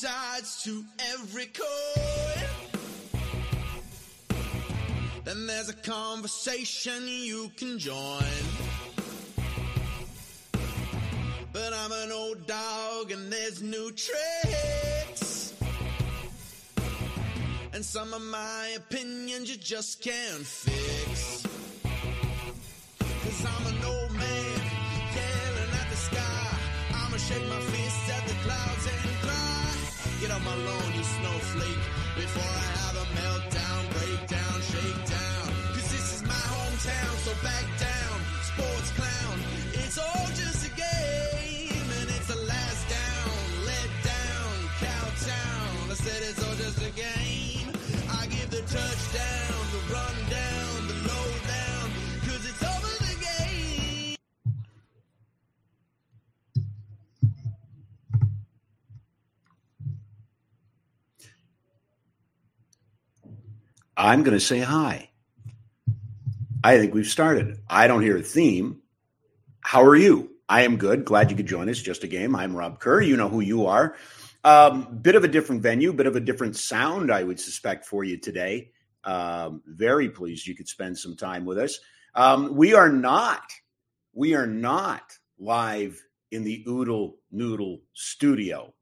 Sides to every coin, then there's a conversation you can join. But I'm an old dog and there's new tricks. And some of my opinions you just can't fix. Cause I'm an old man yelling at the sky. I'ma shake my fist Lawn, you snowflake. Before I'm going to say hi. I think we've started. I don't hear a theme. How are you? I am good. Glad you could join us. Just a game. I'm Rob Kerr. You know who you are. Um, bit of a different venue, bit of a different sound, I would suspect, for you today. Um, very pleased you could spend some time with us. Um, we are not, we are not live in the Oodle Noodle studio.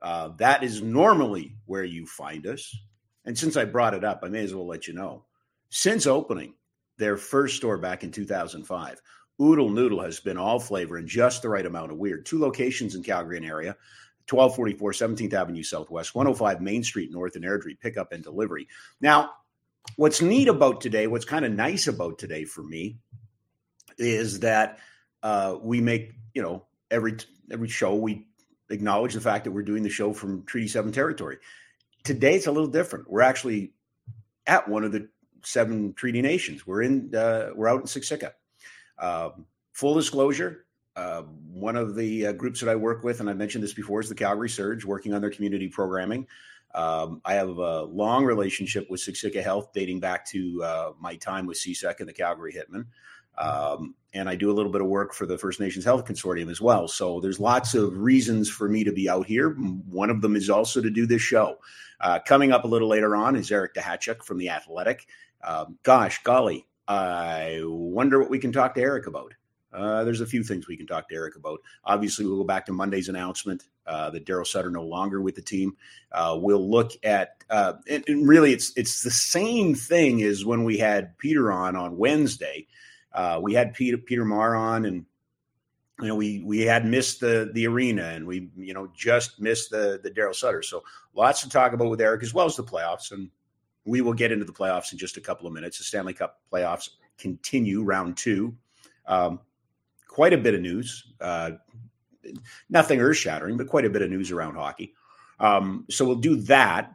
Uh, that is normally where you find us. And since I brought it up, I may as well let you know. Since opening their first store back in 2005, Oodle Noodle has been all flavor and just the right amount of weird. Two locations in Calgary and area 1244 17th Avenue Southwest, 105 Main Street North in Airdrie, pickup and delivery. Now, what's neat about today, what's kind of nice about today for me, is that uh, we make, you know, every every show we acknowledge the fact that we're doing the show from Treaty 7 territory today it's a little different. We're actually at one of the seven treaty nations. We're in uh, we're out in Siksika. Um, full disclosure, uh, one of the uh, groups that I work with, and I mentioned this before, is the Calgary Surge, working on their community programming. Um, I have a long relationship with Siksika Health, dating back to uh, my time with CSEC and the Calgary Hitmen. Um, and I do a little bit of work for the First Nations Health Consortium as well. So there's lots of reasons for me to be out here. One of them is also to do this show. Uh, coming up a little later on is Eric Duhatschek from The Athletic. Um, gosh, golly, I wonder what we can talk to Eric about. Uh, there's a few things we can talk to Eric about. Obviously, we'll go back to Monday's announcement uh, that Daryl Sutter no longer with the team. Uh, we'll look at, uh, and, and, really, it's it's the same thing as when we had Peter on on Wednesday. Uh, we had Peter Peter Maher on, and you know we we had missed the the arena, and we you know just missed the the Daryl Sutter. So lots to talk about with Eric as well as the playoffs, and we will get into the playoffs in just a couple of minutes. The Stanley Cup playoffs continue round two. Um, quite a bit of news. Uh, nothing earth shattering, but quite a bit of news around hockey. Um, so we'll do that.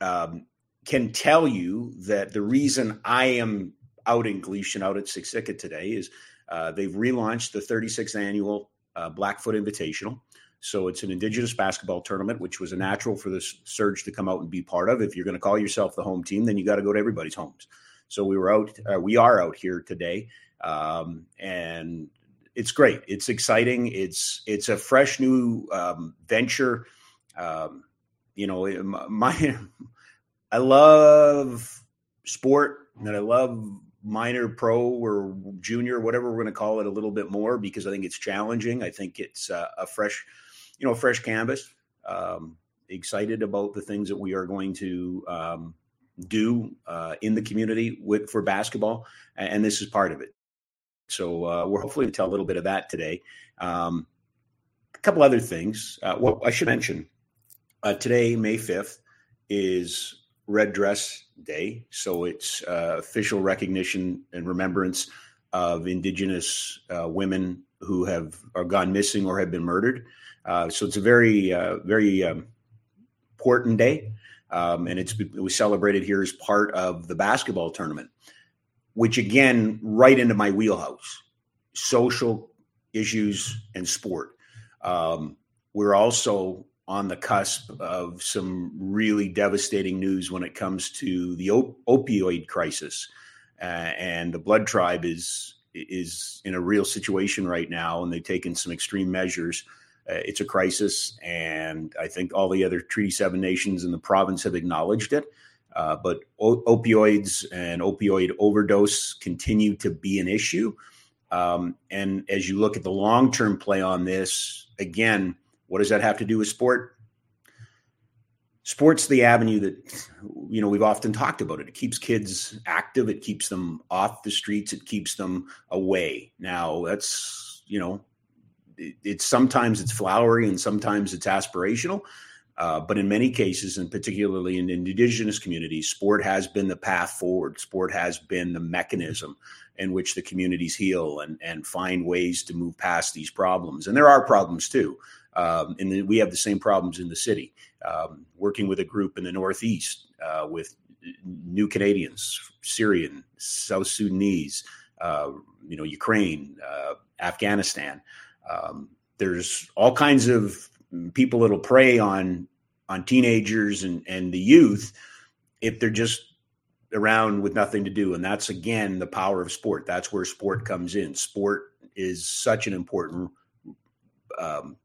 Um, can tell you that the reason I am out in Gleichen, out at Siksika today, is uh, they've relaunched the 36th annual uh, Blackfoot Invitational. So it's an Indigenous basketball tournament, which was a natural for the Surge to come out and be part of. If you're going to call yourself the home team, then you got to go to everybody's homes. So we were out, uh, we are out here today, um, and it's great. It's exciting. It's it's a fresh new um, venture. Um, you know, my I love sport and I love minor pro or junior, whatever we're going to call it, a little bit more because I think it's challenging. I think it's uh, a fresh, you know, a fresh canvas. Um, excited about the things that we are going to um, do uh, in the community with for basketball, and this is part of it. So uh, we're hopefully to tell a little bit of that today. Um, a couple other things. Uh, well, I should mention uh, today, May fifth, is Red Dress Day, so it's uh, official recognition and remembrance of Indigenous uh, women who have are gone missing or have been murdered. so it's a very, very um, important day. Um, and it's it was celebrated here as part of the basketball tournament, which again, right into my wheelhouse: social issues and sport. Um, we're also on the cusp of some really devastating news when it comes to the op- opioid crisis, uh, and the Blood Tribe is is in a real situation right now, and they've taken some extreme measures uh, it's a crisis, and I think all the other Treaty 7 nations in the province have acknowledged it. Uh, but o- opioids and opioid overdose continue to be an issue. Um, and as you look at the long term play on this, again, what does that have to do with sport? Sport's the avenue that you know we've often talked about it. It keeps kids active. It keeps them off the streets. It keeps them away. Now that's you know it's sometimes it's flowery and sometimes it's aspirational. Uh, but in many cases, and particularly in indigenous communities, sport has been the path forward. Sport has been the mechanism in which the communities heal and, and find ways to move past these problems. And there are problems too. Um, and we have the same problems in the city. Um, working with a group in the Northeast uh, with new Canadians, Syrian, South Sudanese, uh, you know, Ukraine, uh, Afghanistan. Um, there's all kinds of people that'll prey on on teenagers and and the youth if they're just around with nothing to do and that's again the power of sport that's where sport comes in sport is such an important um,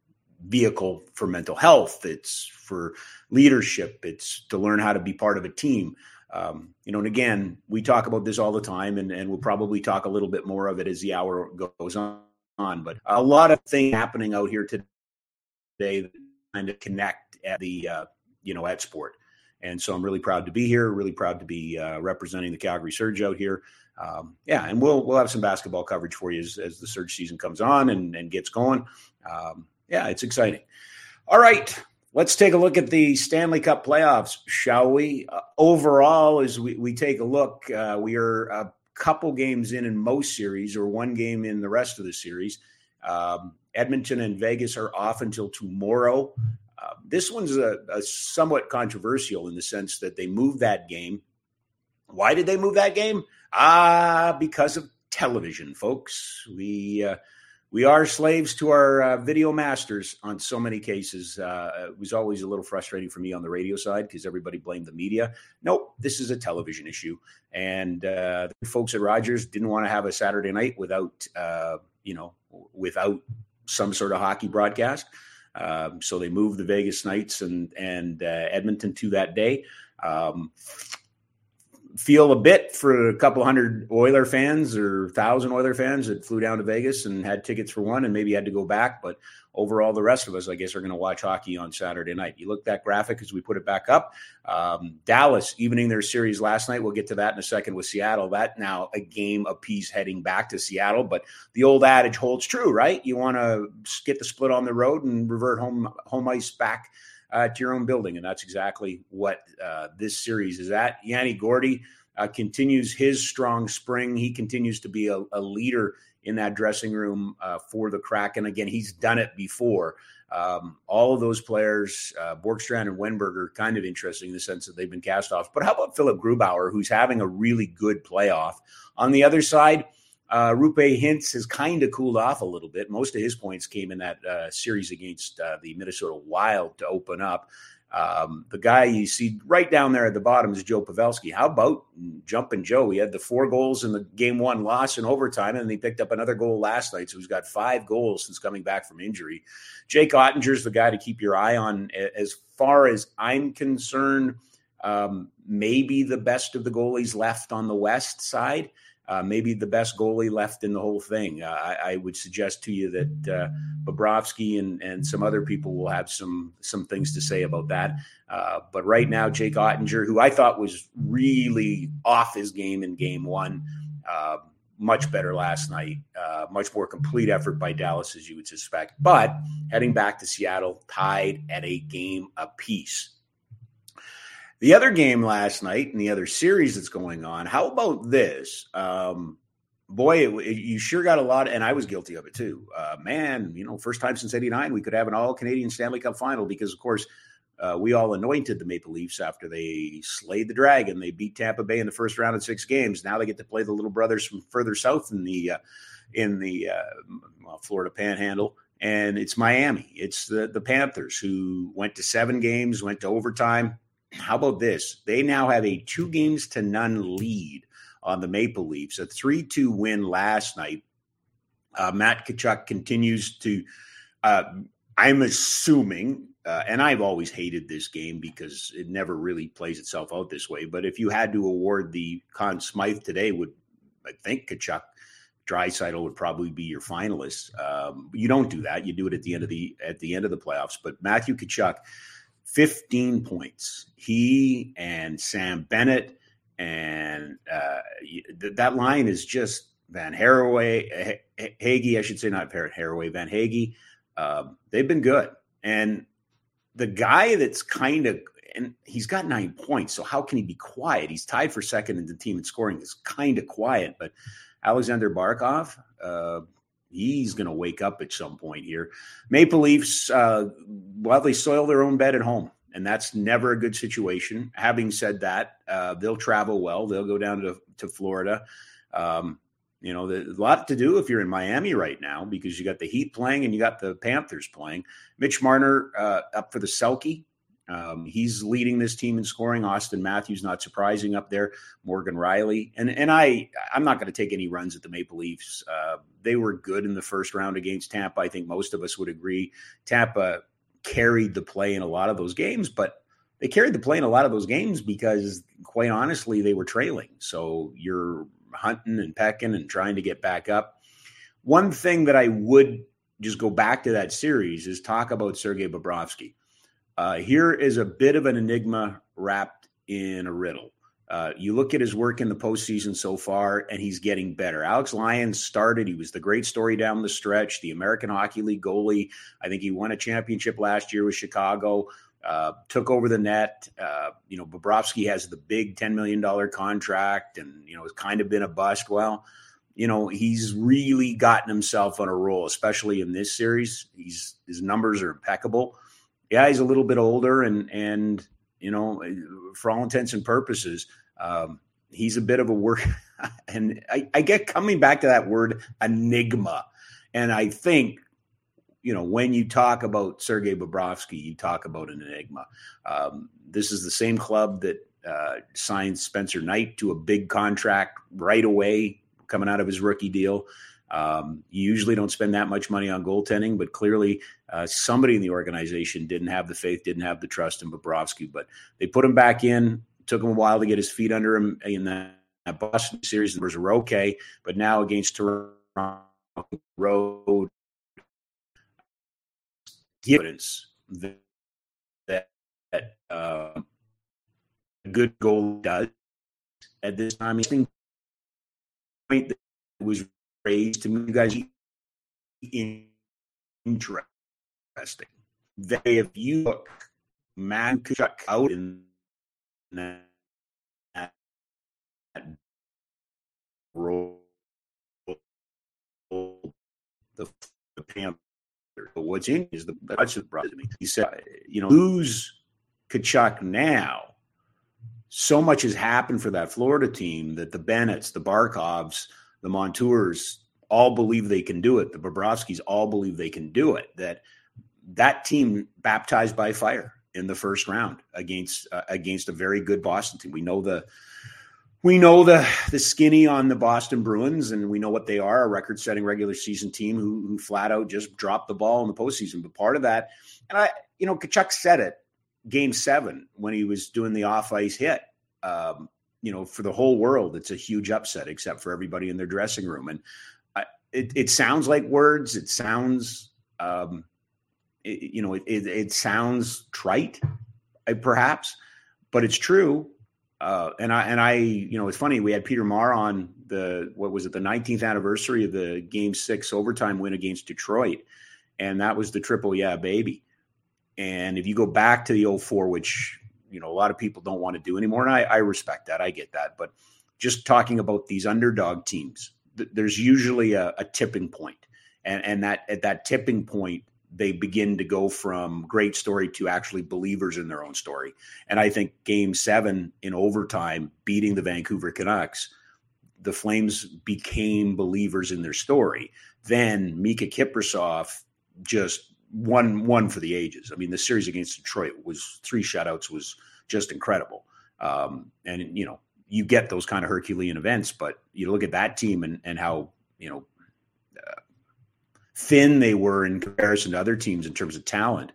vehicle for mental health it's for leadership it's to learn how to be part of a team um, you know and again we talk about this all the time and, and we'll probably talk a little bit more of it as the hour goes on. But a lot of things happening out here today kind of connect at the uh, you know at sport. And so I'm really proud to be here. Really proud to be uh, representing the Calgary Surge out here. Um, yeah, and we'll we'll have some basketball coverage for you as, as the Surge season comes on and, and gets going. Um, yeah, it's exciting. All right, let's take a look at the Stanley Cup playoffs, shall we? Uh, overall, as we, we take a look, uh, we are a couple games in in most series or one game in the rest of the series. Um, Edmonton and Vegas are off until tomorrow. Uh, this one's a, a, somewhat controversial in the sense that they moved that game. Why did they move that game? Ah, because of television, folks. We uh, we are slaves to our uh, video masters on so many cases. Uh, it was always a little frustrating for me on the radio side because everybody blamed the media. Nope, this is a television issue, and uh, the folks at Rogers didn't want to have a Saturday night without, uh, you know, without some sort of hockey broadcast. Um, so they moved the Vegas Knights and and uh, Edmonton to that day. Um, feel a bit for a couple hundred Oiler fans or thousand Oiler fans that flew down to Vegas and had tickets for one and maybe had to go back. But overall, the rest of us, I guess, are going to watch hockey on Saturday night. You look that graphic as we put it back up. Um, Dallas evening their series last night. We'll get to that in a second with Seattle. That now a game apiece heading back to Seattle. But the old adage holds true, right? You want to get the split on the road and revert home home ice back to your own building. And that's exactly what uh, this series is at. Yanni Gourde uh, continues his strong spring. He continues to be a, a leader in that dressing room uh, for the Kraken. And again, he's done it before. Um, all of those players, uh, and Wennberg, are kind of interesting in the sense that they've been cast off. But how about Philip Grubauer, who's having a really good playoff? On the other side, uh, Roope Hintz has kind of cooled off a little bit. Most of his points came in that uh, series against uh, the Minnesota Wild to open up. Um, the guy you see right down there at the bottom is Joe Pavelski. How about jumping Joe? He had the four goals in the game one loss in overtime, and then he picked up another goal last night. So he's got five goals since coming back from injury. Jake Oettinger's the guy to keep your eye on. As far as I'm concerned, um, maybe the best of the goalies left on the west side uh, maybe the best goalie left in the whole thing. Uh, I, I, would suggest to you that uh, Bobrovsky and, and some other people will have some some things to say about that. Uh, but right now, Jake Oettinger, who I thought was really off his game in Game One, uh, much better last night. Uh, much more complete effort by Dallas, as you would suspect. But heading back to Seattle, tied at a game apiece. The other game last night and the other series that's going on. How about this? Um, boy, it, it, you sure got a lot, and I was guilty of it too. Uh, man, you know, first time since '89 we could have an All Canadian Stanley Cup final because, of course, uh, we all anointed the Maple Leafs after they slayed the Dragon. They beat Tampa Bay in the first round in six games. Now they get to play the little brothers from further south in the uh, in the uh, Florida Panhandle, and it's Miami. It's the the Panthers who went to seven games, went to overtime how about this? They now have a two games to none lead on the Maple Leafs, a 3 2 win last night. Uh, Matt Tkachuk continues to, uh, I'm assuming, uh, and I've always hated this game because it never really plays itself out this way. But if you had to award the Conn Smythe today, would I think Tkachuk, Draisaitl would probably be your finalists. Um, you don't do that. You do it at the end of the at the end of the playoffs. But Matthew Tkachuk 15 points. He and Sam Bennett and uh, that line is just Van Haraway, Hagee, I should say, not Parrot Haraway, Van Hagee. Um, they've been good. And the guy that's kind of, and he's got nine points, so how can he be quiet? He's tied for second in the team in scoring. Is kind of quiet, but Alexander Barkov, uh, he's going to wake up at some point here. Maple Leafs, uh, well, they soil their own bed at home, and that's never a good situation. Having said that, uh, they'll travel well. They'll go down to, to Florida. Um, you know, a lot to do if you're in Miami right now because you got the Heat playing and you got the Panthers playing. Mitch Marner uh, up for the Selke. Um, he's leading this team in scoring. Auston Matthews, not surprising up there. Morgan Rielly, and and I, I'm not going to take any runs at the Maple Leafs. Uh, they were good in the first round against Tampa. I think most of us would agree. Tampa carried the play in a lot of those games, but they carried the play in a lot of those games because, quite honestly, they were trailing. So you're hunting and pecking and trying to get back up. One thing that I would just go back to that series is talk about Sergei Bobrovsky uh, here is a bit of an enigma wrapped in a riddle. Uh, you look at his work in the postseason so far, and he's getting better. Alex Lyons started. He was the great story down the stretch, the American Hockey League goalie. I think he won a championship last year with Chicago. Uh, took over the net. Uh, you know, Bobrovsky has the big $10 million contract and, you know, has kind of been a bust. Well, you know, he's really gotten himself on a roll, especially in this series. He's his numbers are impeccable yeah, he's a little bit older, and and you know, for all intents and purposes, um, he's a bit of a work. and I, I get coming back to that word enigma, and I think you know, when you talk about Sergei Bobrovsky, you talk about an enigma. Um, this is the same club that uh, signed Spencer Knight to a big contract right away coming out of his rookie deal. Um, you usually don't spend that much money on goaltending, but clearly uh, somebody in the organization didn't have the faith, didn't have the trust in Bobrovsky. But they put him back in. Took him a while to get his feet under him in that, Boston series. The numbers were okay, but now against Toronto road, evidence that that, that uh, a good goal does at this time. I think point that was raised to me, you guys interesting. They, if you look Matt Tkachuk out in that, role, the, the Panther. But what's in is the much brought to me. He said, you know, lose Tkachuk now. So much has happened for that Florida team that the Bennetts, the Barkovs, the Montours all believe they can do it. The Bobrovskys all believe they can do it. That that team baptized by fire, in the first round against uh, against a very good Boston team. We know the we know the the skinny on the Boston Bruins, and we know what they are—a record-setting regular season team who, who flat out just dropped the ball in the postseason. But part of that, and I, you know, Tkachuk said it, Game Seven when he was doing the off-ice hit. Um, you know, for the whole world, it's a huge upset, except for everybody in their dressing room. And I, it, it sounds like words. It sounds, um, it, you know, it, it, it sounds trite, uh, perhaps, but it's true. Uh, and I and I, you know, it's funny. We had Peter Maher on the what was it, the 19th anniversary of the Game Six overtime win against Detroit, and that was the triple yeah baby. And if you go back to the 04, which you know a lot of people don't want to do anymore, and I, I respect that, I get that, but just talking about these underdog teams, th- there's usually a, a tipping point, and and that at that tipping point they begin to go from great story to actually believers in their own story. And I think game seven in overtime, beating the Vancouver Canucks, the Flames became believers in their story. Then Mika Kiprusoff just won one for the ages. I mean, the series against Detroit was three shutouts was just incredible. Um, and you know, you get those kind of Herculean events, but you look at that team and, and how, you know, thin they were in comparison to other teams in terms of talent.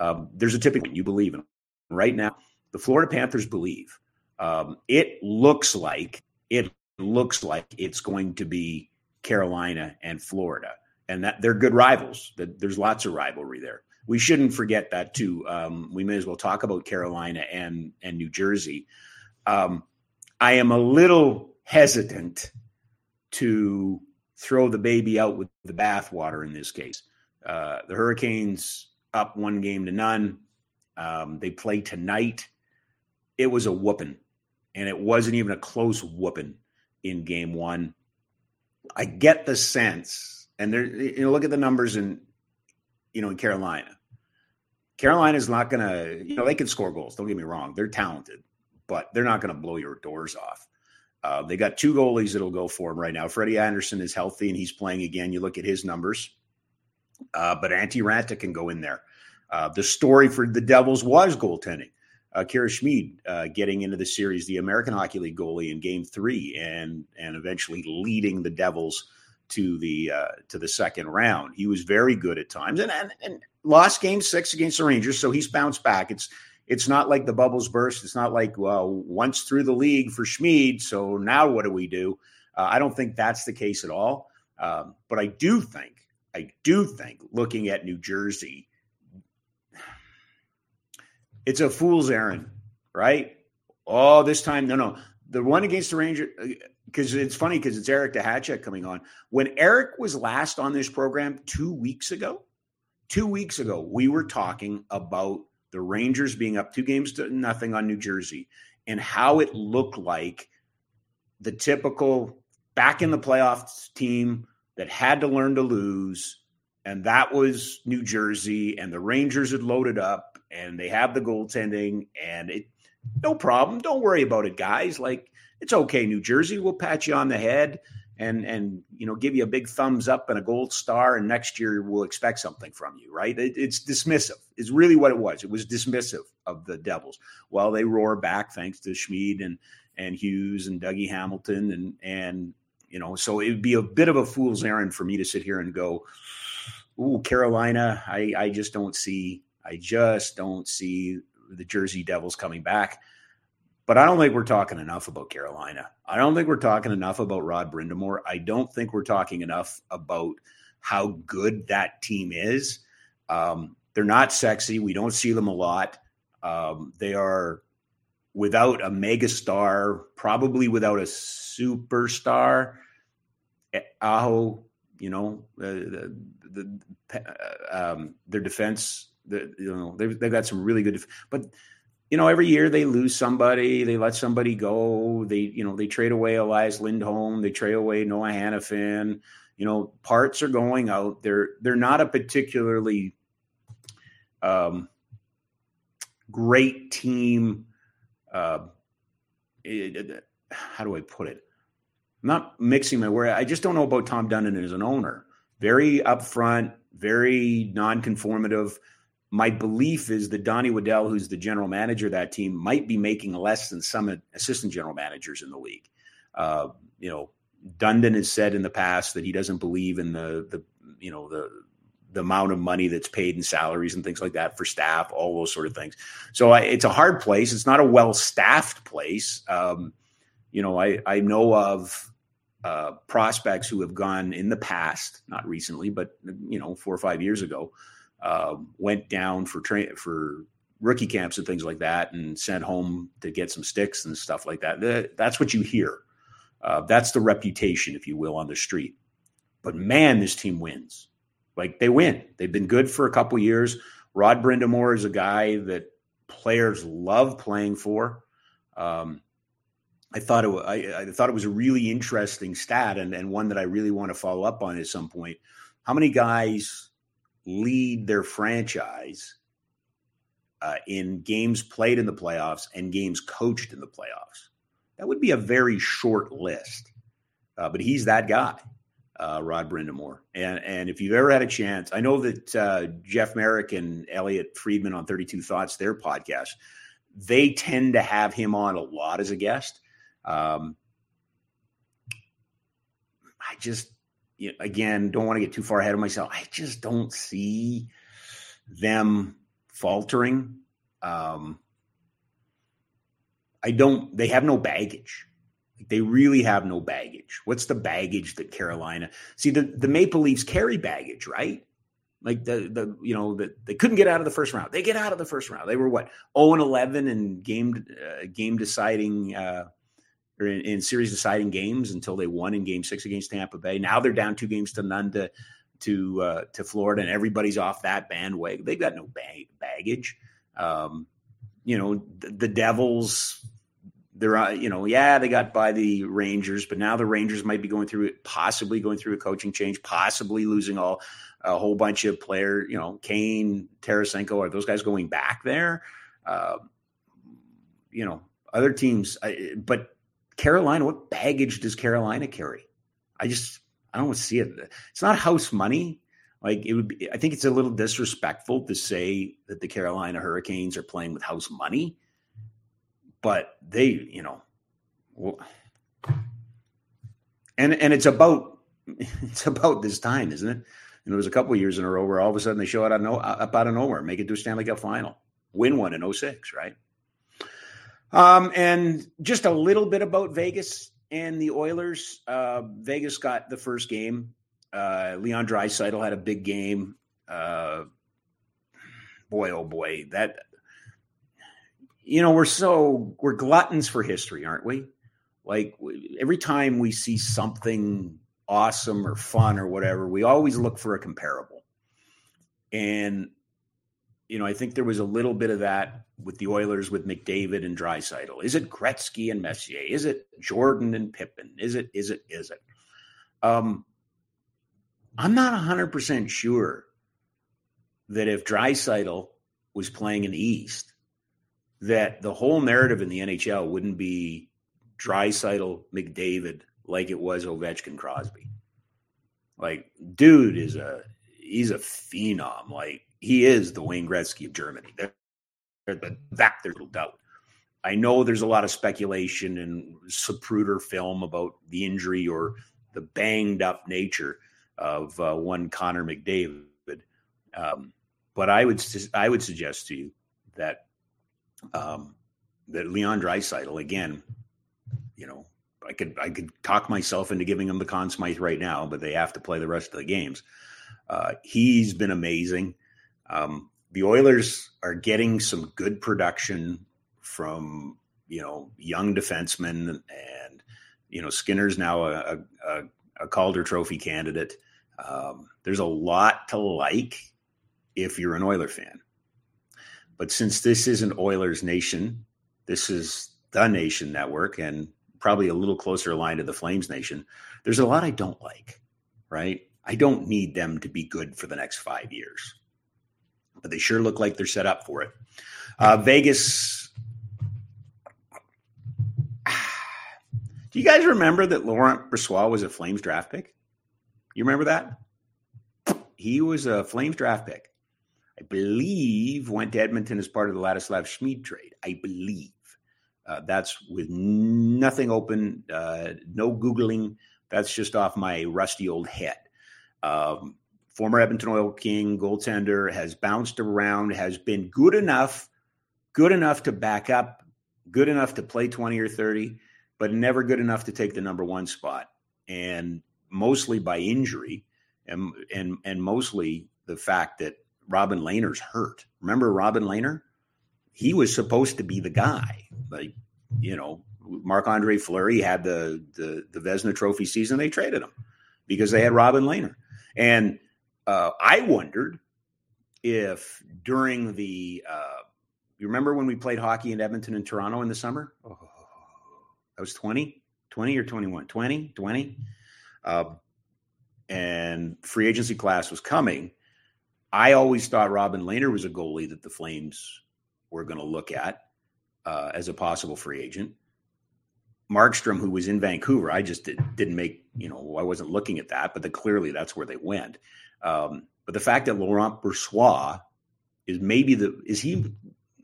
Um, there's a tipping point you believe in. Right now, the Florida Panthers believe. Um, it looks like it looks like it's going to be Carolina and Florida, and that they're good rivals. That there's lots of rivalry there. We shouldn't forget that too. Um, we may as well talk about Carolina and and New Jersey. Um, I am a little hesitant to throw the baby out with the bathwater in this case. Uh, the Hurricanes up one game to none. Um, they play tonight. It was a whooping, and it wasn't even a close whooping in game one. I get the sense, and there, you know, look at the numbers in, you know, in Carolina. Carolina's not going to, you know, they can score goals. Don't get me wrong; they're talented, but they're not going to blow your doors off. Uh, they got two goalies that'll go for him right now. Freddie Andersen is healthy and he's playing again. You look at his numbers, uh, but Antti Raanta can go in there. Uh, the story for the Devils was goaltending. Uh, Akira Schmid uh, getting into the series, the American Hockey League goalie in Game Three, and and eventually leading the Devils to the uh, to the second round. He was very good at times, and, and and lost Game Six against the Rangers, so he's bounced back. It's it's not like the bubbles burst. It's not like, well, once through the league for Schmid. So now what do we do? Uh, I don't think that's the case at all. Um, but I do think, I do think looking at New Jersey, it's a fool's errand, right? Oh, this time, no, no. The one against the Rangers, because it's funny because it's Eric Duhatschek coming on. When Eric was last on this program two weeks ago, two weeks ago, we were talking about the Rangers being up two games to nothing on New Jersey, and how it looked like the typical back in the playoffs team that had to learn to lose. And that was New Jersey, and the Rangers had loaded up, and they have the goaltending, and it no problem. Don't worry about it, guys. Like it's okay. New Jersey will pat you on the head and and you know give you a big thumbs up and a gold star and next year we'll expect something from you right? It, it's dismissive. Is really what it was. It was dismissive of the devils. Well they roar back thanks to schmid and and hughes and dougie hamilton and and you know so it would be a bit of a fool's errand for me to sit here and go ooh carolina i i just don't see i just don't see the jersey devils coming back but I don't think we're talking enough about Carolina. I don't think we're talking enough about Rod Brind'Amour. I don't think we're talking enough about how good that team is. Um, they're not sexy. We don't see them a lot. Um, they are without a megastar, probably without a superstar. Aho, you know, uh, the, the, uh, um, their defense, the, you know, they've, they've got some really good, def- but you know, every year they lose somebody, they let somebody go. They, you know, they trade away Elias Lindholm, they trade away Noah Hanifin. You know, parts are going out. They're they're not a particularly um, great team. Uh, it, it, how do I put it? I'm not mixing my word. I just don't know about Tom Dundon as an owner. Very upfront, very non-conformative my belief is that Donnie Waddell, who's the general manager of that team, might be making less than some assistant general managers in the league. Uh, you know, Dundon has said in the past that he doesn't believe in the the you know the the amount of money that's paid in salaries and things like that for staff, all those sort of things. So I, it's a hard place. It's not a well staffed place. Um, you know, I I know of uh, prospects who have gone in the past, not recently, but you know, four or five years ago, uh, went down for train for rookie camps and things like that, and sent home to get some sticks and stuff like that. That's what you hear. Uh, that's the reputation, if you will, on the street. But man, this team wins. Like they win. They've been good for a couple years. Rod Brind'Amour is a guy that players love playing for. Um, I thought it. I, I, thought it was a really interesting stat, and, and one that I really want to follow up on at some point. How many guys lead their franchise uh, in games played in the playoffs and games coached in the playoffs? That would be a very short list, uh, but he's that guy, uh, Rod Brind'Amour. And and if you've ever had a chance, I know that uh, Jeff Marek and Elliotte Friedman on Thirty Two Thoughts, their podcast, they tend to have him on a lot as a guest um, I just, you know, again, don't want to get too far ahead of myself. I just don't see them faltering. Um, I don't, they have no baggage. They really have no baggage. What's the baggage that Carolina see? The, the Maple Leafs carry baggage, right? Like the the you know that they couldn't get out of the first round. They get out of the first round. They were what 0 and 11 and game uh, game deciding uh, or in, in, series deciding games until they won in Game Six against Tampa Bay. Now they're down two games to none to to uh, to Florida, and everybody's off that bandwagon. They've got no bag- baggage. Um, you know, the, the Devils. They're uh, you know yeah they got by the Rangers, but now the Rangers might be going through possibly going through a coaching change, possibly losing all a whole bunch of player. You know, Kane, Tarasenko, are those guys going back there? Uh, you know, other teams, but Carolina, what baggage does Carolina carry? I just I don't see it. It's not house money. Like it would be, I think it's a little disrespectful to say that the Carolina Hurricanes are playing with house money, but they, you know, well, and and it's about it's about this time, isn't it? And there was a couple years in a row where all of a sudden they show out of no, up out of nowhere, make it to a Stanley Cup final, win one in 06, right? Um, and just a little bit about Vegas and the Oilers. Uh, Vegas got the first game. Uh, Leon Draisaitl had a big game. Uh, boy, oh boy, that you know we're so we're gluttons for history, aren't we? Like every time we see something awesome or fun or whatever, we always look for a comparable. And you know, I think there was a little bit of that with the Oilers with McDavid and Draisaitl. Is it Gretzky and Messier? Is it Jordan and Pippen? Is it? Is it? Is it? Um, I'm not 100 percent sure that if Draisaitl was playing in the East, that the whole narrative in the NHL wouldn't be Draisaitl McDavid like it was Ovechkin Crosby. Like, dude is a he's a phenom. Like he is the Wayne Gretzky of Germany. There, that there's little doubt. I know there's a lot of speculation and Zapruder film about the injury or the banged up nature of uh, one Connor McDavid, um, but I would I would suggest to you that um, that Leon Draisaitl again, you know, I could I could talk myself into giving him the Conn Smythe right now, but they have to play the rest of the games. Uh, he's been amazing. Um, the Oilers are getting some good production from you know young defensemen, and you know Skinner's now a, a, a Calder Trophy candidate. Um, there's a lot to like if you're an Oiler fan, but since this isn't Oilers Nation, this is the Nation Network, and probably a little closer aligned to the Flames Nation. There's a lot I don't like, right? I don't need them to be good for the next five years but they sure look like they're set up for it. Uh, Vegas. Do you guys remember that Laurent Brossoit was a Flames draft pick? You remember that? He was a Flames draft pick. I believe went to Edmonton as part of the Ladislav Smid trade. I believe. Uh, that's with nothing open, uh, no Googling. That's just off my rusty old head. Um, former Edmonton Oil King, goaltender, has bounced around, has been good enough, good enough to back up, good enough to play 20 or 30, but never good enough to take the number one spot. And mostly by injury and and and mostly the fact that Robin Lehner's hurt. Remember Robin Lehner? He was supposed to be the guy. Like, you know, Marc Andre Fleury had the the the Vezina Trophy season. They traded him because they had Robin Lehner, and uh, I wondered if during the uh, you remember when we played hockey in Edmonton and Toronto in the summer? Oh, that was 20, 20 or 21, 20, 20. Uh, and free agency class was coming. I always thought Robin Lehner was a goalie that the Flames were going to look at uh, as a possible free agent. Markstrom, who was in Vancouver, I just did, not make, you know, I wasn't looking at that, but the, clearly that's where they went. Um, but the fact that Laurent Brossoit is maybe the, is he,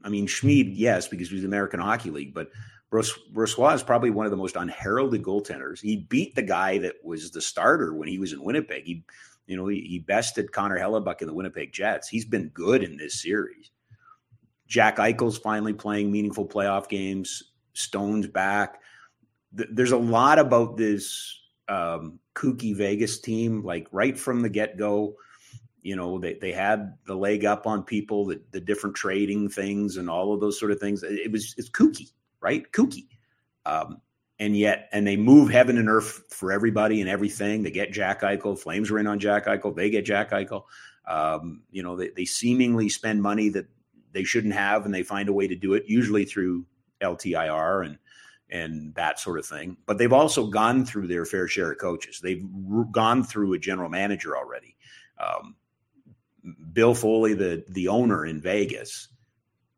I mean, Schmid, yes, because he's the American Hockey League, but Brossoit is probably one of the most unheralded goaltenders. He beat the guy that was the starter when he was in Winnipeg. He, you know, he, he bested Connor Hellebuyck in the Winnipeg Jets. He's been good in this series. Jack Eichel's finally playing meaningful playoff games. Stone's back. Th- there's a lot about this um, kooky Vegas team, like right from the get go. You know, they, they had the leg up on people, the, the different trading things and all of those sort of things. It was it's kooky, right? Kooky. Um, and yet, and they move heaven and earth for everybody and everything. They get Jack Eichel. Flames are in on Jack Eichel. They get Jack Eichel. Um, you know, they, they seemingly spend money that they shouldn't have, and they find a way to do it, usually through LTIR and and that sort of thing. But they've also gone through their fair share of coaches. They've gone through a general manager already. Um, Bill Foley, the the owner in Vegas,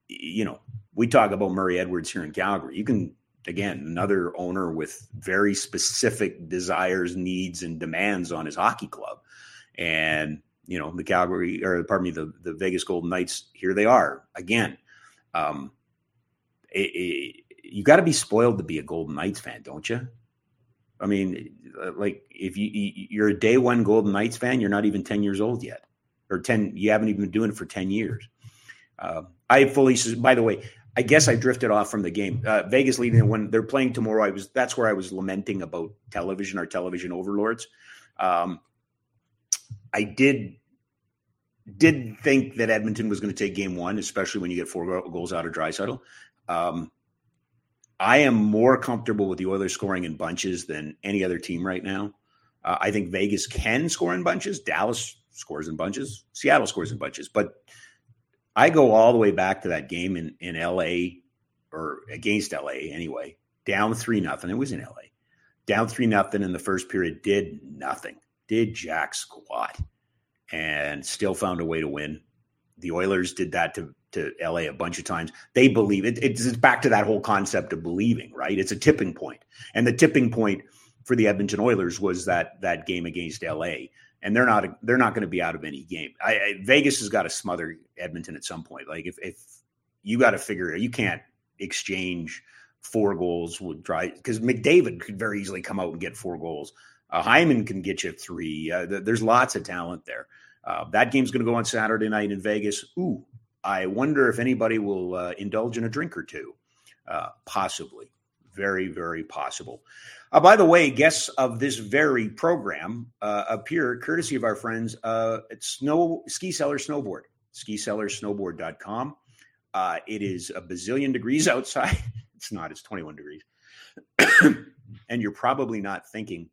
you know, we talk about Murray Edwards here in Calgary. You can again another owner with very specific desires, needs, and demands on his hockey club, and you know the Calgary or pardon me the the Vegas Golden Knights. Here they are again. Um, it, you got to be spoiled to be a Golden Knights fan, don't you? I mean, uh, like if you you're a day one Golden Knights fan, you're not even ten years old yet, or ten. You haven't even been doing it for ten years. Uh, I fully. By the way, I guess I drifted off from the game. Uh, Vegas leading when they're playing tomorrow. I was that's where I was lamenting about television, our television overlords. Um, I did did think that Edmonton was going to take game one, especially when you get four goals out of Draisaitl. Um, I am more comfortable with the Oilers scoring in bunches than any other team right now. Uh, I think Vegas can score in bunches. Dallas scores in bunches. Seattle scores in bunches. But I go all the way back to that game in, in LA or against LA anyway, down three nothing. It was in LA. Down three nothing in the first period, did nothing, did jack squat, and still found a way to win. The Oilers did that to to LA a bunch of times. They believe it. It's back to that whole concept of believing, right? It's a tipping point, and the tipping point for the Edmonton Oilers was that that game against LA, and they're not they're not going to be out of any game. I, I, Vegas has got to smother Edmonton at some point. Like if if you got to figure you can't exchange four goals with dry because McDavid could very easily come out and get four goals. Uh, Hyman can get you three. Uh, th- there's lots of talent there. Uh, that game's going to go on Saturday night in Vegas. Ooh, I wonder if anybody will uh, indulge in a drink or two. Uh, possibly. Very, very possible. Uh, by the way, guests of this very program uh, appear courtesy of our friends uh, at Snow Ski Cellar Snowboard, skicellarsnowboard.com. Uh, it is a bazillion degrees outside. It's not, it's 21 degrees. and you're probably not thinking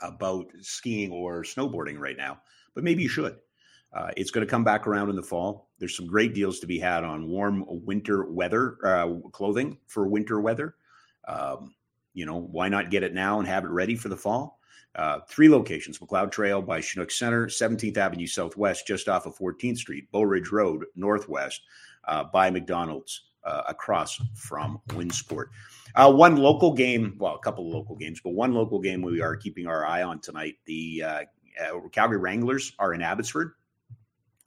about skiing or snowboarding right now, but maybe you should. Uh, it's going to come back around in the fall. There's some great deals to be had on warm winter weather uh, clothing for winter weather. Um, you know, why not get it now and have it ready for the fall? Uh, three locations Macleod Trail by Chinook Center, 17th Avenue Southwest, just off of 14th Street, Bow Ridge Road Northwest, uh, by McDonald's uh, across from Winsport. Uh, one local game, well, a couple of local games, but one local game we are keeping our eye on tonight. The uh, uh, Calgary Wranglers are in Abbotsford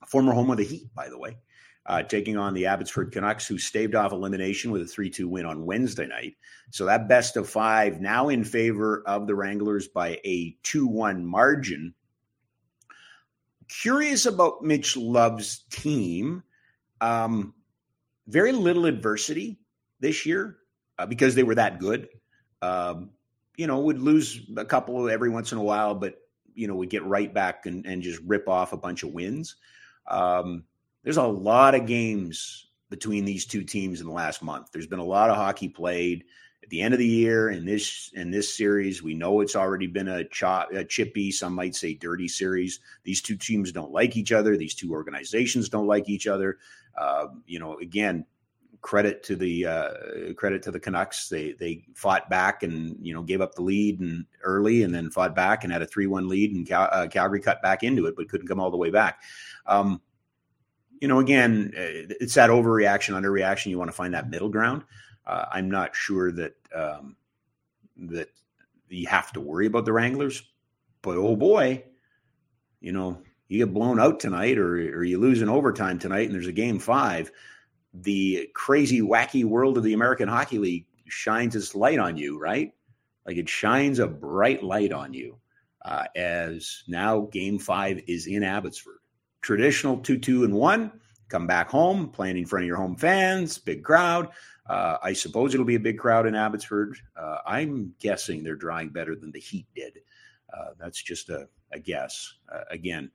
former home of the Heat, by the way, uh, taking on the Abbotsford Canucks, who staved off elimination with a 3 2 win on Wednesday night. So that best of five now in favor of the Wranglers by a 2 1 margin. Curious about Mitch Love's team. Um, very little adversity this year uh, because they were that good. Um, you know, would lose a couple every once in a while, but you know, would get right back and, and just rip off a bunch of wins. Um, there's a lot of games between these two teams in the last month. There's been a lot of hockey played at the end of the year in this in this series. We know it's already been a, chop, a chippy, some might say dirty series. These two teams don't like each other. These two organizations don't like each other. Uh, you know, again, credit to the uh, credit to the Canucks. They they fought back and you know gave up the lead and early, and then fought back and had a three one lead, and Cal- uh, Calgary cut back into it, but couldn't come all the way back. Um, you know, again, uh, it's that overreaction, underreaction. You want to find that middle ground. Uh, I'm not sure that um, that you have to worry about the Wranglers, but oh boy, you know, you get blown out tonight, or or you lose in overtime tonight, and there's a game five the crazy, wacky world of the American Hockey League shines its light on you, right? Like it shines a bright light on you uh, as now game five is in Abbotsford. Traditional 2 2 and 1. Come back home, playing in front of your home fans, big crowd. Uh, I suppose it'll be a big crowd in Abbotsford. Uh, I'm guessing they're drawing better than the Heat did. Uh, that's just a, a guess. Uh, again,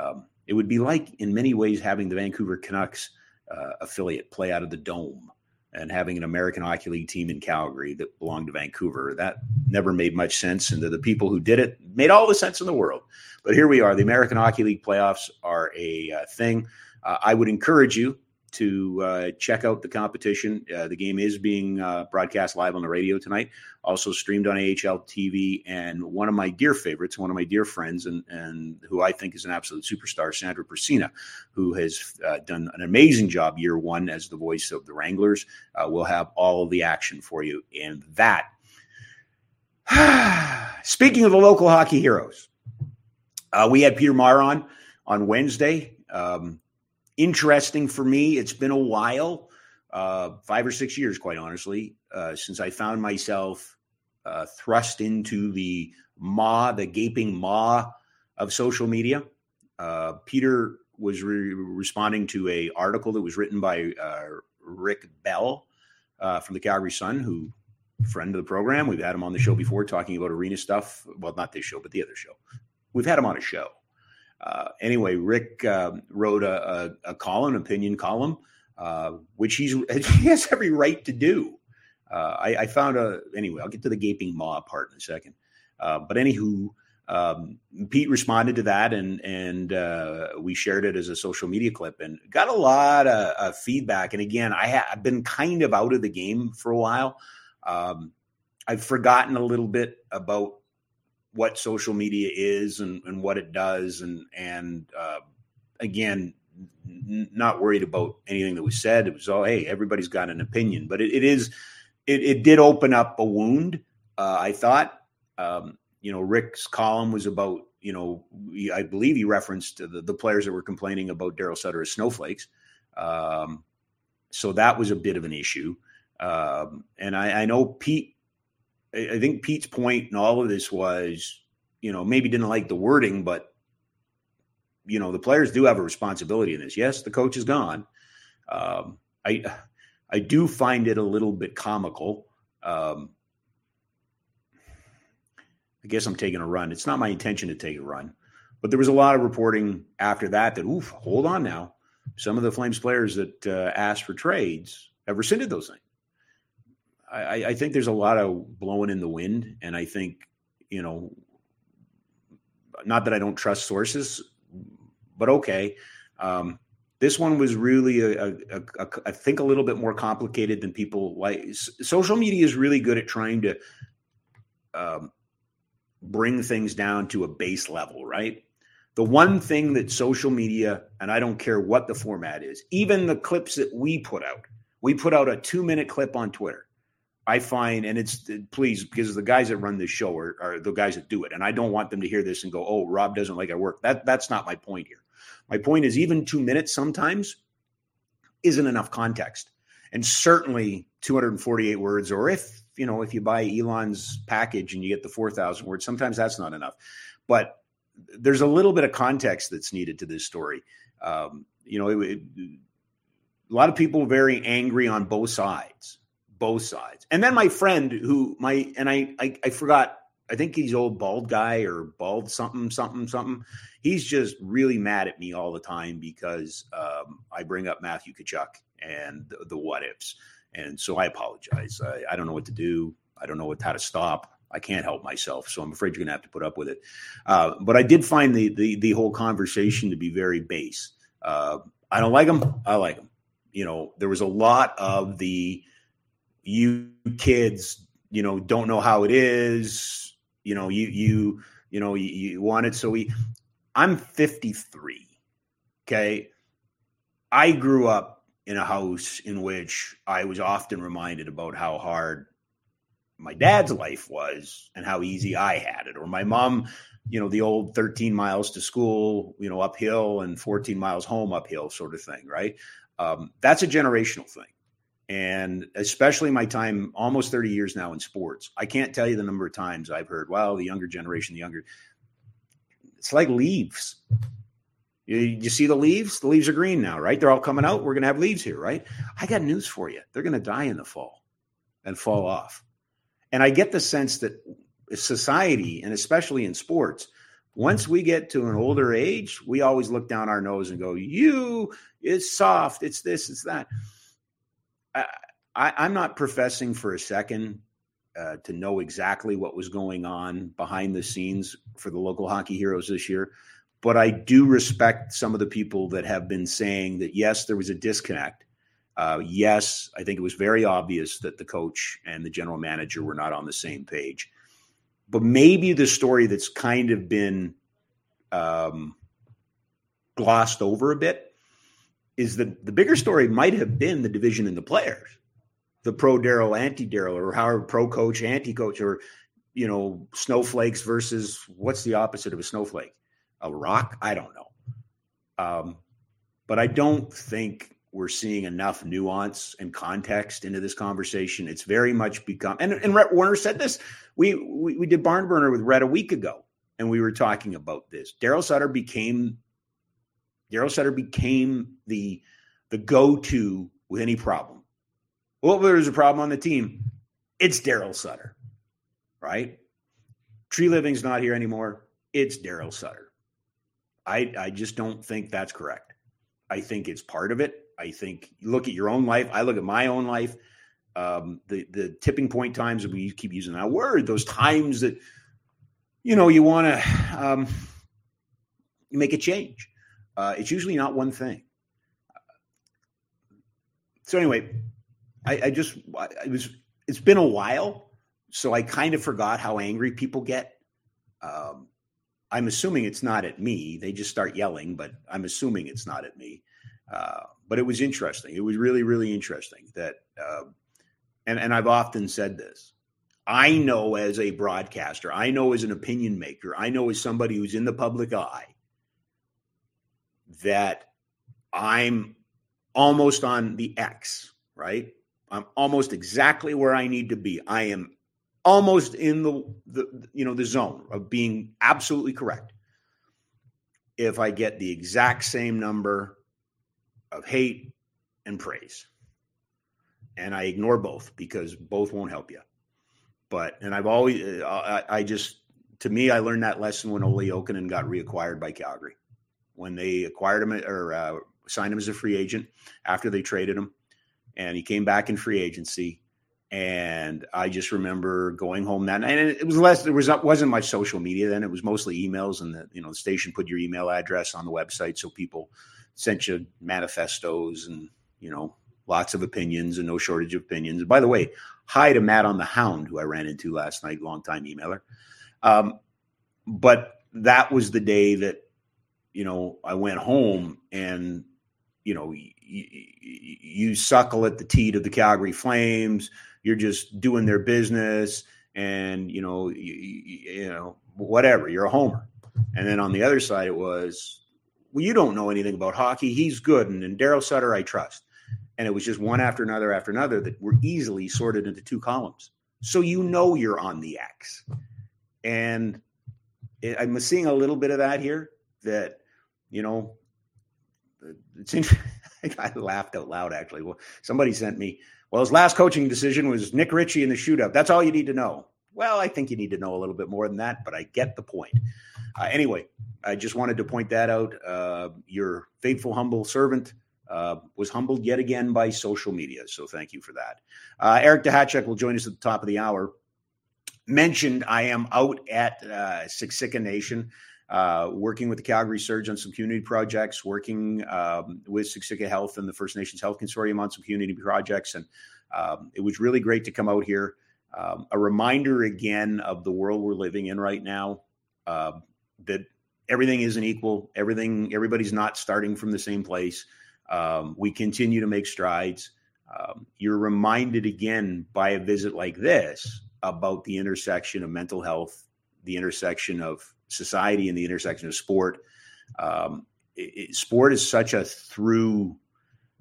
um, it would be like, in many ways, having the Vancouver Canucks uh, affiliate play out of the dome and having an American Hockey League team in Calgary that belonged to Vancouver. That never made much sense. And to the people who did it, made all the sense in the world. But here we are. The American Hockey League playoffs are a uh, thing. Uh, I would encourage you to uh, check out the competition. Uh, the game is being uh, broadcast live on the radio tonight, also streamed on AHL TV. And one of my dear favorites, one of my dear friends, and, and who I think is an absolute superstar, Sandra Persina, who has uh, done an amazing job year one as the voice of the Wranglers, uh, will have all of the action for you in that. Speaking of the local hockey heroes, uh, we had Peter Maher on on Wednesday. Um, interesting for me. It's been a while, uh, five or six years, quite honestly, uh, since I found myself uh, thrust into the maw, the gaping maw of social media. Uh, Peter was re- responding to a article that was written by uh, Rick Bell uh, from the Calgary Sun, who friend of the program. We've had him on the show before talking about arena stuff. Well, not this show, but the other show. We've had him on a show. Uh, anyway, Rick uh, wrote a, a, a, column, opinion column, uh, which he's he has every right to do. Uh, I, I, found a anyway. I'll get to the gaping maw part in a second. Uh, but anywho, um, Pete responded to that, and and we shared it as a social media clip, and got a lot of, of feedback. And again, I ha- I've been kind of out of the game for a while. Um, I've forgotten a little bit about what social media is and, and what it does, and and uh, again, n- not worried about anything that was said. It was all, hey, everybody's got an opinion, but it, it is, it, it did open up a wound. Uh, I thought, um, you know, Rick's column was about, you know, I believe he referenced the, the players that were complaining about Daryl Sutter as snowflakes. Um, so that was a bit of an issue. Um, and I, I know Pete I think Pete's point in all of this was, you know, maybe didn't like the wording, but you know, the players do have a responsibility in this. Yes, the coach is gone. Um, I I do find it a little bit comical. Um, I guess I'm taking a run. It's not my intention to take a run, but there was a lot of reporting after that that, oof, hold on now. Some of the Flames players that uh, asked for trades have rescinded those things. I, I think there's a lot of blowing in the wind, and I think you know, not that I don't trust sources, but okay. Um, this one was really, a, a, a, I think, a little bit more complicated than people like. Social media is really good at trying to um, bring things down to a base level, right? The one thing that social media, and I don't care what the format is, even the clips that we put out, we put out a two minute clip on Twitter. I find, and it's please because the guys that run this show are, are, the guys that do it, and I don't want them to hear this and go, "Oh, Rob doesn't like our work." That that's not my point here. My point is, even two minutes sometimes isn't enough context. And certainly 248 words, or if, you know, if you buy Elon's package and you get the 4,000 words, sometimes that's not enough. But there's a little bit of context that's needed to this story. Um, you know, it, it, a lot of people very angry on both sides, both sides. And then my friend who my and I I, I forgot. I think he's old bald guy or bald something something something. He's just really mad at me all the time because um, I bring up Matthew Tkachuk and the, the what ifs. And so I apologize. I, I don't know what to do. I don't know what how to stop. I can't help myself, so I'm afraid you're going to have to put up with it. Uh, but I did find the, the the whole conversation to be very base. Uh, I don't like them. I like them. You know, there was a lot of the you kids, you know, don't know how it is. You know, you you you know you, you want it. So we, I'm 53. Okay, I grew up in a house in which I was often reminded about how hard my dad's life was and how easy I had it, or my mom, you know, the old 13 miles to school, you know, uphill and 14 miles home uphill sort of thing, right? Um, that's a generational thing. And especially my time, almost 30 years now in sports, I can't tell you the number of times I've heard, well, the younger generation, the younger, it's like leaves. You, you see the leaves? The leaves are green now, right? They're all coming out. We're going to have leaves here, right? I got news for you. They're going to die in the fall and fall off and I get the sense that society, and especially in sports, once we get to an older age, we always look down our nose and go, "You, it's soft. It's this. It's that." I, am not professing for a second uh, to know exactly what was going on behind the scenes for the local hockey heroes this year, but I do respect some of the people that have been saying that yes, there was a disconnect, uh, yes, I think it was very obvious that the coach and the general manager were not on the same page. But maybe the story that's kind of been um, glossed over a bit is that the bigger story might have been the division in the players, the pro Daryl, anti Daryl, or however pro coach, anti coach, or you know snowflakes versus what's the opposite of a snowflake? A rock? I don't know. Um, but I don't think we're seeing enough nuance and context into this conversation. It's very much become, and, and Rhett Warrener said this. We, we, we did Barn Burner with Rhett a week ago, and we were talking about this. Daryl Sutter became Daryl Sutter became the the go to with any problem. Well, there's a problem on the team. It's Daryl Sutter, right? Treliving's not here anymore. It's Daryl Sutter. I I just don't think that's correct. I think it's part of it. I think look at your own life. I look at my own life. Um, the the tipping point times we keep using that word. Those times that you know you want to um, make a change. Uh, it's usually not one thing. So anyway, I, I just it was it's been a while, so I kind of forgot how angry people get. Um, I'm assuming it's not at me. They just start yelling, but I'm assuming it's not at me. Uh, but it was interesting. It was really, really interesting that, uh, and and I've often said this. I know as a broadcaster, I know as an opinion maker, I know as somebody who's in the public eye that I'm almost on the X, right? I'm almost exactly where I need to be. I am almost in the, the you know the zone of being absolutely correct. If I get the exact same number of hate and praise. And I ignore both because both won't help you. But, and I've always, uh, I, I just, to me, I learned that lesson when Olli Jokinen got reacquired by Calgary. When they acquired him or uh, signed him as a free agent after they traded him. And he came back in free agency. And I just remember going home that night. And it was less, there was wasn't much social media then. It was mostly emails, and the you know the station put your email address on the website so people sent you manifestos and you know lots of opinions and no shortage of opinions. By the way, hi to Matt on the Hound, who I ran into last night, longtime emailer. Um, but that was the day that you know I went home and you know you, you suckle at the teat of the Calgary Flames. You're just doing their business, and you know you, you know whatever. You're a homer. And then on the other side, it was well, you don't know anything about hockey. He's good. And, and Daryl Sutter, I trust. And it was just one after another after another that were easily sorted into two columns. So you know you're on the X. And I'm seeing a little bit of that here that, you know, it's interesting. I laughed out loud actually. Well, somebody sent me, well, his last coaching decision was Nick Ritchie in the shootout. That's all you need to know. Well, I think you need to know a little bit more than that, but I get the point. Uh, anyway, I just wanted to point that out. Uh, your faithful, humble servant uh, was humbled yet again by social media. So thank you for that. Uh, Eric Duhatschek will join us at the top of the hour. Mentioned I am out at uh, Siksika Nation. Uh, working with the Calgary Surge on some community projects, working um, with Siksika Health and the First Nations Health Consortium on some community projects. And um, it was really great to come out here. Um, a reminder again of the world we're living in right now uh, that everything isn't equal. Everything, everybody's not starting from the same place. Um, we continue to make strides. Um, you're reminded again by a visit like this about the intersection of mental health, the intersection of society, and the intersection of sport. Um, it, it, sport is such a through,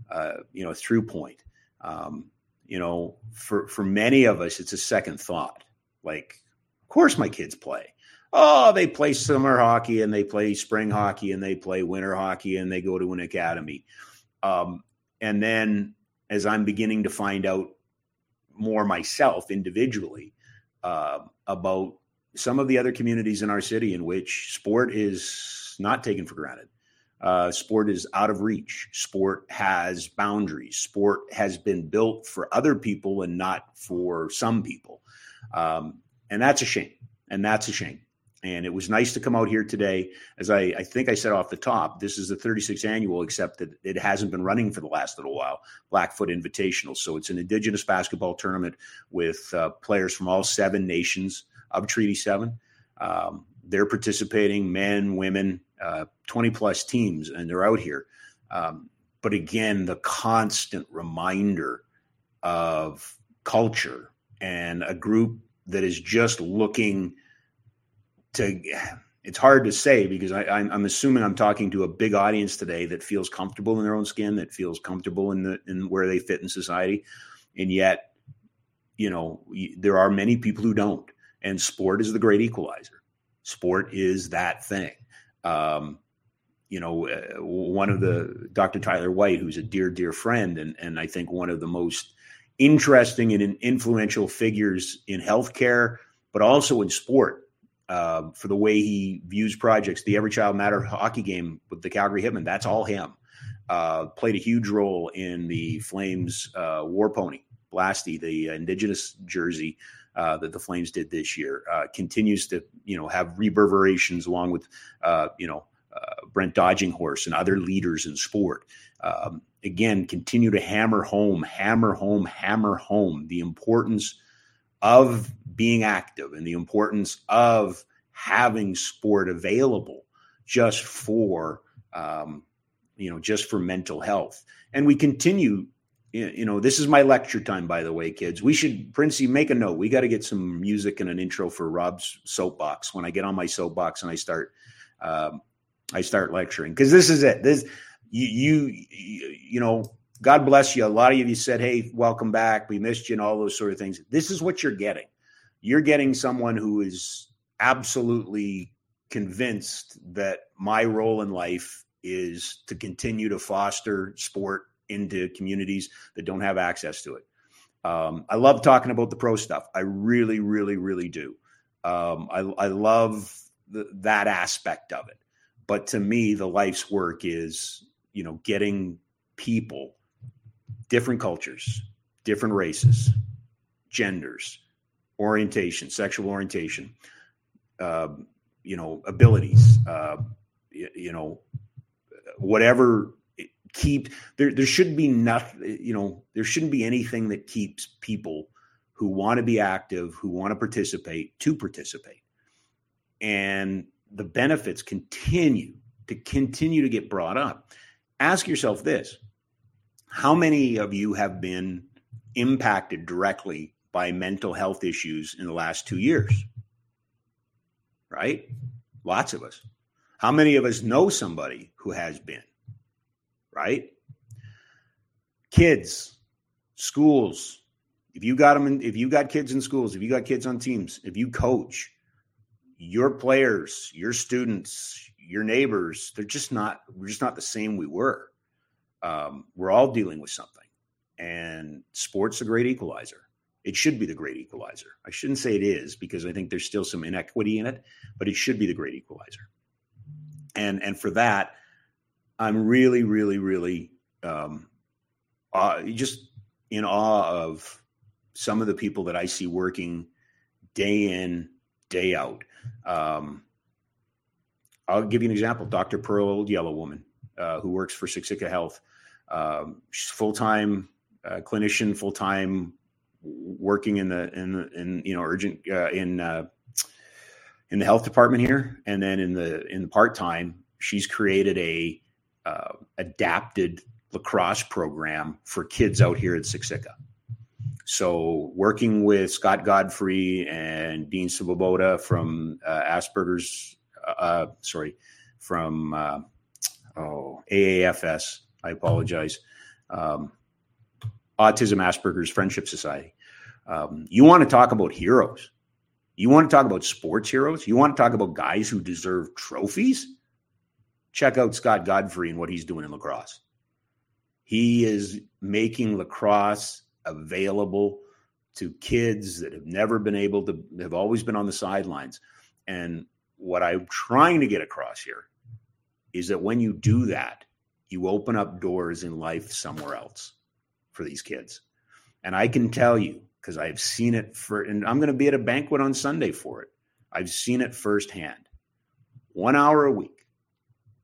uh, you know, through point. Um, you know, for for many of us, it's a second thought. Like, of course, my kids play. Oh, they play summer hockey and they play spring hockey and they play winter hockey and they go to an academy. Um, and then as I'm beginning to find out more myself individually uh, about some of the other communities in our city in which sport is not taken for granted. Uh, sport is out of reach. Sport has boundaries. Sport has been built for other people and not for some people. Um, and that's a shame. And that's a shame. And it was nice to come out here today. As I, I, think I said off the top, this is the 36th annual, except that it hasn't been running for the last little while. Blackfoot Invitational. So it's an Indigenous basketball tournament with uh, players from all seven nations of Treaty 7. Um, they're participating, men, women, uh, 20 plus teams, and they're out here. Um, but again, the constant reminder of culture and a group that is just looking – to it's hard to say because I, am assuming I'm talking to a big audience today that feels comfortable in their own skin, that feels comfortable in the in where they fit in society, and yet, you know, there are many people who don't. And sport is the great equalizer. Sport is that thing. Um, you know, uh, one of the Dr. Tyler White, who's a dear, dear friend, and and I think one of the most interesting and influential figures in healthcare, but also in sport uh, for the way he views projects. The Every Child Matter hockey game with the Calgary Hitmen, that's all him. Uh, played a huge role in the Flames uh, War Pony, Blasty, the Indigenous jersey uh, that the Flames did this year. Uh, continues to, you know, have reverberations along with, uh, you know, Brent Dodging Horse and other leaders in sport. Um, again, continue to hammer home, hammer home, hammer home the importance of being active and the importance of having sport available just for um, you know just for mental health and we continue you know this is my lecture time by the way kids. We should princey make a note. We got to get some music and an intro for rob's soapbox. When i get on my soapbox and i start um, i start lecturing. Because this is it. This you, you you know god bless you. A lot of you said hey welcome back. We missed you and all those sort of things. This is what you're getting. You're getting someone who is absolutely convinced that my role in life is to continue to foster sport into communities that don't have access to it. Um, I love talking about the pro stuff. I really, really, really do. Um, I, I, love the, that aspect of it. But to me, the life's work is, you know, getting people, different cultures, different races, genders, orientation, sexual orientation, uh, you know, abilities, uh, you, you, know, whatever keep there. There should be nothing. You know, there shouldn't be anything that keeps people who want to be active, who want to participate, to participate, and the benefits continue to continue to get brought up. Ask yourself this: How many of you have been impacted directly by mental health issues in the last two years. Right? Lots of us. How many of us know somebody who has been? Right? Kids, schools. If you got them, in, if you got kids in schools, if you got kids on teams, if you coach, your players, your students, your neighbors, they're just not. We're just not the same we were. Um, we're all dealing with something, and sports a great equalizer. It should be the great equalizer. I shouldn't say it is because I think there's still some inequity in it, but it should be the great equalizer and and for that, I'm really, really, really um, uh, just in awe of some of the people that I see working day in, day out. Um, I'll give you an example. Dr. Pearl Old Yellow Woman, uh, who works for Siksika Health. Um, she's full time uh, clinician, full time working in the in in you know urgent uh, in uh, in the health department here, and then in the in the part time, she's created a uh, adapted lacrosse program for kids out here at Siksika. So, working with Scott Godfrey and Dean Sababoda from uh, Asperger's, uh, uh, sorry, from uh, oh AAFS. I apologize. Um, Autism Asperger's Friendship Society. Um, you want to talk about heroes? You want to talk about sports heroes? You want to talk about guys who deserve trophies? Check out Scott Godfrey and what he's doing in lacrosse. He is making lacrosse available to kids that have never been able to, have always been on the sidelines. And what I'm trying to get across here is that when you do that, you open up doors in life somewhere else for these kids. And I can tell you, because I've seen it for, and I'm going to be at a banquet on Sunday for it. I've seen it firsthand. One hour a week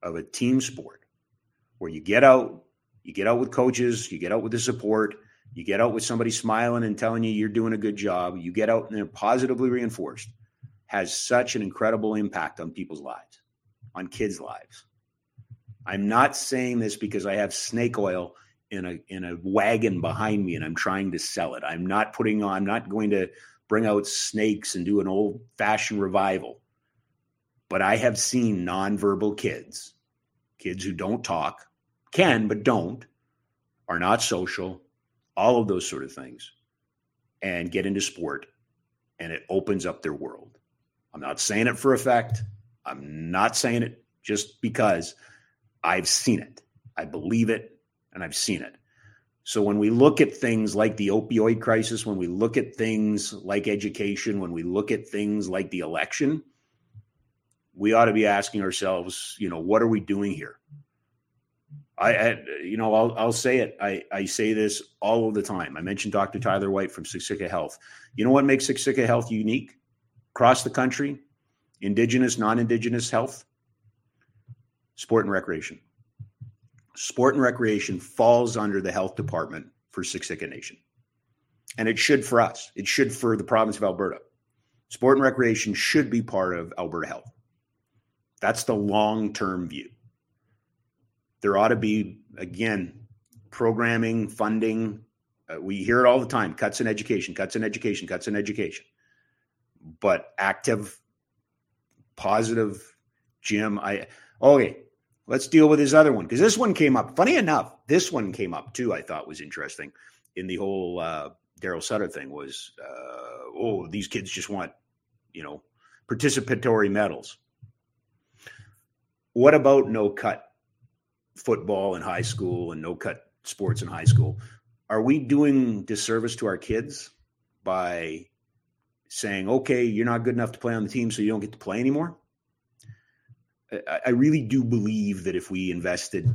of a team sport where you get out, you get out with coaches, you get out with the support, you get out with somebody smiling and telling you you're doing a good job, you get out and they're positively reinforced, has such an incredible impact on people's lives, on kids' lives. I'm not saying this because I have snake oil in a in a wagon behind me and I'm trying to sell it. I'm not putting on, I'm not going to bring out snakes and do an old fashioned revival. But I have seen nonverbal kids, kids who don't talk, can but don't, are not social, all of those sort of things, and get into sport and it opens up their world. I'm not saying it for effect. I'm not saying it just because I've seen it. I believe it and I've seen it. So when we look at things like the opioid crisis, when we look at things like education, when we look at things like the election, we ought to be asking ourselves, you know, what are we doing here? I, I you know, I'll, I'll say it. I, I say this all of the time. I mentioned Dr. Tyler White from Siksika Health. You know what makes Siksika Health unique across the country? Indigenous, non-indigenous health, sport and recreation sport and recreation falls under the health department for Siksika Nation. And it should for us. It should for the province of Alberta. Sport and recreation should be part of Alberta Health. That's the long term view. There ought to be, again, programming, funding. Uh, we hear it all the time cuts in education, cuts in education, cuts in education. But active, positive, Jim, I, okay, let's deal with this other one because this one came up. Funny enough, this one came up too. I thought was interesting in the whole uh, Daryl Sutter thing was, uh, oh, these kids just want, you know, participatory medals. What about no cut football in high school and no cut sports in high school? Are we doing disservice to our kids by saying, okay, you're not good enough to play on the team, so you don't get to play anymore? I really do believe that if we invested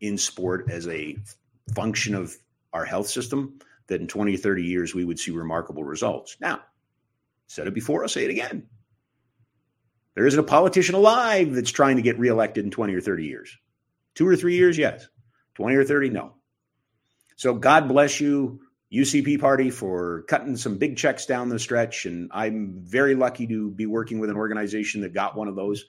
in sport as a function of our health system, that in 20 or 30 years we would see remarkable results. Now, said it before, I'll say it again. There isn't a politician alive that's trying to get reelected in 20 or 30 years. Two or three years, yes. 20 or 30, no. So God bless you, UCP party, for cutting some big checks down the stretch. And I'm very lucky to be working with an organization that got one of those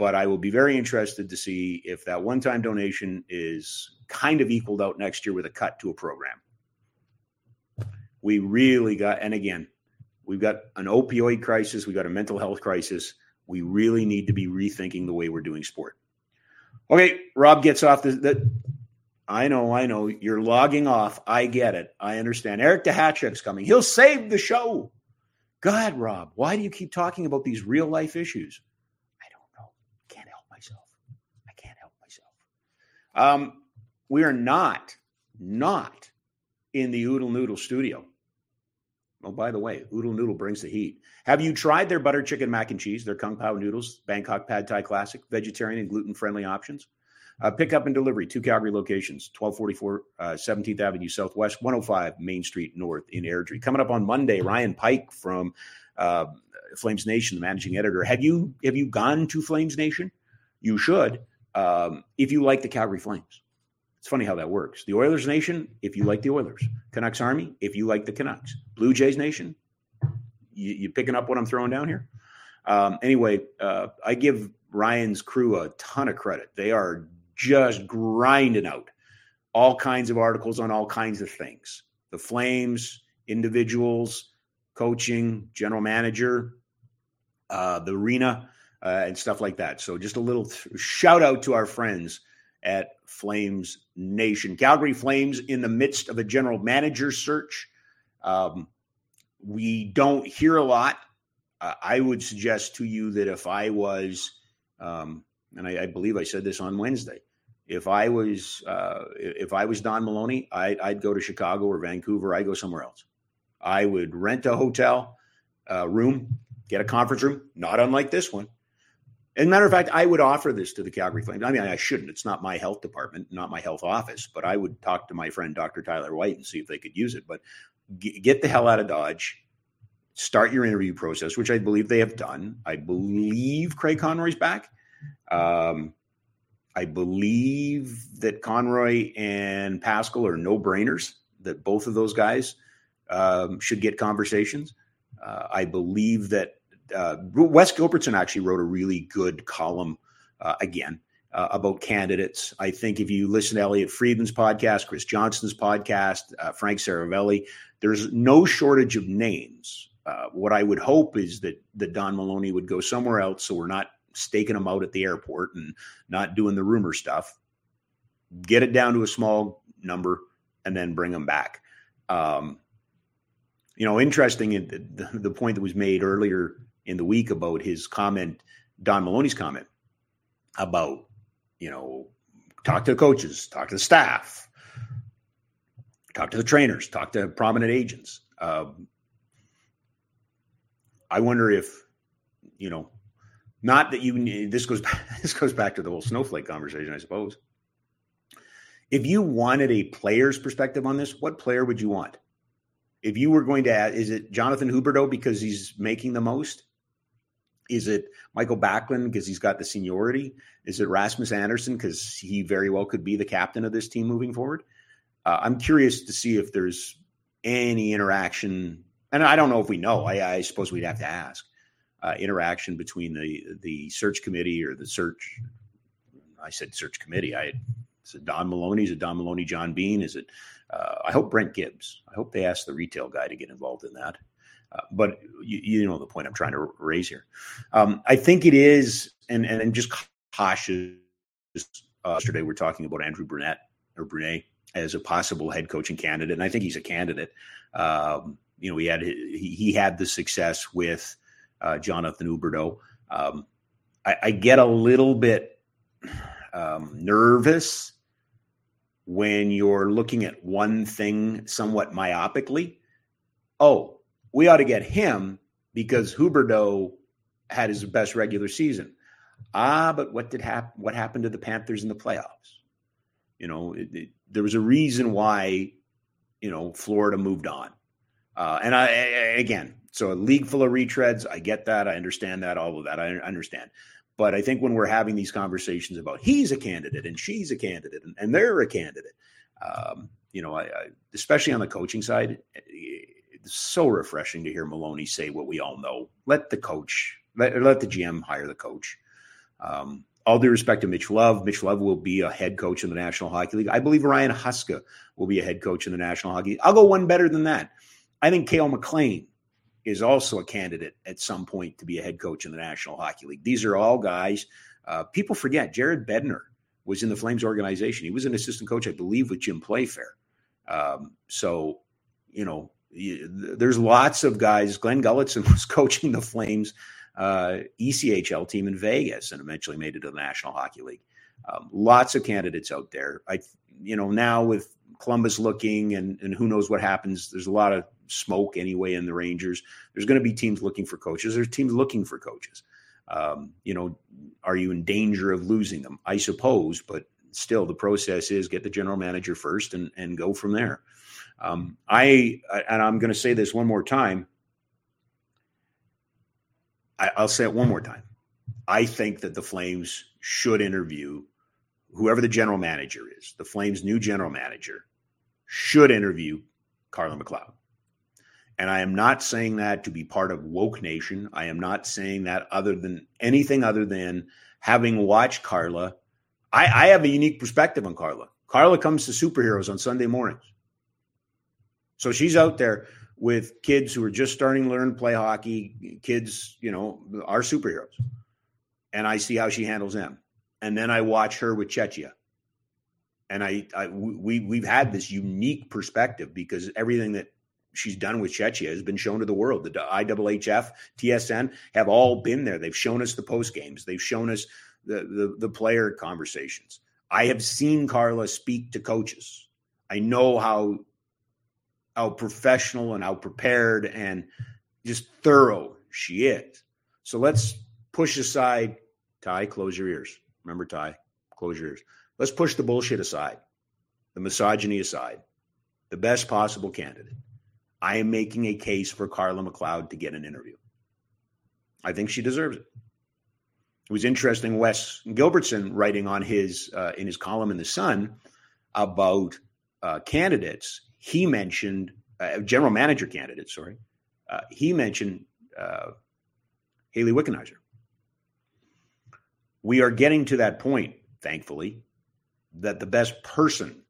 but I will be very interested to see if that one time donation is kind of equaled out next year with a cut to a program. We really got, and again, we've got an opioid crisis, we've got a mental health crisis. We really need to be rethinking the way we're doing sport. Okay, Rob gets off the. the I know, I know. You're logging off. I get it. I understand. Eric Duhatschek's coming. He'll save the show. Go ahead, Rob. Why do you keep talking about these real life issues? I don't know. Can't help myself. I can't help myself. Um, we are not, not in the Oodle Noodle studio. Oh, by the way, Oodle Noodle brings the heat. Have you tried their butter chicken mac and cheese, their Kung Pao noodles, Bangkok Pad Thai Classic, vegetarian and gluten friendly options? Uh, pickup and delivery, two Calgary locations, 1244 uh, 17th Avenue Southwest, 105 Main Street North in Airdrie. Coming up on Monday, Ryan Pike from uh, Flames Nation, the managing editor. Have you have you gone to Flames Nation? You should, um, if you like the Calgary Flames. It's funny how that works. The Oilers Nation, if you like the Oilers. Canucks Army, if you like the Canucks. Blue Jays Nation, you, you picking up what I'm throwing down here? Um, anyway, uh, I give Ryan's crew a ton of credit. They are just grinding out all kinds of articles on all kinds of things. The Flames, individuals, coaching, general manager, uh, the arena, uh, and stuff like that. So just a little th- shout out to our friends at Flames Nation. Calgary Flames in the midst of a general manager search. Um, we don't hear a lot. Uh, I would suggest to you that if I was, um, and I, I, believe I said this on Wednesday, if I was uh, if I was Don Maloney, I'd, I'd, go to Chicago or Vancouver. I'd go somewhere else. I would rent a hotel uh, room, get a conference room, not unlike this one, as a matter of fact, I would offer this to the Calgary Flames. I mean, I shouldn't. It's not my health department, not my health office, but I would talk to my friend Dr. Tyler White and see if they could use it. But get the hell out of Dodge. Start your interview process, which I believe they have done. I believe Craig Conroy's back. Um, I believe that Conroy and Pascal are no brainers, that both of those guys um, should get conversations. Uh, I believe that uh, Wes Gilbertson actually wrote a really good column uh, again uh, about candidates. I think if you listen to Elliotte Friedman's podcast, Chris Johnson's podcast, uh, Frank Seravalli, there's no shortage of names. Uh, what I would hope is that that Don Maloney would go somewhere else, so we're not staking them out at the airport and not doing the rumor stuff. Get it down to a small number and then bring them back. Um, you know, interesting the, the point that was made earlier in the week about his comment, Don Maloney's comment about, you know, talk to the coaches, talk to the staff, talk to the trainers, talk to prominent agents. Um, I wonder if, you know, not that you this goes this goes back to the whole snowflake conversation, I suppose. If you wanted a player's perspective on this, what player would you want? If you were going to add, is it Jonathan Huberdeau because he's making the most? Is it Michael Backlund because he's got the seniority? Is it Rasmus Andersson because he very well could be the captain of this team moving forward? Uh, I'm curious to see if there's any interaction, and I don't know if we know. I, I suppose we'd have to ask uh, interaction between the the search committee or the search. I said search committee. I is it Don Maloney? Is it Don Maloney? John Bean? Is it? Uh, I hope Brent Gibbs. I hope they ask the retail guy to get involved in that. But you, you, know the point I'm trying to raise here. Um, I think it is, and and, just cautious. Uh, yesterday, we're talking about Andrew Brunette or Brunet as a possible head coaching candidate, and I think he's a candidate. Um, you know, he had he, he had the success with uh, Jonathan Huberdeau. Um, I, I, get a little bit um, nervous when you're looking at one thing somewhat myopically. Oh, we ought to get him because Huberdeau had his best regular season. Ah, but what did happen? What happened to the Panthers in the playoffs? You know, it, it, there was a reason why, you know, Florida moved on. Uh, and I, I, again, so a league full of retreads, I get that, I understand that, all of that, I understand. But I think when we're having these conversations about he's a candidate and she's a candidate and, and they're a candidate, um, you know, I, I, especially on the coaching side, so refreshing to hear Maloney say what we all know. Let the coach, let, let the GM hire the coach. Um, all due respect to Mitch Love, Mitch Love will be a head coach in the National Hockey League. I believe Ryan Huska will be a head coach in the National Hockey. League. I'll go one better than that. I think Cail MacLean is also a candidate at some point to be a head coach in the National Hockey League. These are all guys. Uh, people forget Jared Bednar was in the Flames organization. He was an assistant coach, I believe, with Jim Playfair. Um, so, you know, there's lots of guys. Glen Gulutzan was coaching the Flames uh, ECHL team in Vegas and eventually made it to the National Hockey League. Um, lots of candidates out there. I, you know, now with Columbus looking and and who knows what happens. There's a lot of smoke anyway in the Rangers. There's going to be teams looking for coaches. There's teams looking for coaches. Um, you know, are you in danger of losing them? I suppose, but still, the process is get the general manager first and and go from there. Um, I and I'm going to say this one more time. I, I'll say it one more time. I think that the Flames should interview whoever the general manager is, the Flames' new general manager, should interview Carla MacLeod. And I am not saying that to be part of woke nation. I am not saying that other than anything other than having watched Carla. I, I have a unique perspective on Carla. Carla comes to superheroes on Sunday mornings. So she's out there with kids who are just starting to learn to play hockey, kids, you know, are superheroes. And I see how she handles them. And then I watch her with Czechia. And I, I we we've had this unique perspective because everything that she's done with Czechia has been shown to the world. The IHF, TSN have all been there. They've shown us the post games. They've shown us the, the, the player conversations. I have seen Carla speak to coaches. I know how how professional and how prepared and just thorough she is. So let's push aside Ty, close your ears. Remember, Ty, close your ears. Let's push the bullshit aside, the misogyny aside, the best possible candidate. I am making a case for Carla MacLeod to get an interview. I think she deserves it. It was interesting. Wes Gilbertson writing on his uh, in his column in the Sun about uh, candidates. He mentioned uh, general manager candidates. Sorry, uh, he mentioned uh, Hayley Wickenheiser. We are getting to that point, thankfully, that the best person,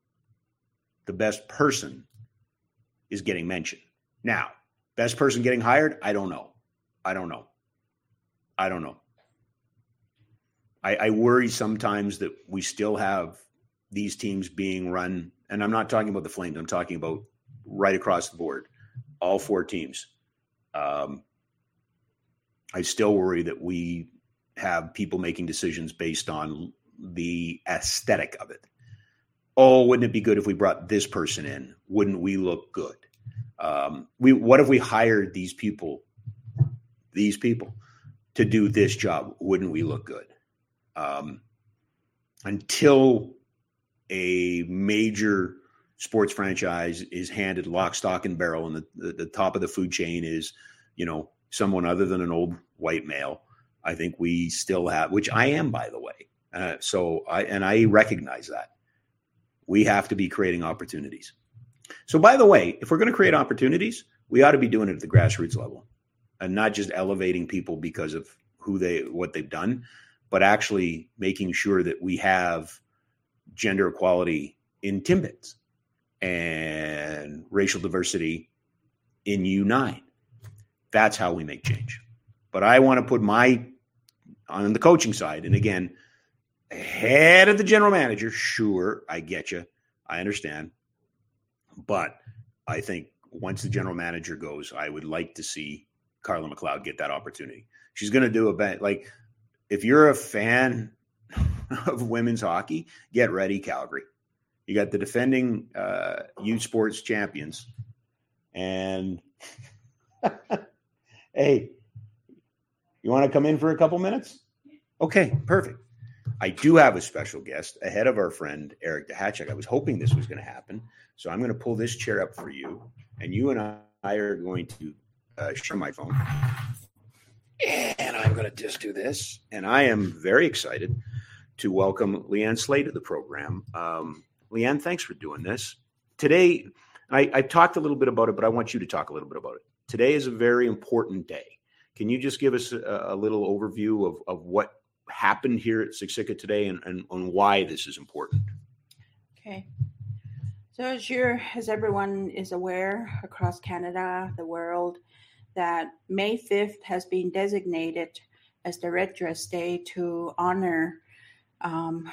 the best person is getting mentioned. Now, best person getting hired? I don't know. I don't know. I don't know. I, I worry sometimes that we still have these teams being run, and I'm not talking about the Flames. I'm talking about right across the board, all four teams. Um, I still worry that we have people making decisions based on the aesthetic of it. Oh, wouldn't it be good if we brought this person in? Wouldn't we look good? Um, we what if we hired these people, these people, to do this job? Wouldn't we look good? Um, until a major sports franchise is handed lock, stock, and barrel, and the, the, the top of the food chain is, you know, someone other than an old white male. I think we still have, which I am, by the way. Uh, so I and I recognize that we have to be creating opportunities. So, by the way, if we're going to create opportunities, we ought to be doing it at the grassroots level and not just elevating people because of who they what they've done, but actually making sure that we have gender equality in Timbits and racial diversity in U9. That's how we make change. But I want to put my on the coaching side, and again, head of the general manager. Sure, I get you. I understand. But I think once the general manager goes, I would like to see Carla MacLeod get that opportunity. She's going to do a bet. Like, if you're a fan of women's hockey, get ready, Calgary. You got the defending uh, youth sports champions, and hey, you want to come in for a couple minutes? Okay, perfect. I do have a special guest ahead of our friend Eric Duhatschek. I was hoping this was going to happen. So I'm going to pull this chair up for you, and you and I are going to uh, share my phone. And I'm going to just do this. And I am very excited to welcome Leanne Slay to the program. Um, Leanne, thanks for doing this. Today, I, I talked a little bit about it, but I want you to talk a little bit about it. Today is a very important day. Can you just give us a, a little overview of, of what happened here at Siksika today and, and, and why this is important? Okay. So, as, you as everyone is aware across Canada, the world, that May 5th has been designated as the Red Dress Day to honor um,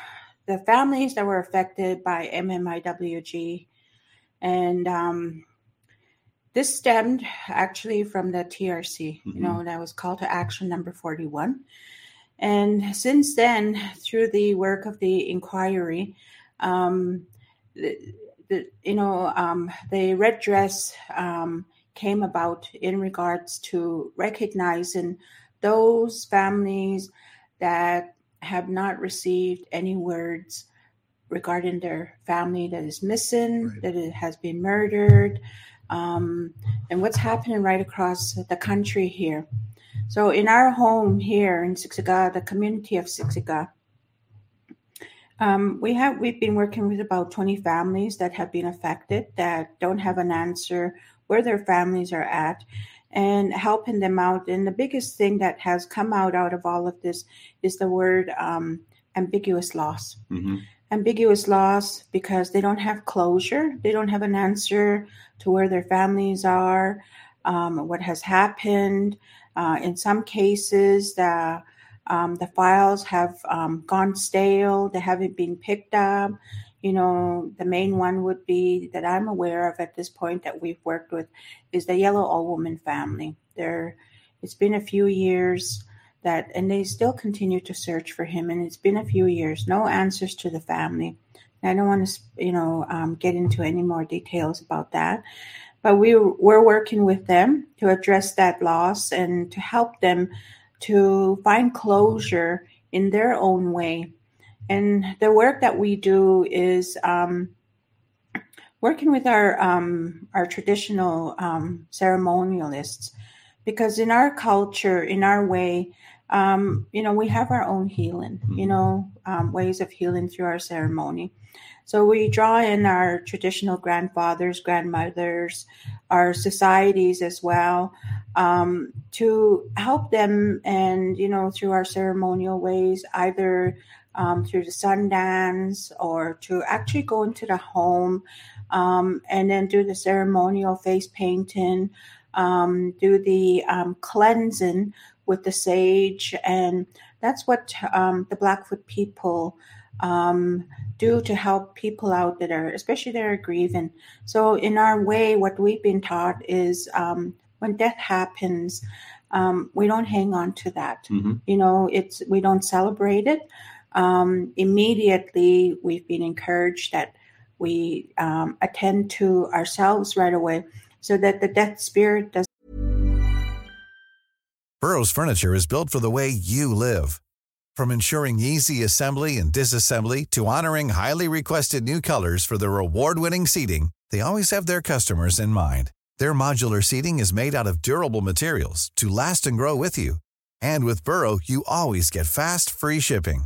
the families that were affected by MMIWG. And um, this stemmed actually from the TRC, mm-hmm. you know, that was call to action number 41. And since then, through the work of the inquiry, um, the, the, you know, um, the red dress um, came about in regards to recognizing those families that have not received any words regarding their family that is missing, right. that it has been murdered, um, and what's happening right across the country here. So, in our home here in Siksika, the community of Siksika, um, we have we've been working with about 20 families that have been affected that don't have an answer where their families are at and helping them out. And the biggest thing that has come out out of all of this is the word um, ambiguous loss. Mm-hmm. Ambiguous loss because they don't have closure. They don't have an answer to where their families are, um, what has happened. Uh, in some cases, the um, the files have um, gone stale. They haven't been picked up. You know, the main one would be that I'm aware of at this point that we've worked with is the Yellow Old Woman family. There, it's been a few years that, and they still continue to search for him. And it's been a few years, no answers to the family. I don't want to, you know, um, get into any more details about that, but we we're working with them to address that loss and to help them to find closure in their own way and the work that we do is um, working with our um, our traditional um, ceremonialists, because in our culture, in our way, um, you know, we have our own healing, you mm-hmm. know, um, ways of healing through our ceremony. So we draw in our traditional grandfathers, grandmothers, our societies as well, um, to help them, and you know, through our ceremonial ways, either um, through the Sundance or to actually go into the home um, and then do the ceremonial face painting, um, do the um, cleansing with the sage. And that's what um, the Blackfoot people um, do to help people out that are, especially that are grieving. So, in our way, what we've been taught is when death happens, we don't hang on to that. Mm-hmm. You know, it's we don't celebrate it um, immediately we've been encouraged that we um, attend to ourselves right away so that the death spirit does. Burrow's furniture is built for the way you live. From ensuring easy assembly and disassembly to honoring highly requested new colors for their award winning seating, they always have their customers in mind. Their modular seating is made out of durable materials to last and grow with you. And with Burrow, you always get fast, free shipping.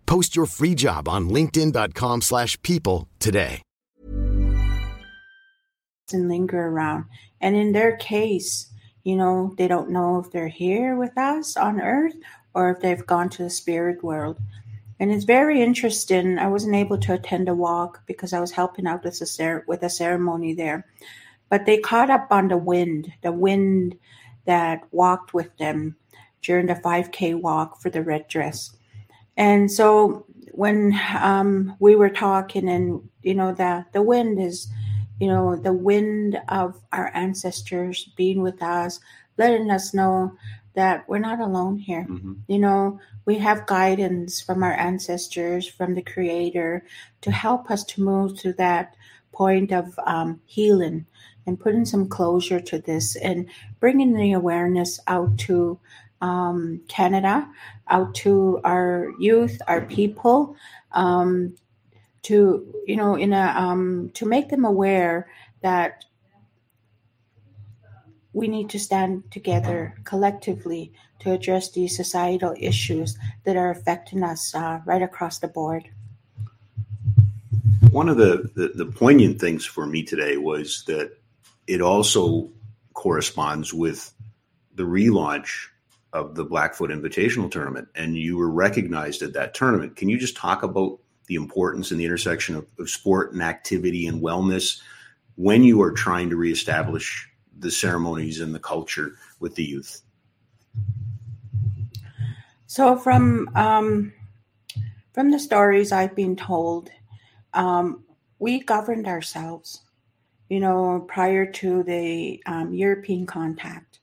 Post your free job on linkedin.com slash people today. And linger around. And in their case, you know, they don't know if they're here with us on earth or if they've gone to the spirit world. And it's very interesting. I wasn't able to attend a walk because I was helping out with a, cer- with a ceremony there. But they caught up on the wind, the wind that walked with them during the 5K walk for the red dress. And so when um, we were talking, and you know, the the wind is, you know, the wind of our ancestors being with us, letting us know that we're not alone here. Mhm. You know, we have guidance from our ancestors, from the Creator, to help us to move to that point of um, healing and putting some closure to this and bringing the awareness out to um, Canada, out to our youth, our people, um, to you know, in a um, to make them aware that we need to stand together collectively to address these societal issues that are affecting us uh, right across the board. One of the, the, the poignant things for me today was that it also corresponds with the relaunch of the Blackfoot Invitational Tournament, and you were recognized at that tournament. Can you just talk about the importance and the intersection of, of sport and activity and wellness when you are trying to reestablish the ceremonies and the culture with the youth? So from um, from the stories I've been told, um, we governed ourselves, you know, prior to the um, European contact,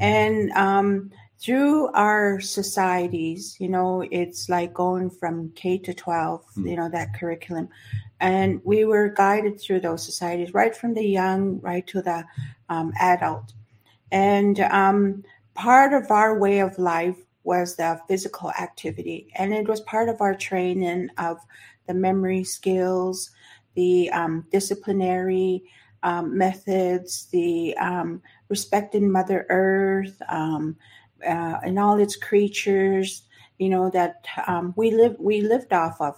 and um, through our societies, you know, it's like going from K to twelve, you know, that curriculum, and we were guided through those societies right from the young right to the um, adult, and um, part of our way of life was the physical activity and it was part of our training of the memory skills the um, disciplinary um, methods the um, respecting mother earth um, uh, and all its creatures you know that um, we live we lived off of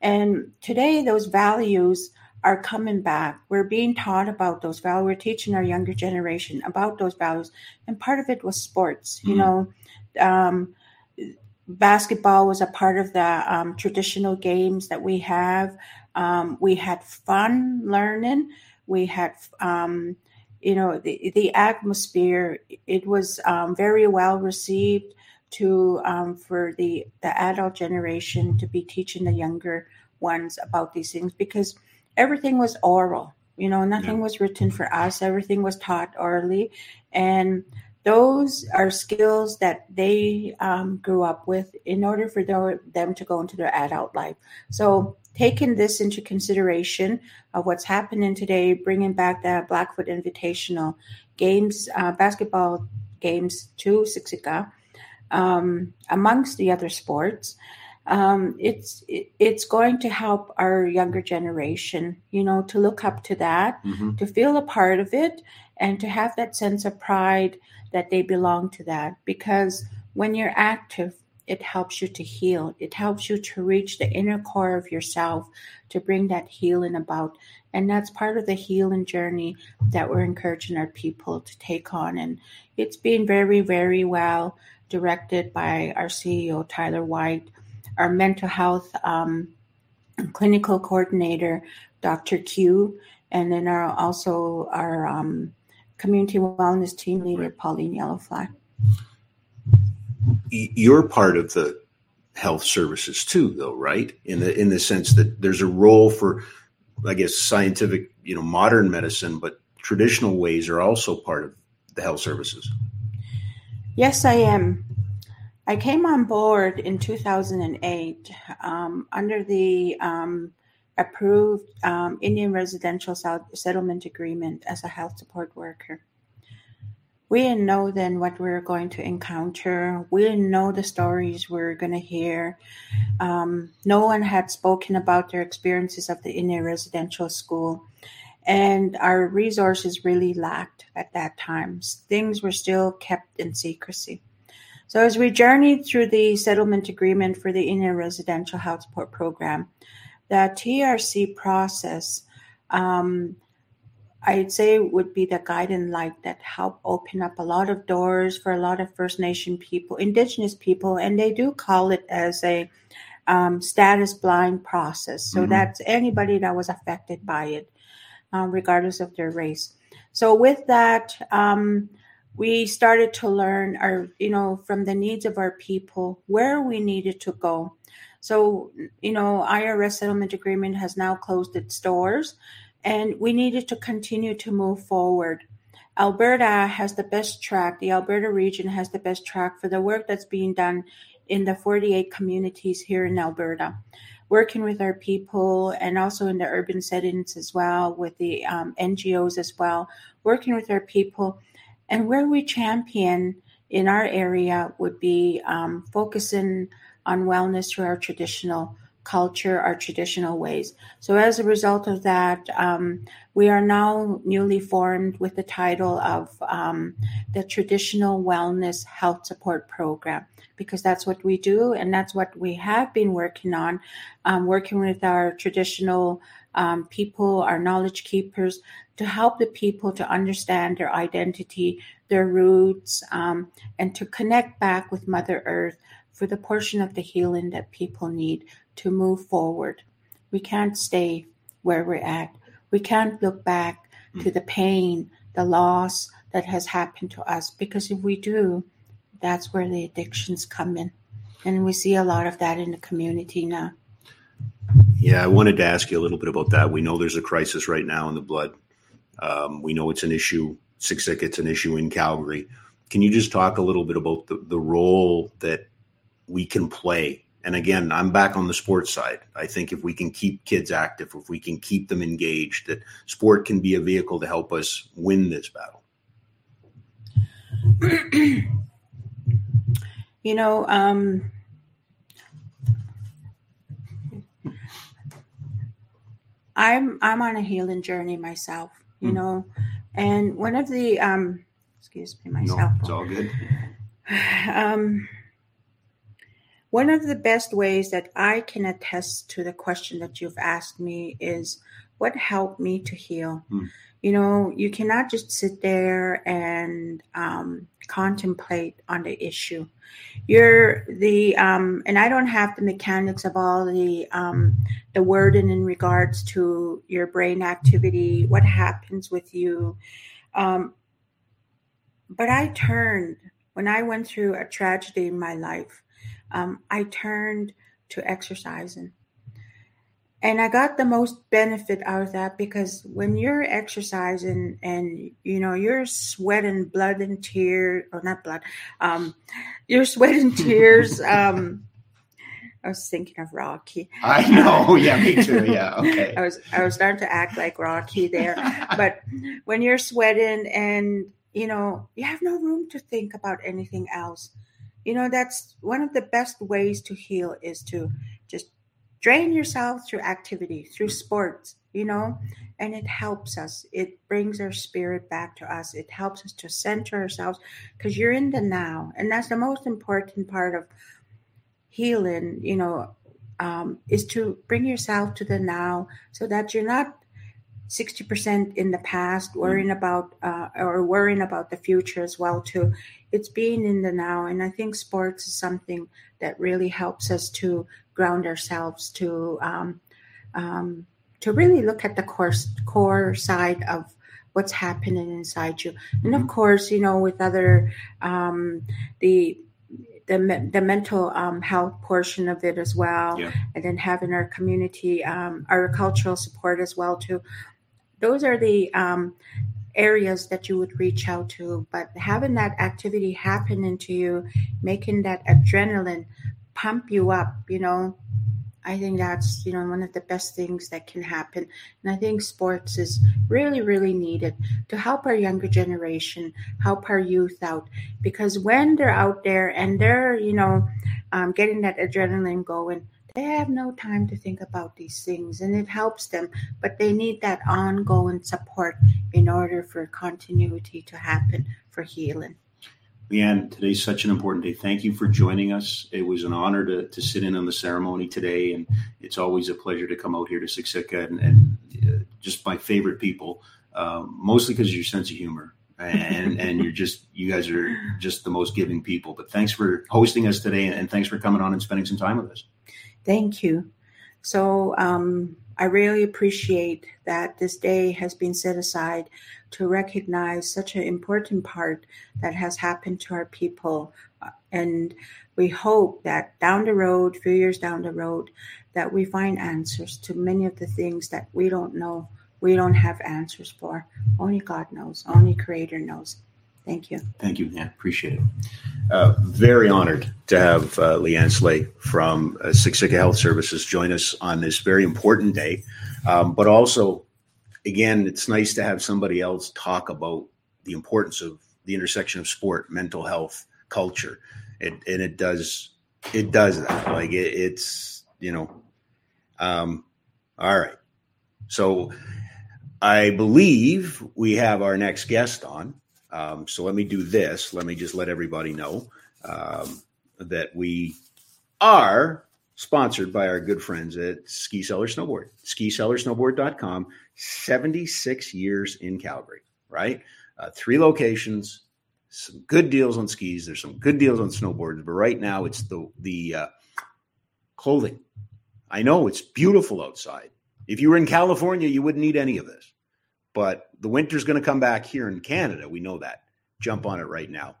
and today those values are coming back we're being taught about those values we're teaching our younger generation about those values and part of it was sports you Mhm. know um, basketball was a part of the um, traditional games that we have. Um, we had fun learning. We had, um, you know, the, the atmosphere. It was um, very well received to um, for the the adult generation to be teaching the younger ones about these things because everything was oral. You know, nothing Yeah. was written for us. Everything was taught orally, and those are skills that they um, grew up with in order for their, them to go into their adult life. So, taking this into consideration of what's happening today, bringing back the Blackfoot Invitational games, uh, basketball games to Siksika, um, amongst the other sports, um, it's it, it's going to help our younger generation, you know, to look up to that, Mhm. to feel a part of it, and to have that sense of pride that they belong to that. Because when you're active, it helps you to heal. It helps you to reach the inner core of yourself to bring that healing about. And that's part of the healing journey that we're encouraging our people to take on. And it's been very, very well directed by our CEO, Tyler White, our mental health um, clinical coordinator, Dr. Q, and then our, also our um, community wellness team leader, Pauline Yellowfly. You're part of the health services too, though, right? In the in the sense that there's a role for, I guess, scientific, you know, modern medicine, but traditional ways are also part of the health services. Yes, I am. I came on board in 2008 um, under the um, approved um, Indian Residential Settlement Agreement as a health support worker. We didn't know then what we were going to encounter. We didn't know the stories we were going to hear. Um, no one had spoken about their experiences of the Indian Residential School. And our resources really lacked at that time. Things were still kept in secrecy. So, as we journeyed through the settlement agreement for the Indian Residential Health Support Program, the TRC process, um, I'd say, would be the guiding light that helped open up a lot of doors for a lot of First Nation people, Indigenous people, and they do call it as a um, status blind process. So, Mhm. that's anybody that was affected by it, uh, regardless of their race. So, with that, um, we started to learn our, you know, from the needs of our people where we needed to go. So, you know, IRS settlement agreement has now closed its doors, and we needed to continue to move forward. Alberta has the best track, the Alberta region has the best track for the work that's being done in the 48 communities here in Alberta, working with our people and also in the urban settings as well, with the um, NGOs as well, working with our people. And where we champion in our area would be um, focusing on wellness through our traditional culture, our traditional ways. So, as a result of that, um, we are now newly formed with the title of um, the Traditional Wellness Health Support Program, because that's what we do and that's what we have been working on, um, working with our traditional um, people, our knowledge keepers, to help the people to understand their identity, their roots, um, and to connect back with Mother Earth for the portion of the healing that people need to move forward. We can't stay where we're at. We can't look back mm. to the pain, the loss that has happened to us, because if we do, that's where the addictions come in. And we see a lot of that in the community now. Yeah, I wanted to ask you a little bit about that. We know there's a crisis right now in the blood. Um, we know it's an issue. Siksika, it's an issue in Calgary. Can you just talk a little bit about the, the role that we can play and again, I'm back on the sports side. I think if we can keep kids active, if we can keep them engaged, that sport can be a vehicle to help us win this battle. you know, um, I'm I'm on a healing journey myself, you mm. know, and one of the um, excuse me myself. No, it's all good. Um, one of the best ways that I can attest to the question that you've asked me is what helped me to heal. Mm. You know, you cannot just sit there and um, contemplate on the issue. You're the, um, and I don't have the mechanics of all the um, the wording in regards to your brain activity, what happens with you. Um, but I turned when I went through a tragedy in my life um, I turned to exercising. And I got the most benefit out of that because when you're exercising and you know you're sweating blood and tears, or not blood, um, you're sweating tears. Um, I was thinking of Rocky. I know, yeah, me too. Yeah, okay. I was I was starting to act like Rocky there, but when you're sweating and you know you have no room to think about anything else you know that's one of the best ways to heal is to just drain yourself through activity through sports you know and it helps us. It brings our spirit back to us. It helps us to center ourselves because you're in the now. And that's the most important part of healing you know um, is to bring yourself to the now so that you're not 60% in the past mm. worrying about uh, or worrying about the future as well too it's being in the now and i think sports is something that really helps us to ground ourselves to um, um, to really look at the core core side of what's happening inside you and of mm-hmm. course you know with other um, the the, the mental um, health portion of it as well yeah. and then having our community um, our cultural support as well too those are the um, areas that you would reach out to. But having that activity happen into you, making that adrenaline pump you up, you know, I think that's you know one of the best things that can happen, and I think sports is really really needed to help our younger generation, help our youth out, because when they're out there and they're you know um, getting that adrenaline going, they have no time to think about these things and it helps them but they need that ongoing support in order for continuity to happen for healing Leanne, today's such an important day. Thank you for joining us. It was an honor to, to sit in on the ceremony today, and it's always a pleasure to come out here to Siksika and, and uh, just my favorite people, um, mostly because of your sense of humor. and and you're just you guys are just the most giving people. But thanks for hosting us today, and thanks for coming on and spending some time with us. Thank you. So, um, I really appreciate that this day has been set aside to recognize such an important part that has happened to our people. Uh, and we hope that down the road, few years down the road, that we find answers to many of the things that we don't know, we don't have answers for. Only God knows, only Creator knows. Thank you. Thank you. Yeah, appreciate it. Uh, very honored to have uh, Leanne Slay from uh, Health Services join us on this very important day. Um, but also, again, it's nice to have somebody else talk about the importance of the intersection of sport, mental health, culture, it, and it does it does that. Like it, it's you know, um, all right. So I believe we have our next guest on. Um, so let me do this. Let me just let everybody know um, that we are sponsored by our good friends at Ski Cellar Snowboard, skicellarsnowboard.com, 76 years in Calgary, right? Uh, three locations, some good deals on skis. There's some good deals on snowboards, but right now it's the, the uh, clothing. I know it's beautiful outside. If you were in California, you wouldn't need any of this but the winter's going to come back here in Canada. We know that. Jump on it right now.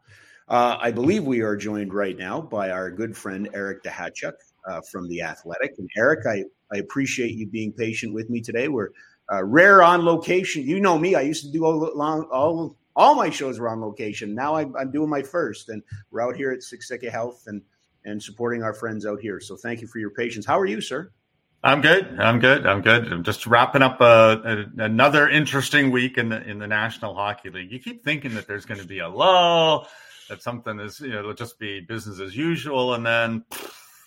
Uh, I believe we are joined right now by our good friend Eric Duhatschek uh, from The Athletic. And Eric, I, I appreciate you being patient with me today. We're uh, rare on location. You know me. I used to do all, long, all, all my shows were on location. Now I, I'm doing my first, and we're out here at Siksika Health and and supporting our friends out here. So thank you for your patience. How are you, sir? I'm good. I'm good. I'm good. I'm just wrapping up a, a, another interesting week in the in the National Hockey League. You keep thinking that there's going to be a lull, that something is you know it'll just be business as usual, and then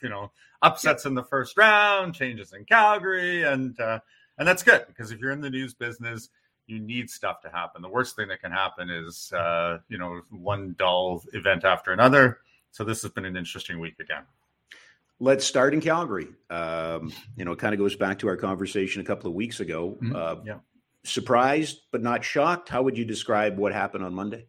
you know upsets in the first round, changes in Calgary, and uh, and that's good because if you're in the news business, you need stuff to happen. The worst thing that can happen is uh, you know one dull event after another. So this has been an interesting week again let's start in Calgary. Um, you know, it kind of goes back to our conversation a couple of weeks ago. Mm-hmm. Uh, yeah. Surprised but not shocked. How would you describe what happened on Monday?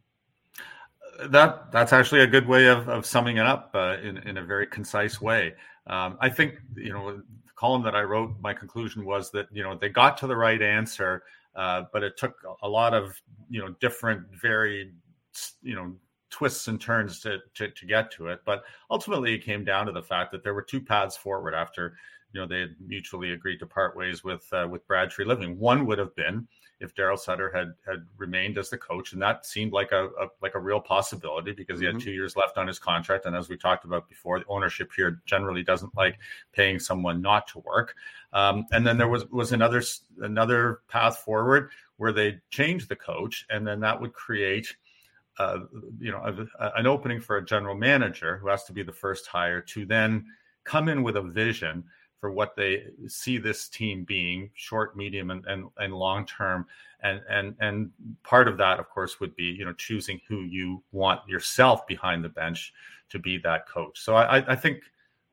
That that's actually a good way of, of summing it up uh, in in a very concise way. Um, I think you know the column that I wrote. My conclusion was that you know they got to the right answer, uh, but it took a lot of you know different, very you know twists and turns to, to, to get to it. But ultimately, it came down to the fact that there were two paths forward after you know they had mutually agreed to part ways with uh, with Brad Treliving. One would have been if Daryl Sutter had had remained as the coach, and that seemed like a, a like a real possibility because he mm-hmm. had two years left on his contract. And as we talked about before, the ownership here generally doesn't like paying someone not to work. Um, and then there was was another another path forward where they changed the coach, and then that would create uh, you know, a, an opening for a general manager who has to be the first hire to then come in with a vision for what they see this team being short, medium, and, and, and long term. And, and, and part of that, of course, would be, you know, choosing who you want yourself behind the bench to be that coach. So I, I think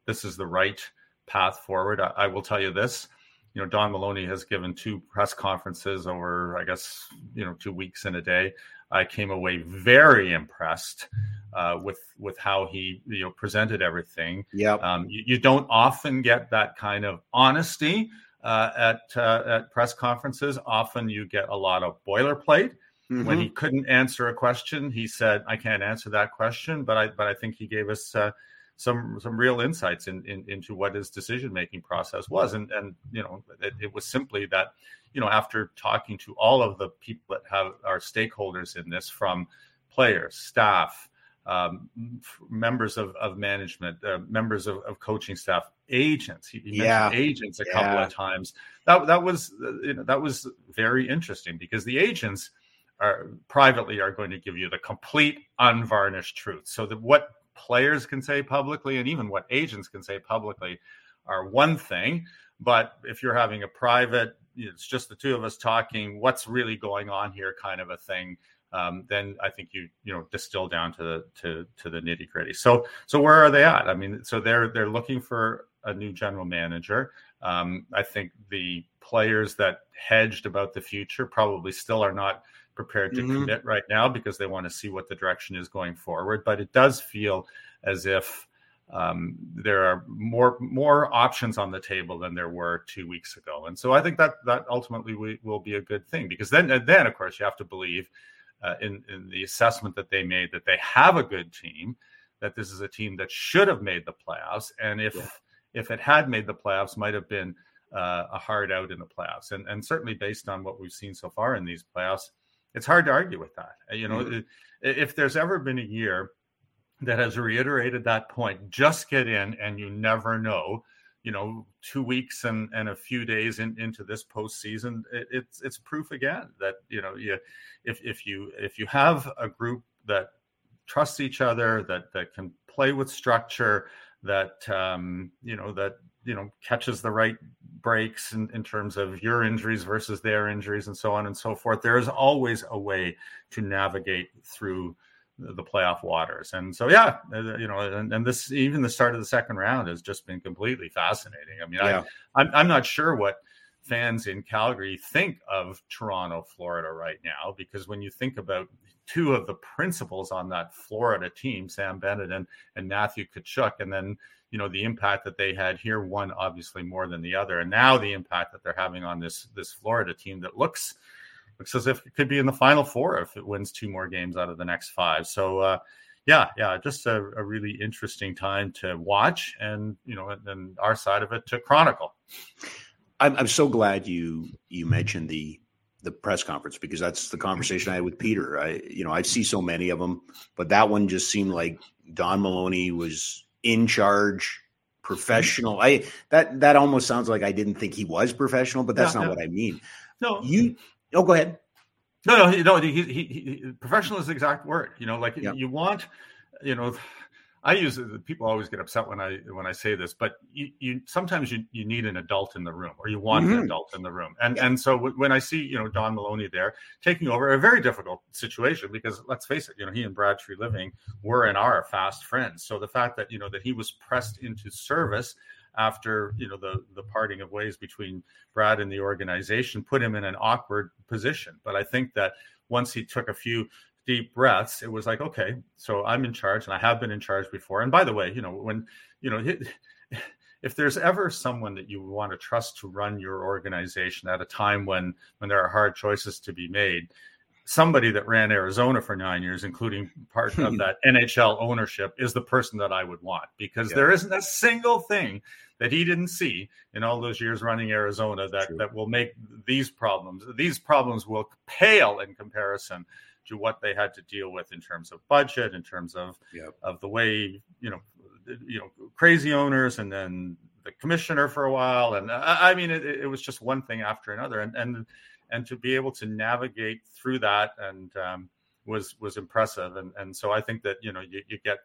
this is the right path forward. I, I will tell you this, you know, Don Maloney has given two press conferences over, I guess, you know, two weeks in a day. I came away very impressed uh, with with how he you know presented everything. Yeah, um, you, you, don't often get that kind of honesty uh, at uh, at press conferences. Often you get a lot of boilerplate. Mm-hmm. When he couldn't answer a question, he said, "I can't answer that question," but I but I think he gave us uh, some some real insights in, in, into what his decision making process was, and and you know it, it, was simply that you know after talking to all of the people that have are stakeholders in this, from players, staff, um, members of, of management, uh, members of, of, coaching staff, agents. He, he yeah. mentioned agents a yeah. couple of times. That that was you know that was very interesting because the agents are privately are going to give you the complete unvarnished truth. So that what players can say publicly and even what agents can say publicly are one thing. But if you're having a private, it's just the two of us talking, what's really going on here, kind of a thing. Um, then I think you you know distill down to the to to the nitty gritty. So so where are they at? I mean, so they're they're looking for a new general manager. Um, I think the players that hedged about the future probably still are not prepared to mm-hmm. commit right now because they want to see what the direction is going forward. But it does feel as if um, there are more more options on the table than there were two weeks ago, and so I think that that ultimately we, will be a good thing because then then of course you have to believe uh, in in the assessment that they made that they have a good team, that this is a team that should have made the playoffs, and if yeah. if it had made the playoffs, might have been uh, a hard out in the playoffs, and and certainly based on what we've seen so far in these playoffs, it's hard to argue with that. You know, mm-hmm. if there's ever been a year that has reiterated that point. Just get in, and you never know. You know, two weeks and, and a few days in, into this postseason, it, it's it's proof again that you know you if if you if you have a group that trusts each other, that that can play with structure, that um, you know that you know catches the right breaks in, in terms of your injuries versus their injuries and so on and so forth. There is always a way to navigate through the playoff waters. And so, yeah, uh, you know, and, and, this even the start of the second round has just been completely fascinating. I mean, yeah. I, I'm I'm not sure what fans in Calgary think of Toronto, Florida right now, because when you think about two of the principals on that Florida team, Sam Bennett and, and Matthew Tkachuk, and then you know the impact that they had here, one obviously more than the other, and now the impact that they're having on this this Florida team that looks looks as if it could be in the final four if it wins two more games out of the next five. So, uh, yeah, yeah, just a, a, really interesting time to watch, and you know, and, and our side of it to chronicle. I'm, I'm so glad you you mentioned the the press conference because that's the conversation I had with Peter. I you know I see so many of them, but that one just seemed like Don Maloney was in charge, professional. Mm-hmm. I that that almost sounds like I didn't think he was professional, but that's yeah, not yeah. what I mean. No, you Oh, go ahead. No, no, no. He, he, he, professional is the exact word. You know, like yep. you want, you know, I use it. People always get upset when I when I say this, but you, you sometimes you, you need an adult in the room, or you want mm-hmm. an adult in the room, and and so when I see you know Don Maloney there taking over a very difficult situation because let's face it, you know he and Brad Treliving were and are fast friends. So the fact that you know that he was pressed into service after you know the the parting of ways between Brad and the organization put him in an awkward position. But I think that once he took a few deep breaths, it was like, okay, so I'm in charge, and I have been in charge before. And by the way, you know when you know. if there's ever someone that you want to trust to run your organization at a time when when there are hard choices to be made somebody that ran Arizona for nine years, including part of hmm. that NHL ownership, is the person that I would want because yeah. there isn't a single thing that he didn't see in all those years running Arizona that, that will make these problems, these problems will pale in comparison to what they had to deal with in terms of budget, in terms of yep. of the way you know you know crazy owners, and then the commissioner for a while, and I, I mean it, it, was just one thing after another, and and and to be able to navigate through that and um, was was impressive, and and so I think that you know you, you get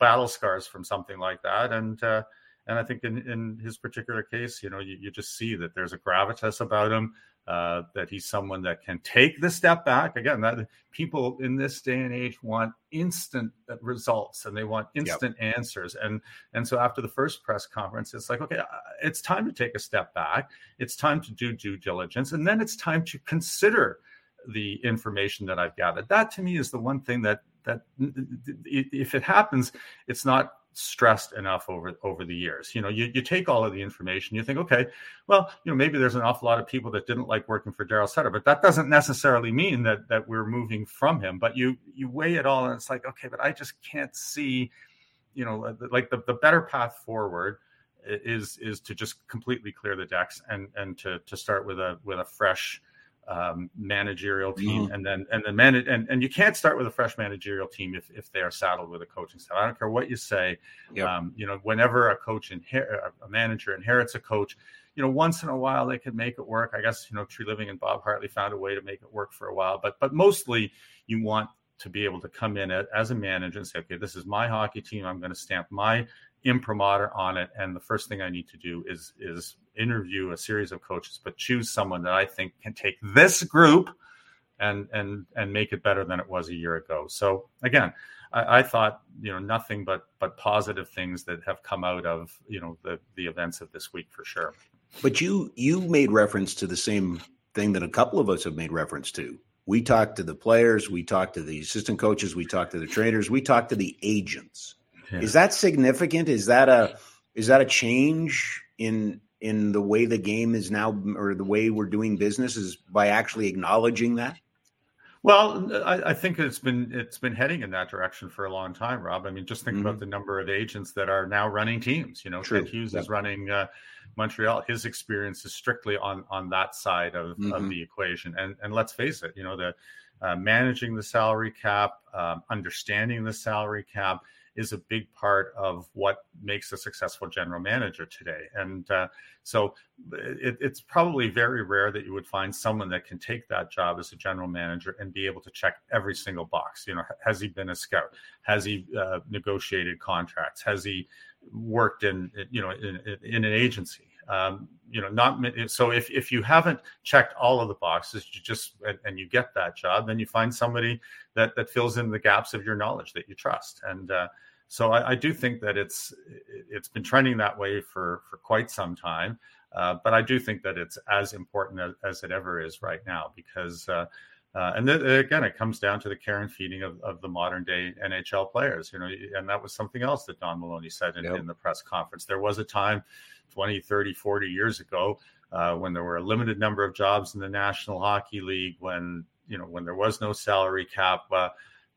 battle scars from something like that, and uh, and I think in, in his particular case, you know, you, you just see that there's a gravitas about him, uh, that he's someone that can take the step back. Again, that people in this day and age want instant results and they want instant yep. answers. And and so after the first press conference, it's like, okay, uh, it's time to take a step back. It's time to do due diligence, and then it's time to consider the information that I've gathered. That to me is the one thing that that if it happens, it's not stressed enough over over the years. You know, you, you take all of the information, you think, okay, well, you know, maybe there's an awful lot of people that didn't like working for Daryl Sutter, but that doesn't necessarily mean that that we're moving from him. But you you weigh it all, and it's like, okay, but I just can't see, you know, like the, the better path forward is is to just completely clear the decks and and to to start with a with a fresh um, managerial team, mm-hmm. and then and then manage and, and you can't start with a fresh managerial team if, if they are saddled with a coaching staff. I don't care what you say. Yep. Um, you know, whenever a coach inher- a manager inherits a coach, you know, once in a while they can make it work. I guess you know, Treliving and Bob Hartley found a way to make it work for a while, but but mostly you want to be able to come in as a manager and say, okay, this is my hockey team. I'm going to stamp my imprimatur on it, and the first thing I need to do is is interview a series of coaches, but choose someone that I think can take this group and and and make it better than it was a year ago. So again, I, I, thought you know nothing but but positive things that have come out of you know the the events of this week for sure. But you you made reference to the same thing that a couple of us have made reference to. We talked to the players, we talked to the assistant coaches, we talked to the trainers, we talked to the agents. Yeah. Is that significant? Is that a is that a change in in the way the game is now or the way we're doing business is by actually acknowledging that? Well, I, I, think it's been it's been heading in that direction for a long time, Rob. I mean, just think mm-hmm. about the number of agents that are now running teams. You know, True. Kent Hughes yep. is running uh, Montreal. His experience is strictly on on that side of, mm-hmm. of the equation. And and let's face it, you know, the uh, managing the salary cap, um, understanding the salary cap is a big part of what makes a successful general manager today. And uh, so it, it's probably very rare that you would find someone that can take that job as a general manager and be able to check every single box. You know, has he been a scout? Has he uh, negotiated contracts? Has he worked in, you know, in, in an agency? Um, you know, not so if, if you haven't checked all of the boxes, you just and, and, you get that job, then you find somebody that that fills in the gaps of your knowledge that you trust. And uh, so I, I, do think that it's it's been trending that way for for quite some time. Uh, but I do think that it's as important as, as, it ever is right now because. Uh, uh, and then again, it comes down to the care and feeding of, of the modern day NHL players, you know, and that was something else that Don Maloney said in, yep. in the press conference. There was a time 20, 30, 40 years ago uh, when there were a limited number of jobs in the National Hockey League, when you know when there was no salary cap. Uh,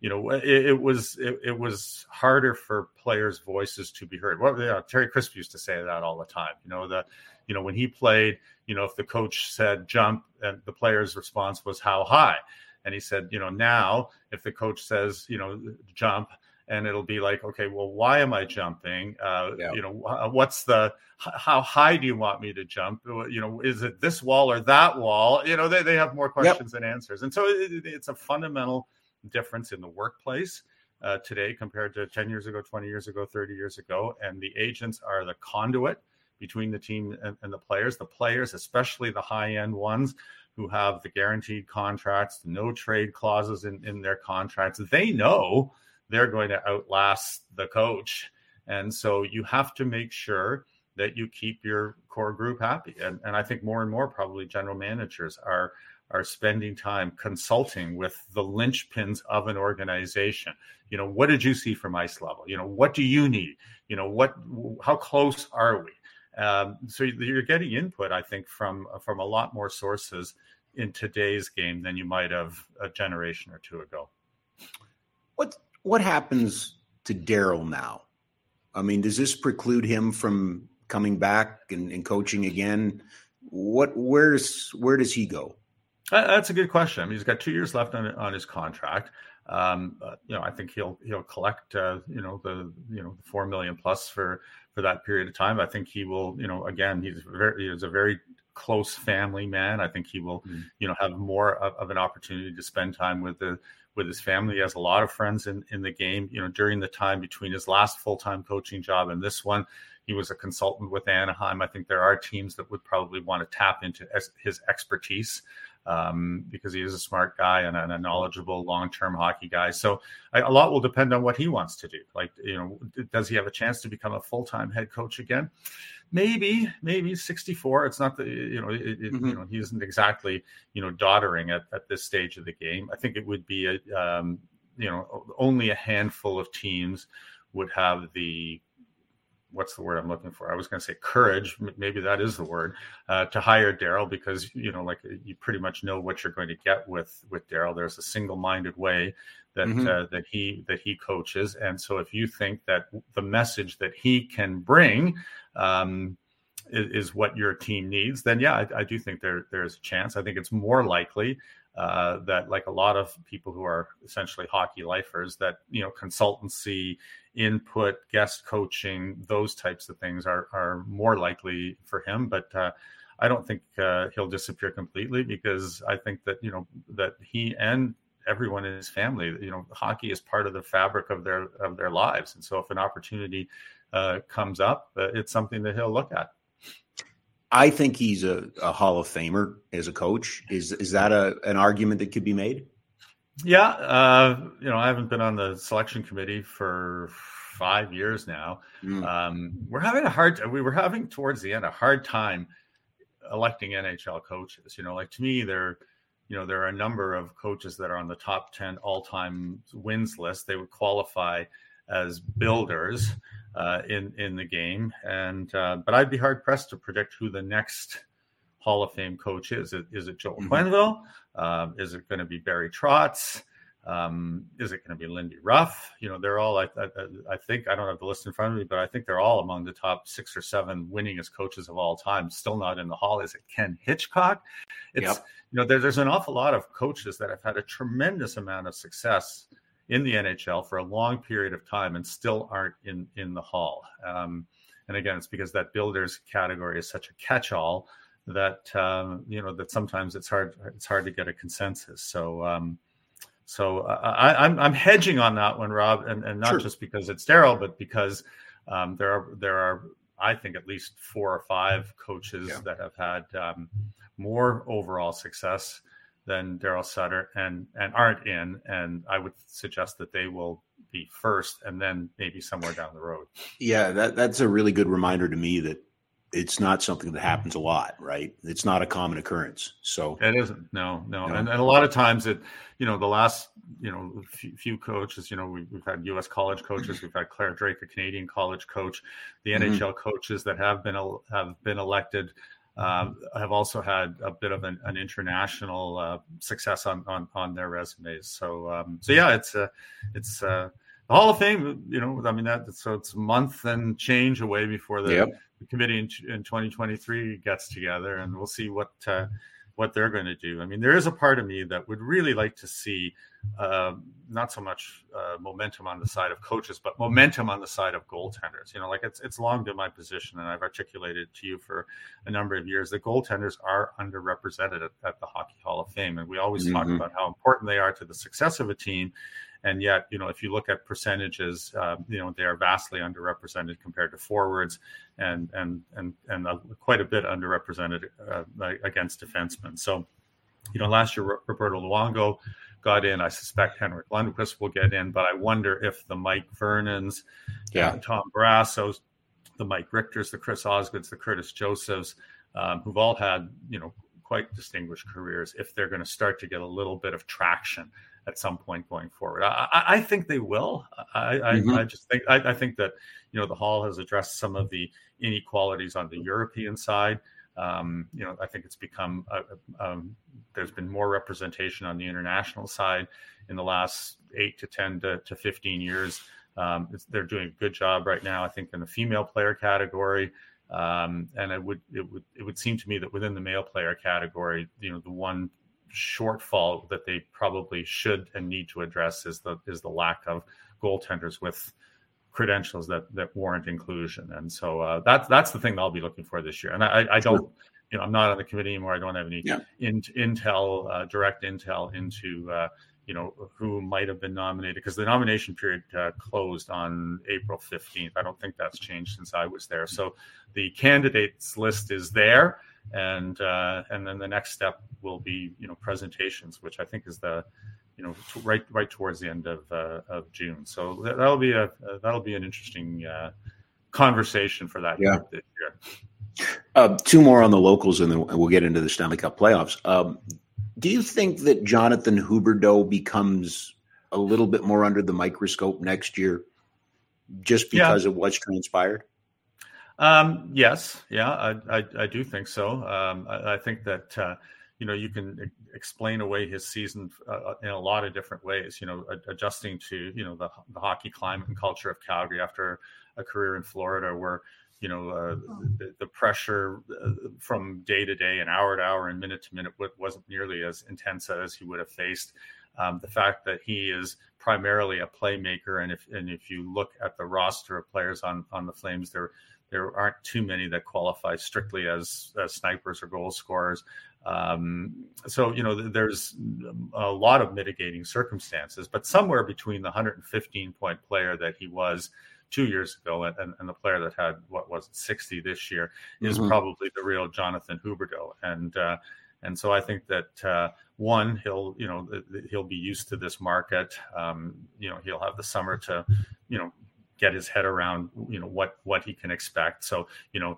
you know, it, it was it, it, was harder for players' voices to be heard. Well, you know, Terry Crisp used to say that all the time. You know, that you know when he played, you know, if the coach said jump, and the player's response was how high, and he said, you know, now if the coach says, you know, jump, and it'll be like okay well why am i jumping? Uh, yeah. you know what's the how high do you want me to jump? Uh, you know is it this wall or that wall? You know they, they have more questions yep. than answers. And so it, it's a fundamental difference in the workplace uh, today compared to 10 years ago 20 years ago 30 years ago and the agents are the conduit between the team and, and the players the players especially the high end ones who have the guaranteed contracts no trade clauses in, in their contracts they know they're going to outlast the coach. And so you have to make sure that you keep your core group happy. And, and I think more and more probably general managers are are spending time consulting with the linchpins of an organization. You know, what did you see from ice level? You know, what do you need? You know, what how close are we? Um, so you're getting input, I think, from from a lot more sources in today's game than you might have a generation or two ago. What what happens to Daryl now? I mean, does this preclude him from coming back and, and coaching again? What where's where does he go? Uh, that's a good question. I mean, he's got two years left on on his contract. Um, uh, you know, I think he'll he'll collect uh, you know the you know the four million plus for for that period of time. I think he will. You know, again, he's very he's a very close family man. I think he will mm-hmm. you know have more of, of, an opportunity to spend time with the with his family. He has a lot of friends in, in the game. You know, during the time between his last full time coaching job and this one, he was a consultant with Anaheim. I think there are teams that would probably want to tap into his expertise um, because he is a smart guy and a, knowledgeable long-term hockey guy. So I, a lot will depend on what he wants to do. Like, you know, does he have a chance to become a full-time head coach again? Maybe, maybe 64. It's not the, you know, it, it, mm-hmm. you know, he isn't exactly, you know, doddering at, at this stage of the game. I think it would be a, um, you know, only a handful of teams would have the what's the word I'm looking for? I was going to say courage. Maybe that is the word uh, to hire Daryl because you know, like you pretty much know what you're going to get with with Daryl. There's a single-minded way that mm-hmm. uh, that he that he coaches, and so if you think that the message that he can bring. Um, is, is what your team needs, then yeah, I, I do think there there's a chance. I think it's more likely uh, that like a lot of people who are essentially hockey lifers that you know consultancy input guest coaching those types of things are are more likely for him but uh, i don't think uh, he'll disappear completely because i think that you know that he and everyone in his family you know hockey is part of the fabric of their of their lives and so if an opportunity uh, comes up uh, it's something that he'll look at I think he's a, a Hall of Famer as a coach. Is is that a an argument that could be made? Yeah, uh, you know, I haven't been on the selection committee for five years now. Mm. Um, we're having a hard. We were having towards the end a hard time electing NHL coaches. You know, like to me, there, you know, there are a number of coaches that are on the top ten all time wins list. They would qualify as builders uh, in in the game. And uh, but I'd be hard pressed to predict who the next Hall of Fame coach is. Is it, is it joel mm-hmm. Quenneville? Um, is it going to be Barry Trotz? Um, is it going to be Lindy Ruff? You know, they're all. I, I, I, think I don't have the list in front of me, but I think they're all among the top six or seven winningest coaches of all time. Still not in the hall. Is it Ken Hitchcock? It's yep. you know, there, there's an awful lot of coaches that have had a tremendous amount of success in the NHL for a long period of time and still aren't in in the hall. Um, and again, it's because that builders category is such a catch-all that um, you know that sometimes it's hard it's hard to get a consensus. So. Um, so I, am I'm, I'm hedging on that one, Rob, and, and not sure. just because it's Daryl, but because um, there are there are I think at least four or five coaches yeah. that have had um, more overall success than Daryl Sutter and and aren't in, and I would suggest that they will be first, and then maybe somewhere down the road. Yeah, that that's a really good reminder to me that it's not something that happens a lot, right? It's not a common occurrence. So it isn't. No, no. And, and a lot of times it, you know, the last, you know, few, few coaches, you know, we, have had U.S. college coaches, we've had Clare Drake, a Canadian college coach, the mm-hmm. NHL coaches that have been have been elected. Um, have also had a bit of an, an international uh, success on, on on their resumes. So um, so yeah, it's uh, it's uh, the Hall of Fame. You know, I mean that so it's a month and change away before the yep the committee in, in 2023 gets together, and we'll see what uh, what they're going to do. I mean, there is a part of me that would really like to see not so much uh, momentum on the side of coaches, but momentum on the side of goaltenders. You know, like it's it's long been my position, and I've articulated to you for a number of years that goaltenders are underrepresented at, at the Hockey Hall of Fame, and we always mm-hmm. talk about how important they are to the success of a team and yet you know if you look at percentages uh, you know they are vastly underrepresented compared to forwards and and and and quite a bit underrepresented uh, against defensemen so you know last year roberto luongo got in i suspect henrik lundqvist will get in but i wonder if the mike vernons yeah tom Barrassos, the mike richters the chris osgoods the curtis josephs um, who've all had you know quite distinguished careers if they're going to start to get a little bit of traction at some point going forward. I, I think they will. I, mm-hmm. I, I just think I, I, think that you know the hall has addressed some of the inequalities on the European side. Um, you know, I think it's become a, um, there's been more representation on the international side in the last eight to ten to, to fifteen years. Um, they're doing a good job right now. I think in the female player category. Um, and it would it would it would seem to me that within the male player category, you know, the one shortfall that they probably should and need to address is the is the lack of goaltenders with credentials that that warrant inclusion. And so uh, that's that's the thing that I'll be looking for this year. And I, I don't, you know, I'm not on the committee anymore. I don't have any yeah. in, intel, uh, direct intel into. Uh, you know who might have been nominated because the nomination period uh, closed on April 15th. I don't think that's changed since I was there. So the candidates list is there and uh, and then the next step will be you know presentations, which I think is the you know t- right right towards the end of uh, of June. So that, will be a uh, that'll be an interesting uh, conversation for that yeah. this year. Uh, two more on the locals, and then we'll get into the Stanley Cup playoffs. Um, do you think that Jonathan Huberdeau becomes a little bit more under the microscope next year, just because yeah. of what's transpired? Um, yes, yeah, I, I, I, do think so. Um, I, I, think that uh, you know you can explain away his season uh, uh, in a lot of different ways. You know, adjusting to you know the, the hockey climate and culture of Calgary after a career in Florida, where you know uh, the, the, pressure uh, from day to day and hour to hour and minute to minute wasn't nearly as intense as he would have faced. Um, the fact that he is primarily a playmaker, and if and if you look at the roster of players on on the Flames, they're there aren't too many that qualify strictly as, as snipers or goal scorers. Um, so you know, there's a lot of mitigating circumstances, but somewhere between the 115 point player that he was two years ago and, and, and the player that had what was it, 60 this year is mm-hmm. probably the real Jonathan Huberdeau. And uh, and so I think that uh, one, he'll you know he'll be used to this market. Um, you know, he'll have the summer to you know get his head around you know what what he can expect so you know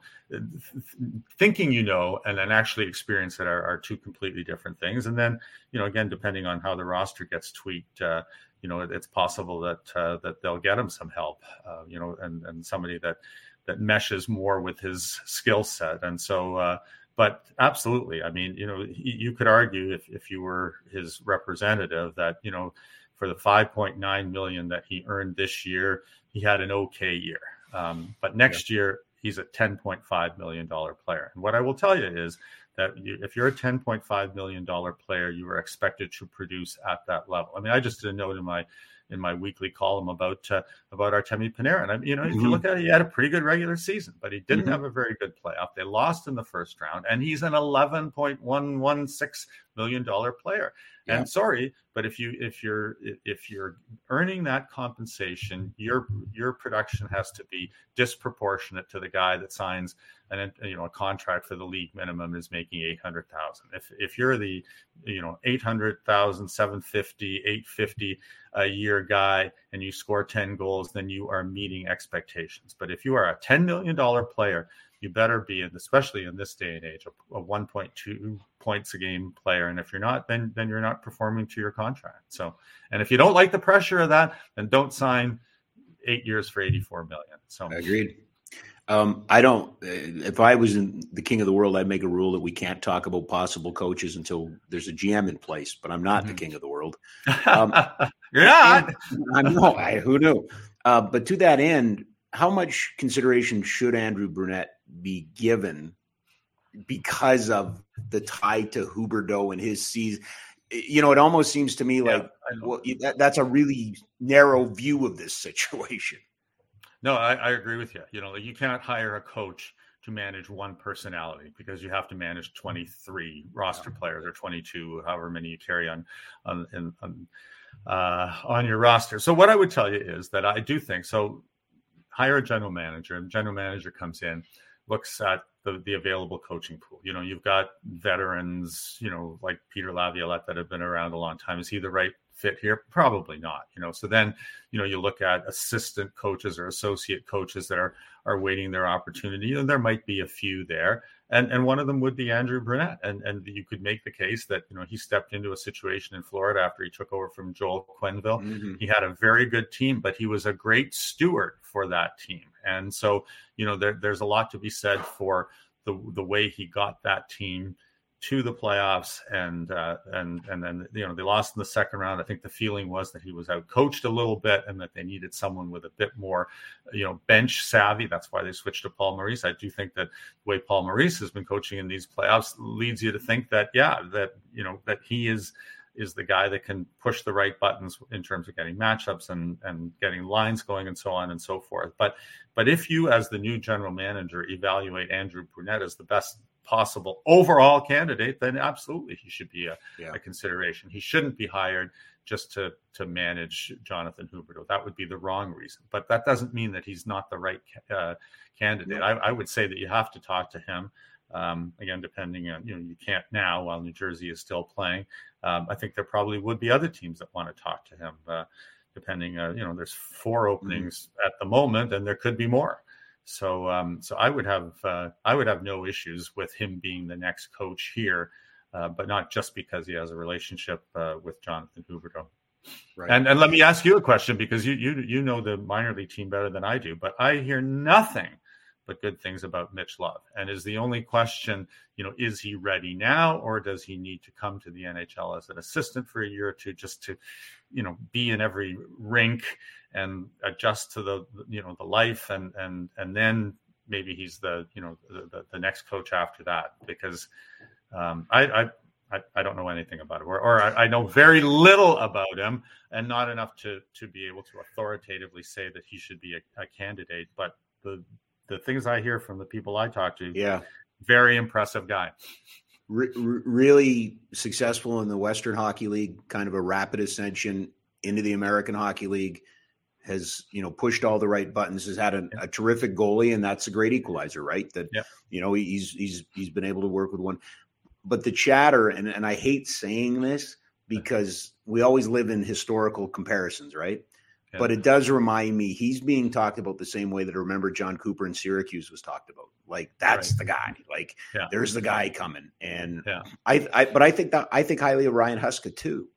thinking you know and then actually experience it are, are, two completely different things and then you know again depending on how the roster gets tweaked uh, you know, it, it's possible that uh, that they'll get him some help, uh, you know, and and somebody that that meshes more with his skill set. And so, uh, but absolutely, I mean, you know, you could argue if if you were his representative that you know, for the 5.9 million that he earned this year, he had an okay year. Um, but next yeah. year, he's a $10.5 million player. And what I will tell you is that you, if you're a $10.5 million player, you are expected to produce at that level. I mean, I just did a note in my in my weekly column about uh, about Artemi Panarin. I mean, you know, if you mm-hmm. look at it, he had a pretty good regular season, but he didn't mm-hmm. have a very good playoff. They lost in the first round, and he's an 11.116 million dollar player. Yeah. And sorry, but if you if you're if you're earning that compensation, your your production has to be disproportionate to the guy that signs an you know a contract for the league minimum is making 800,000. If if you're the you know 800,000 750 850 a year guy and you score 10 goals, then you are meeting expectations. But if you are a 10 million dollar player you better be, in, especially in this day and age, a, a 1.2 points a game player. And if you're not, then then you're not performing to your contract. So, and if you don't like the pressure of that, then don't sign eight years for 84 million. So, agreed. Um, I don't. If I was in the king of the world, I'd make a rule that we can't talk about possible coaches until there's a GM in place. But I'm not mm-hmm. the king of the world. Um, You're not. I'm no. I, who knew? Uh, but to that end, how much consideration should Andrew Brunette be given because of the tie to Huberdeau and his season. You know, it almost seems to me like yeah, well, that, that's a really narrow view of this situation. No, I, I agree with you. You know, you cannot hire a coach to manage one personality because you have to manage 23 roster yeah. players or 22, however many you carry on on, in, on, uh, on your roster. So what I would tell you is that I do think so. Hire a general manager, and general manager comes in looks at the, the available coaching pool. You know, you've got veterans, you know, like Peter Laviolette that have been around a long time. Is he the right fit here? Probably not. You know, so then you know you look at assistant coaches or associate coaches that are are waiting their opportunity, and there might be a few there, and and one of them would be Andrew Brunette, and and you could make the case that you know he stepped into a situation in Florida after he took over from Joel Quenneville. Mm-hmm. He had a very good team, but he was a great steward for that team, and so you know there, there's a lot to be said for the the way he got that team to the playoffs and uh, and and then you know they lost in the second round. I think the feeling was that he was out coached a little bit and that they needed someone with a bit more you know bench savvy. That's why they switched to Paul Maurice. I do think that the way Paul Maurice has been coaching in these playoffs leads you to think that yeah that you know that he is is the guy that can push the right buttons in terms of getting matchups and and getting lines going and so on and so forth. But but if you as the new general manager evaluate Andrew Brunette as the best possible overall candidate, then absolutely he should be a, yeah. a consideration. He shouldn't be hired just to to manage Jonathan Huberdeau. That would be the wrong reason. But that doesn't mean that he's not the right uh, candidate. No. I, I, would say that you have to talk to him. Um, again, depending on you know you can't now while New Jersey is still playing. Um, I think there probably would be other teams that want to talk to him. Uh, depending, uh, you know, there's four mm-hmm. openings mm-hmm. at the moment, and there could be more. So, um, so I would have uh, I would have no issues with him being the next coach here, uh, but not just because he has a relationship uh, with Jonathan Huberdeau. Right. And and let me ask you a question because you you you know the minor league team better than I do, but I hear nothing but good things about Mitch Love. And is the only question, you know, is he ready now or does he need to come to the NHL as an assistant for a year or two just to, you know, be in every rink and adjust to the, you know, the life and and and then maybe he's the, you know, the, the next coach after that because um, I, I I, don't know anything about him, or, or I, I, know very little about him, and not enough to to be able to authoritatively say that he should be a, a candidate. But the the things I hear from the people I talk to, yeah, very impressive guy. Re- really successful in the Western Hockey League, kind of a rapid ascension into the American Hockey League. Has you know pushed all the right buttons. Has had a, a terrific goalie, and that's a great equalizer, right? That yeah. you know he's he's he's been able to work with one. But the chatter, and and I hate saying this because we always live in historical comparisons, right? But it does remind me he's being talked about the same way that I remember Jon Cooper in Syracuse was talked about. Like that's right. the guy. Like yeah. there's the guy coming. And yeah. I, I but I think that I think highly of Ryan Huska too.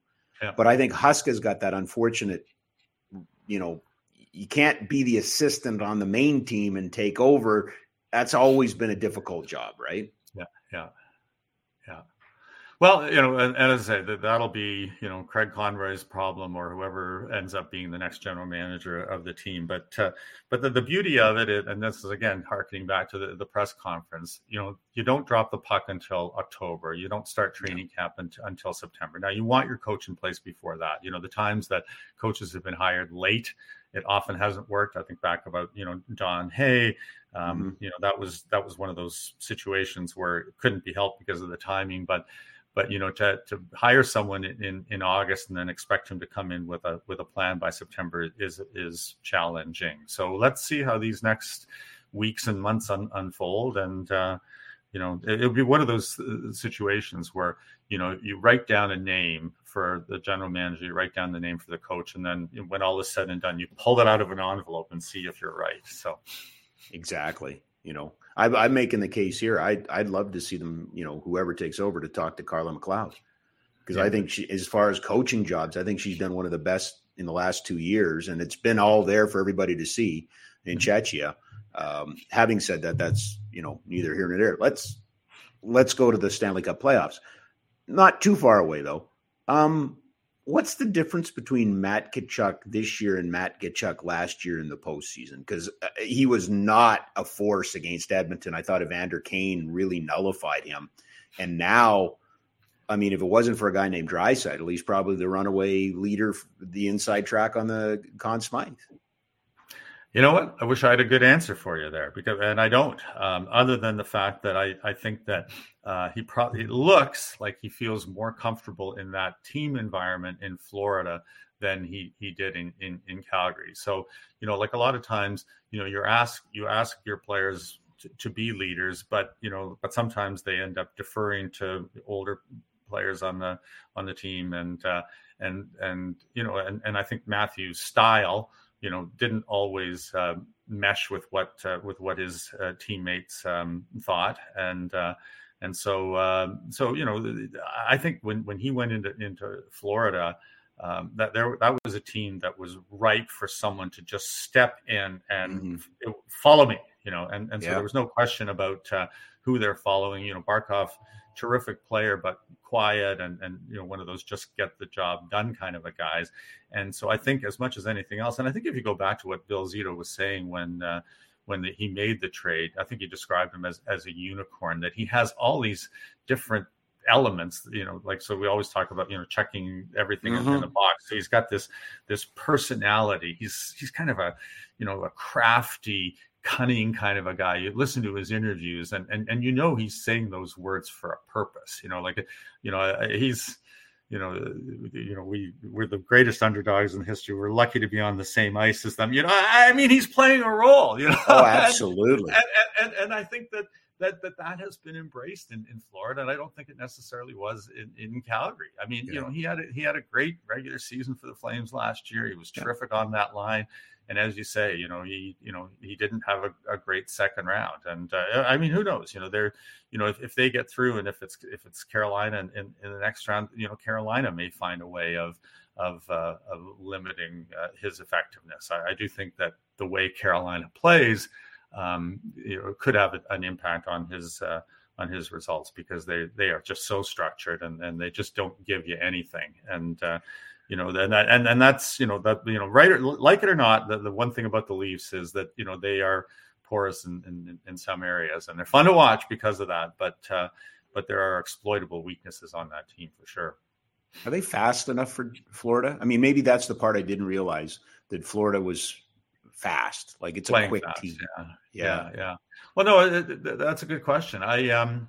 Yeah. But I think Huska's got that unfortunate, you know, you can't be the assistant on the main team and take over. That's always been a difficult job, right? Yeah, yeah, yeah. Well, you know, and, and as I say, that that'll be you know Craig Conroy's problem or whoever ends up being the next general manager of the team. But uh, but the, the beauty of it, is, and this is again harkening back to the, the press conference. You know, you don't drop the puck until October. You don't start training camp until, until September. Now you want your coach in place before that. You know, the times that coaches have been hired late it often hasn't worked. I think back about you know Don Hay, um, mm-hmm. you know that was that was one of those situations where it couldn't be helped because of the timing, but but you know to to hire someone in in August and then expect him to come in with a with a plan by September is is challenging. So let's see how these next weeks and months un, unfold and. Uh, you know, it, will be one of those uh, situations where you know you write down a name for the general manager, you write down the name for the coach, and then when all is said and done, you pull it out of an envelope and see if you're right. So, exactly. You know, I, I'm making the case here. I, I'd love to see them, you know, whoever takes over to talk to Carla MacLeod. Because yeah. I think she, as far as coaching jobs, I think she's done one of the best in the last two years. And it's been all there for everybody to see in mm-hmm. Czechia. Um, having said that, that's, you know, neither here nor there. Let's, let's go to the Stanley Cup playoffs. Not too far away, though. Um, what's the difference between Matt Tkachuk this year and Matt Tkachuk last year in the postseason? Because uh, he was not a force against Edmonton. I thought Evander Kane really nullified him, and now, I mean, if it wasn't for a guy named Draisaitl, he's probably the runaway leader, the inside track on the Conn Smythe. You know what? I wish I had a good answer for you there because, and I don't. Um, other than the fact that I, I think that uh, he probably looks like he feels more comfortable in that team environment in Florida than he he did in, in in Calgary. So you know, like a lot of times, you know, you're asked you ask your players to, to be leaders, but you know, but sometimes they end up deferring to older players on the on the team, and uh, and and you know, and and I think Matthew's style you know didn't always uh, mesh with what uh, with what his uh, teammates um, thought and uh, and so um, so you know I think when when he went into into Florida um, that there that was a team that was ripe for someone to just step in and mm-hmm. follow me you know and and so yeah. there was no question about uh, who they're following you know Barkov terrific player, but quiet and and you know one of those just get the job done kind of a guys. And so I think as much as anything else, and I think if you go back to what Bill Zito was saying when uh, when the, he made the trade, I think he described him as as a unicorn that he has all these different elements you know like so we always talk about you know checking everything mm-hmm. in the box so he's got this this personality he's he's kind of a you know a crafty cunning kind of a guy. You listen to his interviews, and and and you know he's saying those words for a purpose. You know, like you know he's you know uh, you know we we're the greatest underdogs in history. We're lucky to be on the same ice as them. You know, I mean he's playing a role. You know, oh absolutely. and, and, and, and I think that that that that has been embraced in, in Florida, and I don't think it necessarily was in, in Calgary. I mean, yeah. you know, he had a, he had a great regular season for the Flames last year. He was terrific yeah. on that line and as you say, you know, he, you know, he didn't have a, a great second round. And uh, I mean, who knows? You know, they're, you know, if, if they get through, and if it's if it's Carolina in, in, in the next round, you know, Carolina may find a way of of, uh, of limiting uh, his effectiveness. I, I, do think that the way Carolina plays, um, you know, could have an impact on his. Uh, on his results because they they are just so structured and, and they just don't give you anything and uh, you know, and that, and and that's you know that you know, right, like it or not, the, the one thing about the Leafs is that you know they are porous in, in, in some areas, and they're fun to watch because of that. But uh, but there are exploitable weaknesses on that team for sure. Are they fast enough for Florida? I mean, maybe that's the part I didn't realize that Florida was fast. Like it's Playing a quick fast, team. Yeah. yeah. yeah, yeah. Well, no, that's a good question. I um,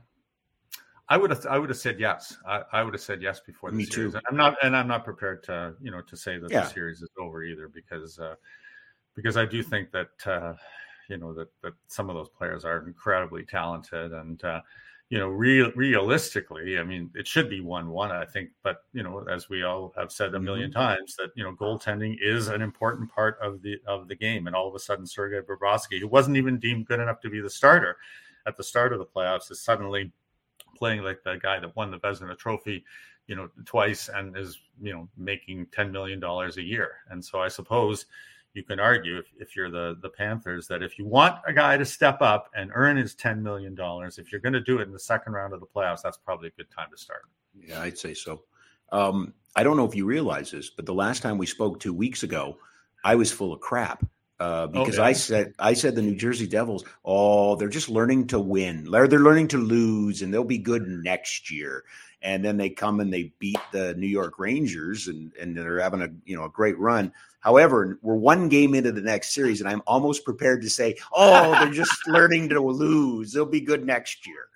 I would have I would have said yes. I, I would have said yes before the Me series. too. I'm not and I'm not prepared to you know to say that yeah. the series is over either because uh, because I do think that uh, you know that that some of those players are incredibly talented and uh, you know real realistically I mean it should be one one I think but you know as we all have said a 1000000 mm-hmm. times that you know goaltending is an important part of the of the game and all of a sudden Sergei Bobrovsky who wasn't even deemed good enough to be the starter at the start of the playoffs is suddenly playing like the guy that won the Vezina Trophy, you know, twice and is you know making ten million dollars a year. And so I suppose you can argue if, if you're the the Panthers that if you want a guy to step up and earn his ten million dollars, if you're going to do it in the second round of the playoffs, that's probably a good time to start. Yeah, I'd say so. Um, I don't know if you realize this, but the last time we spoke two weeks ago, I was full of crap uh, because Okay. I said I said the New Jersey Devils, oh, they're just learning to win. They're, they're learning to lose, and they'll be good next year. And then they come and they beat the New York Rangers, and and they're having a you know a great run. However, we're one game into the next series, and I'm almost prepared to say, oh, they're just learning to lose. They'll be good next year.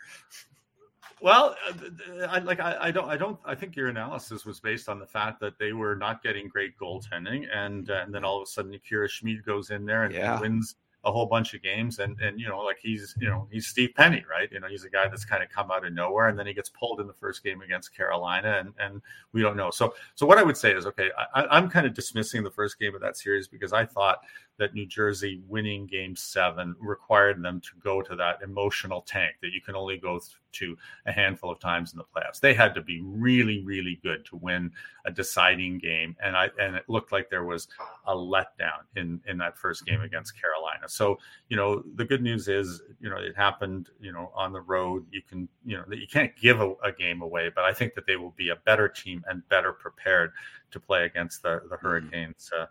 Well, uh, th- I, like I, I don't, I don't, I think your analysis was based on the fact that they were not getting great goaltending, and uh, and then all of a sudden Akira Schmid goes in there and, and Yeah. wins a whole bunch of games, and and you know like he's you know he's Steve Penney, right? You know he's a guy that's kind of come out of nowhere, and then he gets pulled in the first game against Carolina, and and we don't know. So so what I would say is okay, I, I- I'm kind of dismissing the first game of that series because I thought that New Jersey winning game seven required them to go to that emotional tank that you can only go to a handful of times in the playoffs. They had to be really, really good to win a deciding game. And I and it looked like there was a letdown in in that first game against Carolina. So, you know, the good news is, you know, it happened, you know, on the road. You can, you know, that you can't give a, a game away, but I think that they will be a better team and better prepared to play against the, the Hurricanes. Uh,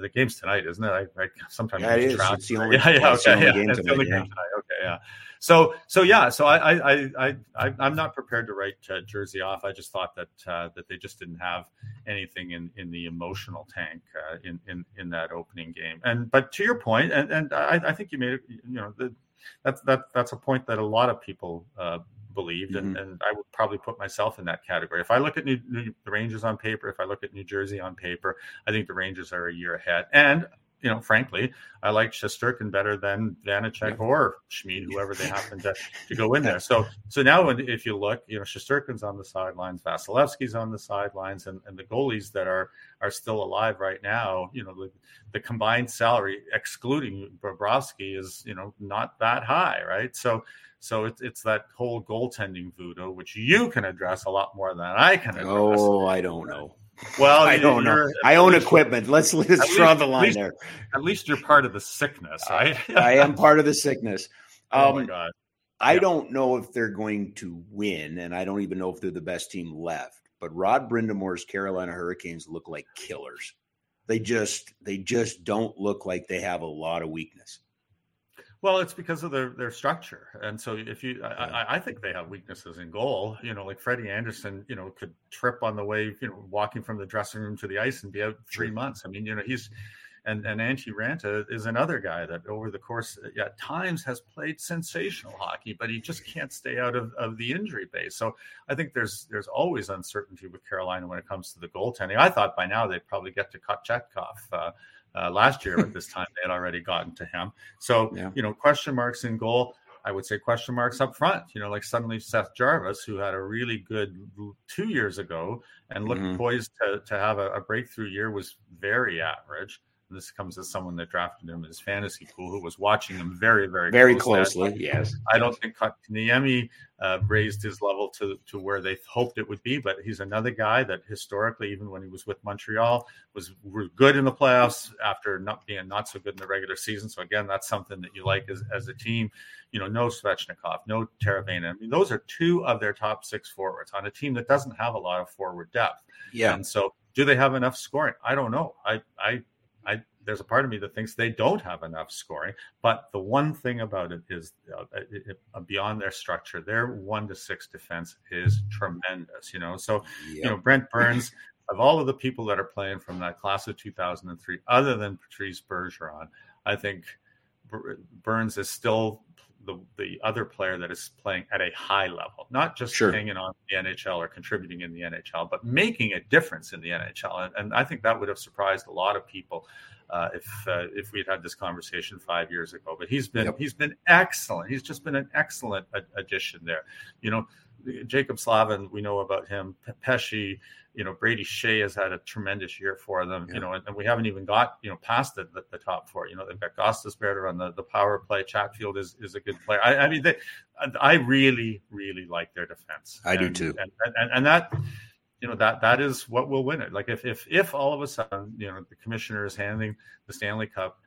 the game's tonight, isn't it? I, I sometimes Yeah, it is. track. It's the only- yeah, yeah, okay, only yeah. game tonight, yeah. game. Okay, yeah. So, so yeah, so I, I, I, I, I I'm not prepared to write uh, Jersey off. I just thought that uh, that they just didn't have anything in, in the emotional tank uh, in, in in that opening game. And but to your point, and and I, I think you made it. You know, the, that's that that's a point that a lot of people believed, and, mm-hmm. and I would probably put myself in that category. If I look at New, New, the Rangers on paper, if I look at New Jersey on paper, I think the Rangers are a year ahead. And you know, frankly, I like Shesterkin better than Vanecek or Schmid, whoever they happen to, to go in there. So, so now when, if you look, you know, Shesterkin's on the sidelines, Vasilevskiy's on the sidelines, and, and the goalies that are are still alive right now, you know, the, the combined salary, excluding Bobrovsky, is you know not that high, right? So, so it's it's that whole goaltending voodoo, which you can address a lot more than I can address. Oh, I don't know. Well, I don't know. I own equipment. Let's let's draw least- the at line least- there. At least you're part of the sickness, right? I am part of the sickness. Oh my Um, god. I Yeah. don't know if they're going to win, and I don't even know if they're the best team left. But Rod Brind'Amour's Carolina Hurricanes look like killers. They just they just don't look like they have a lot of weakness. Well, it's because of their their structure, and so if you, I, I, I think they have weaknesses in goal. You know, like Freddie Andersen, you know, could trip on the way, you know, walking from the dressing room to the ice and be out three months. I mean, you know, he's and and Antti Raanta is another guy that over the course at times has played sensational hockey, but he just can't stay out of, of the injury base. So I think there's there's always uncertainty with Carolina when it comes to the goaltending. I thought by now they'd probably get to Kochetkov. Uh, uh, last year at this time, they had already gotten to him. So, Yeah. you know, question marks in goal. I would say question marks up front. You know, like suddenly Seth Jarvis, who had a really good two years ago and looked Mhm. poised to, to have a, a breakthrough year, was very average. This comes as someone that drafted him in his fantasy pool, who was watching him very, very, Very closely. yes. I don't think Niemi uh, raised his level to to where they hoped it would be, but he's another guy that historically, even when he was with Montreal, was were good in the playoffs after not being not so good in the regular season. So again, that's something that you like as, as a team. You know, no Svechnikov, no Teravainen. I mean, those are two of their top six forwards on a team that doesn't have a lot of forward depth. Yeah. And so, do they have enough scoring? I don't know. I, I, I. There's a part of me that thinks they don't have enough scoring. But the one thing about it is, uh, it, it- uh, beyond their structure, their one to six defense is tremendous. You know, so you know Brent Burns. Of all of the people that are playing from that class of 2003, other than Patrice Bergeron, I think Burns is still the the other player that is playing at a high level, not just Sure. hanging on the NHL or contributing in the NHL, but making a difference in the NHL. And, and I think that would have surprised a lot of people uh, if uh, if we'd had this conversation five years ago. But he's been Yep. he's been excellent. He's just been an excellent a- addition there. You know, Jaccob Slavin, we know about him. Pesce, you know, Brady Skjei has had a tremendous year for them, yeah. you know, and, and, we haven't even got, you know, past the, the, the, top four. You know, they've got Gostisbehere on the, the power play. Chatfield is, is a good player. I, I mean, they, I really, really like their defense. I and, do too. And, and, and that, you know that that is what will win it. Like if if if all of a sudden you know the commissioner is handing the Stanley Cup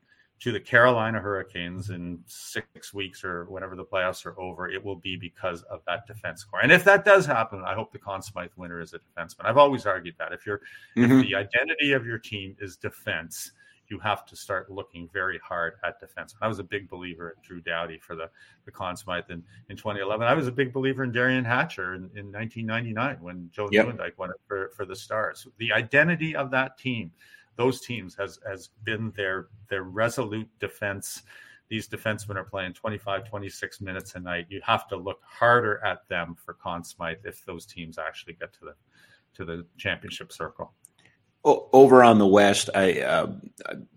to the Carolina Hurricanes in six weeks or whenever the playoffs are over, it will be because of that defense core. And if that does happen, I hope the Conn Smythe winner is a defenseman. I've always argued that if you're mm-hmm. if the identity of your team is defense, you have to start looking very hard at defense. I was a big believer in Drew Doughty for the, the Conn Smythe in, in 2011. I was a big believer in Derian Hatcher in, in 1999 when Joe yep. Nieuwendyk won it for, for the Stars. The identity of that team – those teams has has been their their resolute defense. These defensemen are playing 25 26 minutes a night. You have to look harder at them for Conn Smythe if those teams actually get to the to the championship circle. Over on the west i uh,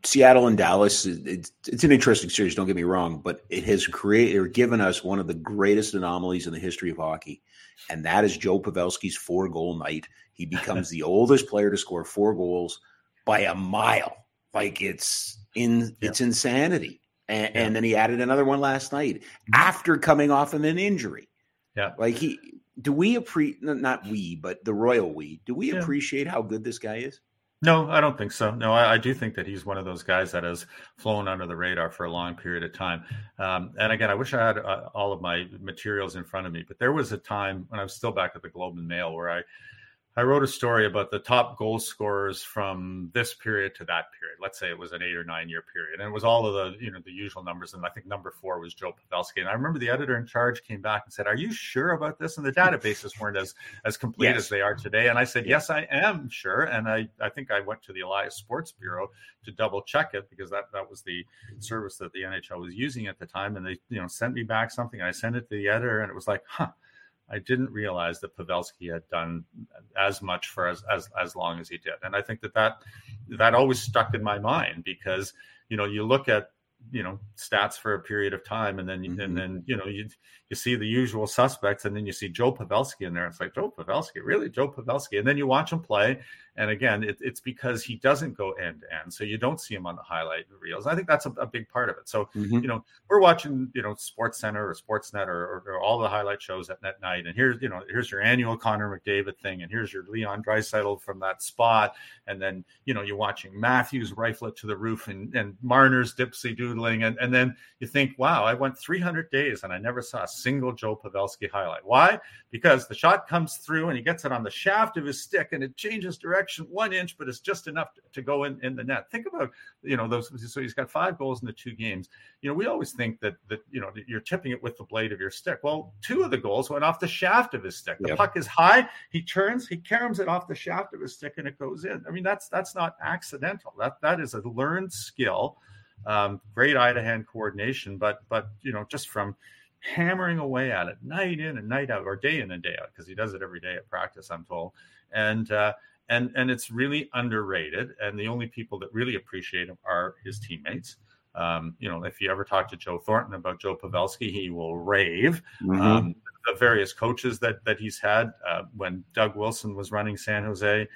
seattle and dallas it's, it's an interesting series don't get me wrong but it has created or given us one of the greatest anomalies in the history of hockey and that is joe pavelski's four goal night. He becomes the oldest player to score four goals by a mile. Like it's in yeah. it's insanity. And, yeah. and, then he added another one last night after coming off of an injury. Yeah, like he. Do we appreciate not we, but the royal we? Do we yeah. appreciate how good this guy is? No, I don't think so. No, I, I, do think that he's one of those guys that has flown under the radar for a long period of time. Um, and again, I wish I had uh, all of my materials in front of me, but there was a time when I was still back at the Globe and Mail where I I wrote a story about the top goal scorers from this period to that period. Let's say it was an eight or nine year period, and it was all of the you know the usual numbers. And I think number four was Joe Pavelski. And I remember the editor in charge came back and said, "Are you sure about this?" And the databases weren't as as complete yes. as they are today. And I said, "Yes, I am sure." And I I think I went to the Elias Sports Bureau to double check it because that that was the service that the NHL was using at the time. And they you know sent me back something. I sent it to the editor, and it was like, "Huh." I didn't realize that Pavelski had done as much for as, as as long as he did, and I think that that that always stuck in my mind because you know you look at you know stats for a period of time and then mm-hmm. and then you know you you see the usual suspects and then you see Joe Pavelski in there. It's like Joe Pavelski? Really? Joe Pavelski? And then you watch him play and again it, it's because he doesn't go end to end so you don't see him on the highlight reels. I think that's a, a big part of it. So mm-hmm. you know we're watching you know Sports Center or Sportsnet or, or, or, all the highlight shows at net night and here's you know here's your annual Connor McDavid thing and here's your Leon Draisaitl from that spot and then you know you're watching Matthews rifle it to the roof and and Marner's dipsy doodling and, and then you think wow I went 300 days and I never saw a single Joe Pavelski highlight. Why? Because the shot comes through and he gets it on the shaft of his stick and it changes direction one inch but it's just enough to, to go in in the net. Think about you know those so he's got five goals in the two games. You know we always think that that you know you're tipping it with the blade of your stick. Well two of the goals went off the shaft of his stick. The yep. puck is high he turns he caroms it off the shaft of his stick and it goes in. I mean that's that's not accidental. That that is a learned skill um, great eye to hand coordination, but but you know just from hammering away at it night in and night out, or day in and day out, because he does it every day at practice, I'm told, and uh, and and it's really underrated. And the only people that really appreciate him are his teammates. Um, you know, if you ever talk to Joe Thornton about Joe Pavelski, he will rave. Mm-hmm. Um, the various coaches that that he's had uh, when Doug Wilson was running San Jose.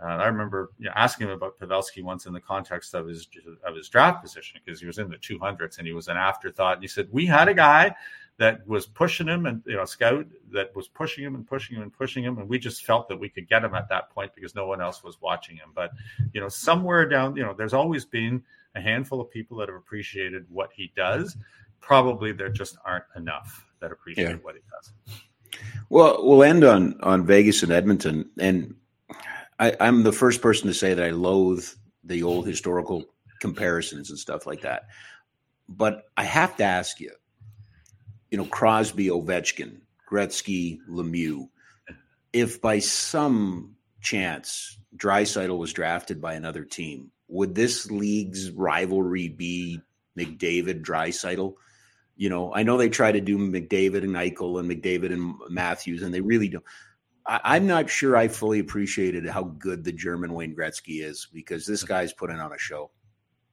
Uh, I remember you know, asking him about Pavelski once in the context of his of his draft position because he was in the 200s and he was an afterthought. And he said we had a guy that was pushing him and you know scout that was pushing him and pushing him and pushing him, and we just felt that we could get him at that point because no one else was watching him. But you know somewhere down, you know, there's always been a handful of people that have appreciated what he does. Probably there just aren't enough that appreciate yeah. what he does. Well, we'll end on on Vegas and Edmonton, and I, I'm the first person to say that I loathe the old historical comparisons and stuff like that. But I have to ask you, you know, Crosby, Ovechkin, Gretzky, Lemieux, if by some chance Draisaitl was drafted by another team, would this league's rivalry be McDavid, Draisaitl? You know, I know they try to do McDavid and Eichel and McDavid and Matthews, and they really don't. I, am not sure I fully appreciated how good the German Wayne Gretzky is because this hmm. guy's putting on a show.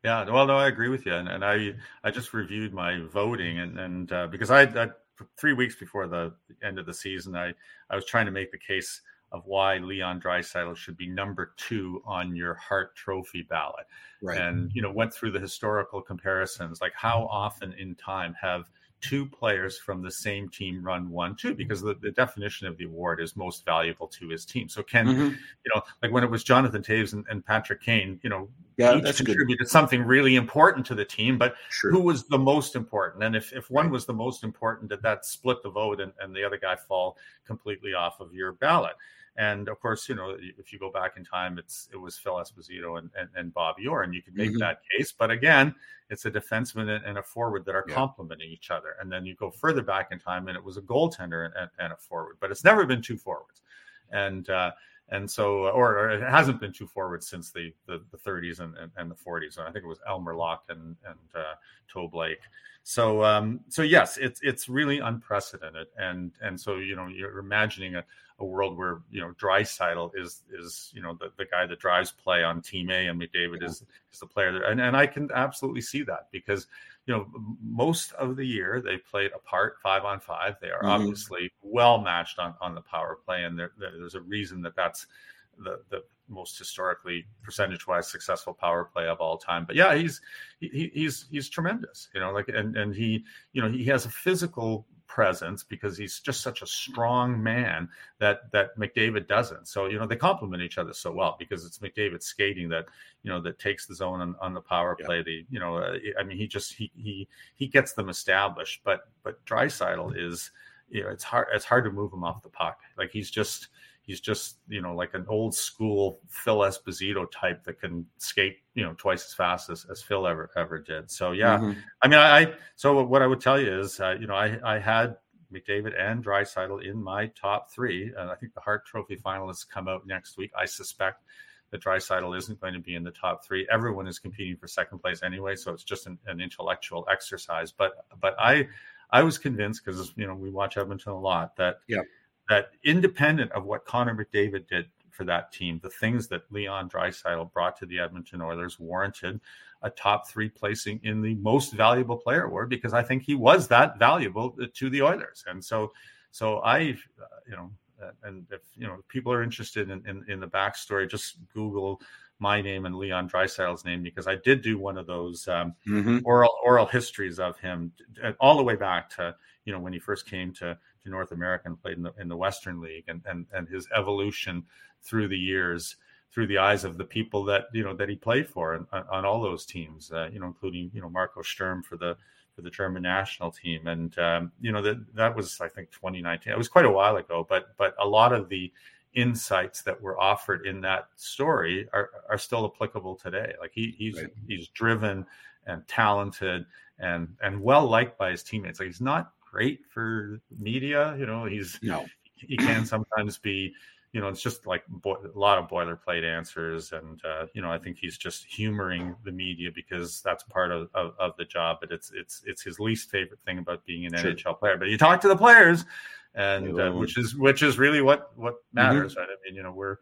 Yeah, well, no, I agree with you, and, and I I just reviewed my voting, and and uh, because I, I three weeks before the end of the season, I I was trying to make the case of why Leon Draisaitl should be number two on your Hart Trophy ballot, Right. and you know went through the historical comparisons, like how often in time have two players from the same team run one two because the, the definition of the award is most valuable to his team so can Mhm. you know like when it was jonathan toews and, and patrick kane you know Yeah, each that's good. contributed something really important to the team but Sure. who was the most important and if, if one was the most important did that split the vote and, and the other guy fall completely off of your ballot and of course you know if you go back in time it's it was phil esposito and, and, and bob Orr, and you could make Mhm. that case but again it's a defenseman and- and a forward that are Yeah. complementing each other and then you go further back in time and it was a goaltender and, and a forward but it's never been two forwards and uh and so, or, or it hasn't been two forwards since the the, the 30s and, and, and the 40s. And I think it was Elmer Lach and and uh, Toe Blake. So, um, so yes, it's it's really unprecedented. And and so you know you're imagining a, a world where you know Draisaitl is is you know the, the guy that drives play on Team A, and McDavid is is the player. That, and and I can absolutely see that because you know most of the year they played apart five on five. They are Mhm. obviously well matched on on the power play, and there, there- there's a reason that that's the the most historically percentage wise successful power play of all time. But yeah, he's he, he- he's he's tremendous. You know, like and and he you know he has a physical presence because he's just such a strong man that that McDavid doesn't. So you know they complement each other so well because it's McDavid skating that you know that takes the zone on, on the power Yeah. play. The you know uh, I mean he just he he he gets them established. But but Draisaitl is you know it's hard it's hard to move him off the puck. Like he's just he's just you know like an old school Phil Esposito type that can skate you know twice as fast as, as Phil ever ever did. So yeah, Mhm. I mean I, I so what I would tell you is uh, you know I I had McDavid and Draisaitl in my top three, and I think the Hart Trophy finalists come out next week. I suspect that Draisaitl isn't going to be in the top three. Everyone is competing for second place anyway, so it's just an, an intellectual exercise. But but I I was convinced because you know we watch Edmonton a lot that Yeah. That independent of what Connor McDavid did for that team, the things that Leon Draisaitl brought to the Edmonton Oilers warranted a top three placing in the most valuable player award because I think he was that valuable to the Oilers. And so, so I, uh, you know, uh, and if you know people are interested in, in in the backstory, just Google my name and Leon Draisaitl's name because I did do one of those um, Mhm. oral oral histories of him all the way back to you know when he first came to to North America and played in the in the Western League and and and his evolution through the years through the eyes of the people that you know that he played for and, on, on all those teams uh, you know including you know Marco Sturm for the for the German national team. And um, you know that that was I think 2019 it was quite a while ago but but a lot of the insights that were offered in that story are, are still applicable today. Like he, he's Right. he's driven and talented and and well liked by his teammates. Like he's not great for media you know he's No. he can sometimes be you know it's just like bo- a lot of boilerplate answers and uh, you know i think he's just humoring the media because that's part of, of, of the job but it's it's it's his least favorite thing about being an Sure. nhl player but you talk to the players and uh, which is which is really what what Mm-hmm. matters right i mean you know we're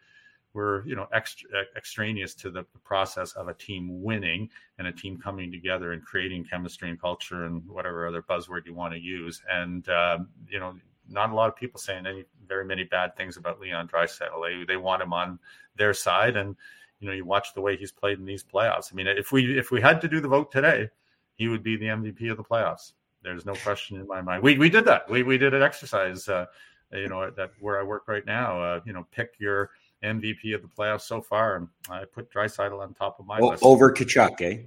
we're you know extra, extraneous to the process of a team winning and a team coming together and creating chemistry and culture and whatever other buzzword you want to use and um, you know not a lot of people saying any very many bad things about Leon Draisaitl. They they want him on their side, and you know you watch the way he's played in these playoffs. I mean, if we if we had to do the vote today, he would be the MVP of the playoffs. There's no question in my mind. We we did that. We we did an exercise. Uh, you know that where I work right now. Uh, you know, pick your MVP of the playoffs so far, and I put Draisaitl on top of my O- list. over Tkachuk, eh?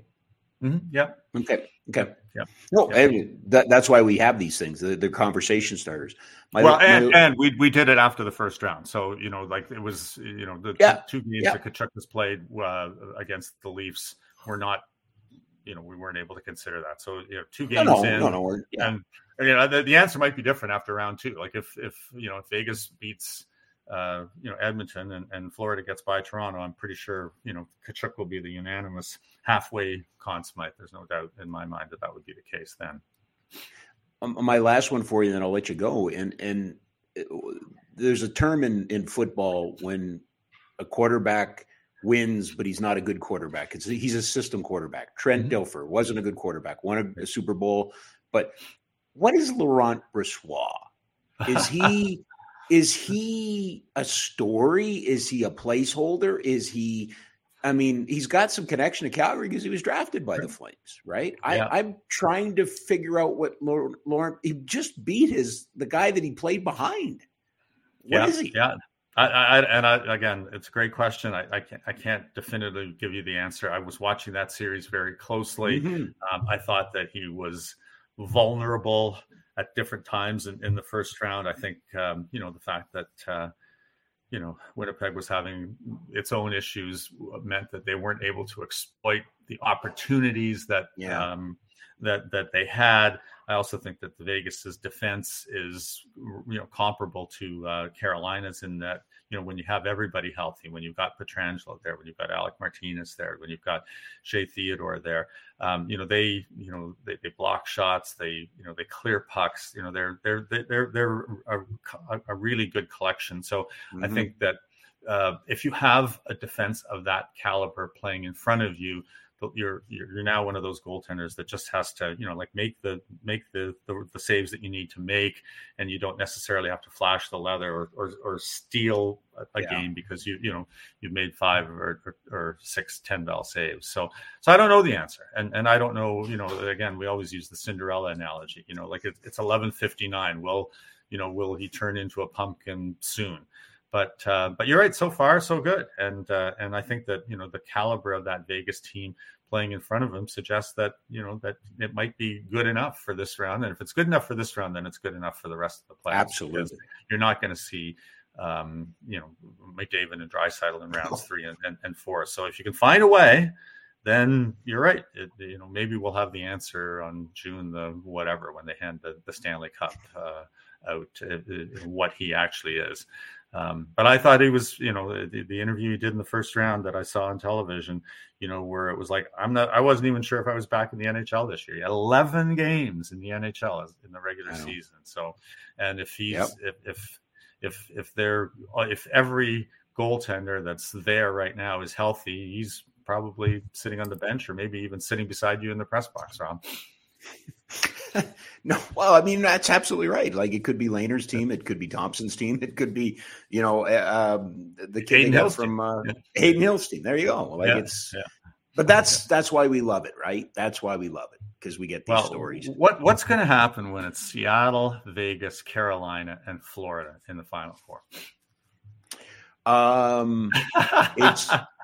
Mhm, Yep. Okay. Okay. Yeah. No, Yeah. That, that's why we have these things. They're, they're conversation starters. My, well, my- and, and we we did it after the first round, so you know, like it was, you know, the two- Yeah, two, games yeah. that Tkachuk has played uh, against the Leafs were not, you know, we weren't able to consider that. So you know, two games no, in, no, no. Yeah. and you know, the, the answer might be different after round two. Like if if you know if Vegas beats uh, you know Edmonton and, and Florida gets by Toronto, I'm pretty sure you know Tkachuk will be the unanimous halfway Conn Smythe. There's no doubt in my mind that that would be the case then. Um, my last one for you, then I'll let you go. And and it- there's a term in in football when a quarterback wins, but he's not a good quarterback. It's he's a system quarterback. Trent Mhm. Dilfer wasn't a good quarterback. Won a, a Super Bowl, but what is Laurent Brossoit? Is he is he a story? Is he a placeholder? Is he I mean, he's got some connection to Calgary because he was drafted by the Flames, right? Yeah. I, am trying to figure out what Laurent. He just beat his the guy that he played behind. What yeah, is he? Yeah, I, I, and I, again, it's a great question. I, I, can't, I can't definitively give you the answer. I was watching that series very closely. Mm-hmm. Um, I thought that he was vulnerable at different times in, in the first round. I think, um, you know, the fact that uh, you know Winnipeg was having its own issues meant that they weren't able to exploit the opportunities that yeah. um, that that they had. I also think that the Vegas's defense is you know comparable to uh, Carolina's in that you know when you have everybody healthy, when you've got Pietrangelo there, when you've got Alec Martinez there, when you've got Shea Theodore there, um, you know they you know they, they, block shots, they you know they clear pucks, you know they're they're they're they're a, a really good collection. So mm-hmm. I think that. Uh, if you have a defense of that caliber playing in front of you, you're you're now one of those goaltenders that just has to you know like make the make the the, the saves that you need to make and you don't necessarily have to flash the leather or or, or steal a, yeah. game because you you know you've made five or, or, or six ten bell saves. So so i don't know the answer. And and i don't know you know again we always use the cinderella analogy you know like it, it's 1159 well you know will he turn into a pumpkin soon but uh, but you're right. So far, so good, and uh, and I think that you know the caliber of that Vegas team playing in front of him suggests that you know that it might be good enough for this round. And if it's good enough for this round, then it's good enough for the rest of the playoffs. Absolutely, you're not going to see um, you know McDavid and Draisaitl in rounds three and, and, and, four. So if you can find a way, then you're right. It, you know maybe we'll have the answer on June the whatever when they hand the, the Stanley Cup uh, out uh, what he actually is. Um, but I thought he was, you know, the, the, interview he did in the first round that I saw on television, you know, where it was like, I'm not, I wasn't even sure if I was back in the NHL this year. 11 games in the NHL in the regular season. So, and if he's, yep. if, if, if, if they're, if every goaltender that's there right now is healthy, he's probably sitting on the bench or maybe even sitting beside you in the press box, Rob. no, well, I mean that's absolutely right. Like it could be Lehner's team, it could be Thompson's team, it could be you know uh, the kid from uh, yeah. Adin Hill's team. There you go. Like yeah. it's, yeah. but that's that's why we love it, right? That's why we love it because we get these well, stories. What what's going to happen when it's Seattle, Vegas, Carolina, and Florida in the Final Four? Um, it's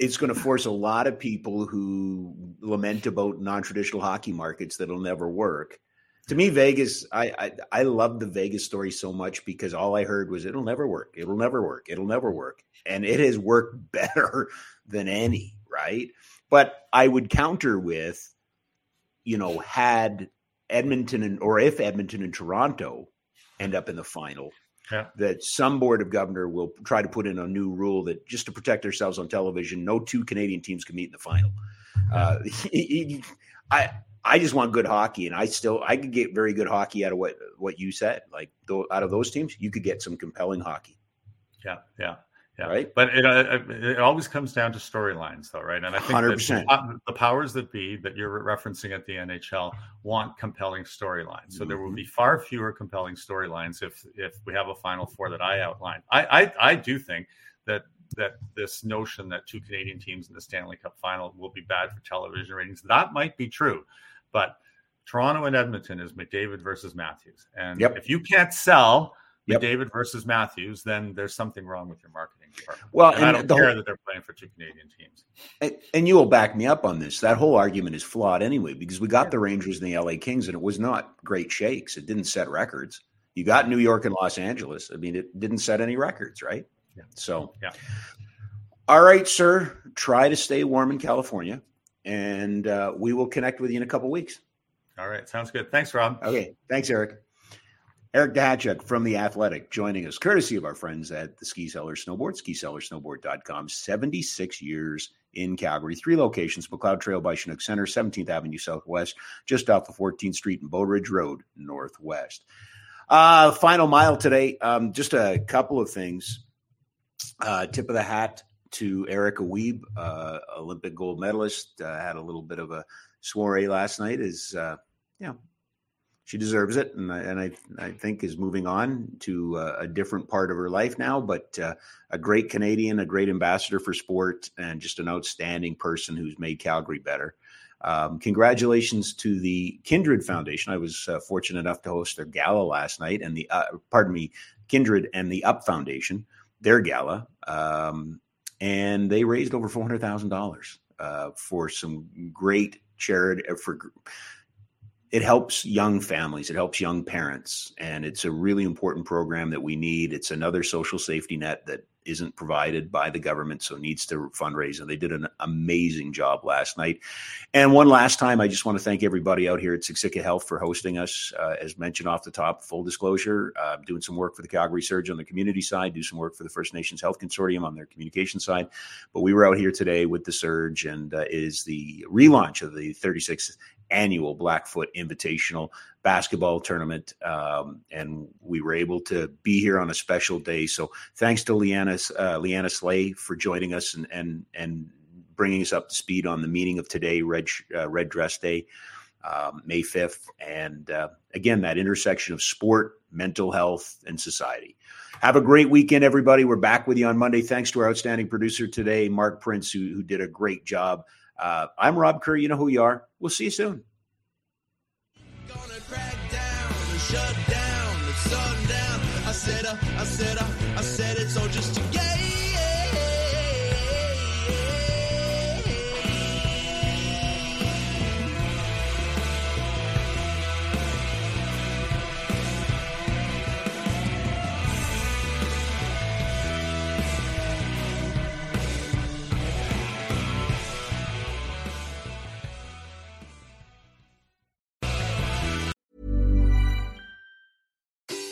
it's going to force a lot of people who lament about non-traditional hockey markets that'll never work. To me, Vegas, I, I I love the Vegas story so much because all I heard was it'll never work, it'll never work, it'll never work, and it has worked better than any, right? But I would counter with, you know, had Edmonton and or if Edmonton and Toronto end up in the final, yeah. that some board of governor will try to put in a new rule that just to protect ourselves on television, no two Canadian teams can meet in the final. Uh, I I just want good hockey, and I still I could get very good hockey out of what what you said. Like out of those teams, you could get some compelling hockey. Yeah, yeah. Yeah. Right. But it, uh, it always comes down to storylines, though, right? And I think 100%. The, the powers that be that you're referencing at the NHL want compelling storylines. So mm-hmm. there will be far fewer compelling storylines if if we have a Final Four that I outlined. I, I, I do think that that this notion that two Canadian teams in the Stanley Cup final will be bad for television ratings. That might be true, but Toronto and Edmonton is McDavid versus Matthews. And yep. if you can't sell yep. David versus Matthews, then there's something wrong with your marketing Well, and, and I don't care whole, that they're playing for two Canadian teams. And, and, you will back me up on this. That whole argument is flawed anyway, because we got yeah. the Rangers and the LA Kings, and it was not great shakes. It didn't set records. You got New York and Los Angeles. I mean, it didn't set any records, right? Yeah. So, yeah. All right, sir. Try to stay warm in California, and uh, we will connect with you in a couple weeks. All right. Sounds good. Thanks, Rob. Okay. Thanks, Eric. Eric Duhatschek from The Athletic joining us, courtesy of our friends at the Ski Cellar Snowboard, skicellarsnowboard.com. 76 years in Calgary, three locations Macleod Trail by Chinook Center, 17th Avenue Southwest, just off of 14th Street and Bowridge Road Northwest. Uh, final mile today, um, just a couple of things. Uh, tip of the hat to Erica Wiebe, uh, Olympic gold medalist, uh, had a little bit of a soiree last night. Is uh, you know she deserves it, and I, and I, I think is moving on to uh, a different part of her life now. But uh, a great Canadian, a great ambassador for sport, and just an outstanding person who's made Calgary better. Um, congratulations to the Kindred Foundation. I was uh, fortunate enough to host their gala last night, and the uh, pardon me, Kindred and the Up Foundation, their gala, um, and they raised over four hundred thousand uh, dollars for some great charity for it helps young families, it helps young parents, and it's a really important program that we need. It's another social safety net that isn't provided by the government, so needs to fundraise. And they did an amazing job last night. And one last time, I just want to thank everybody out here at Siksika Health for hosting us. Uh, as mentioned off the top, full disclosure, uh, doing some work for the Calgary Surge on the community side, do some work for the First Nations Health Consortium on their communication side. But we were out here today with the Surge, and uh, is the relaunch of the 36th annual Blackfoot Invitational basketball tournament. Um, and we were able to be here on a special day. So thanks to Leanna, uh, Leanna Slay for joining us and, and, and bringing us up to speed on the meaning of today, Red, uh, Red Dress Day, um, May 5th. And uh, again, that intersection of sport, mental health, and society. Have a great weekend, everybody. We're back with you on Monday. Thanks to our outstanding producer today, Mark Prince, who, who did a great job. Uh, I'm Rob Kerr. You know who you are. We'll see you soon. I said, uh, I said, uh, I said just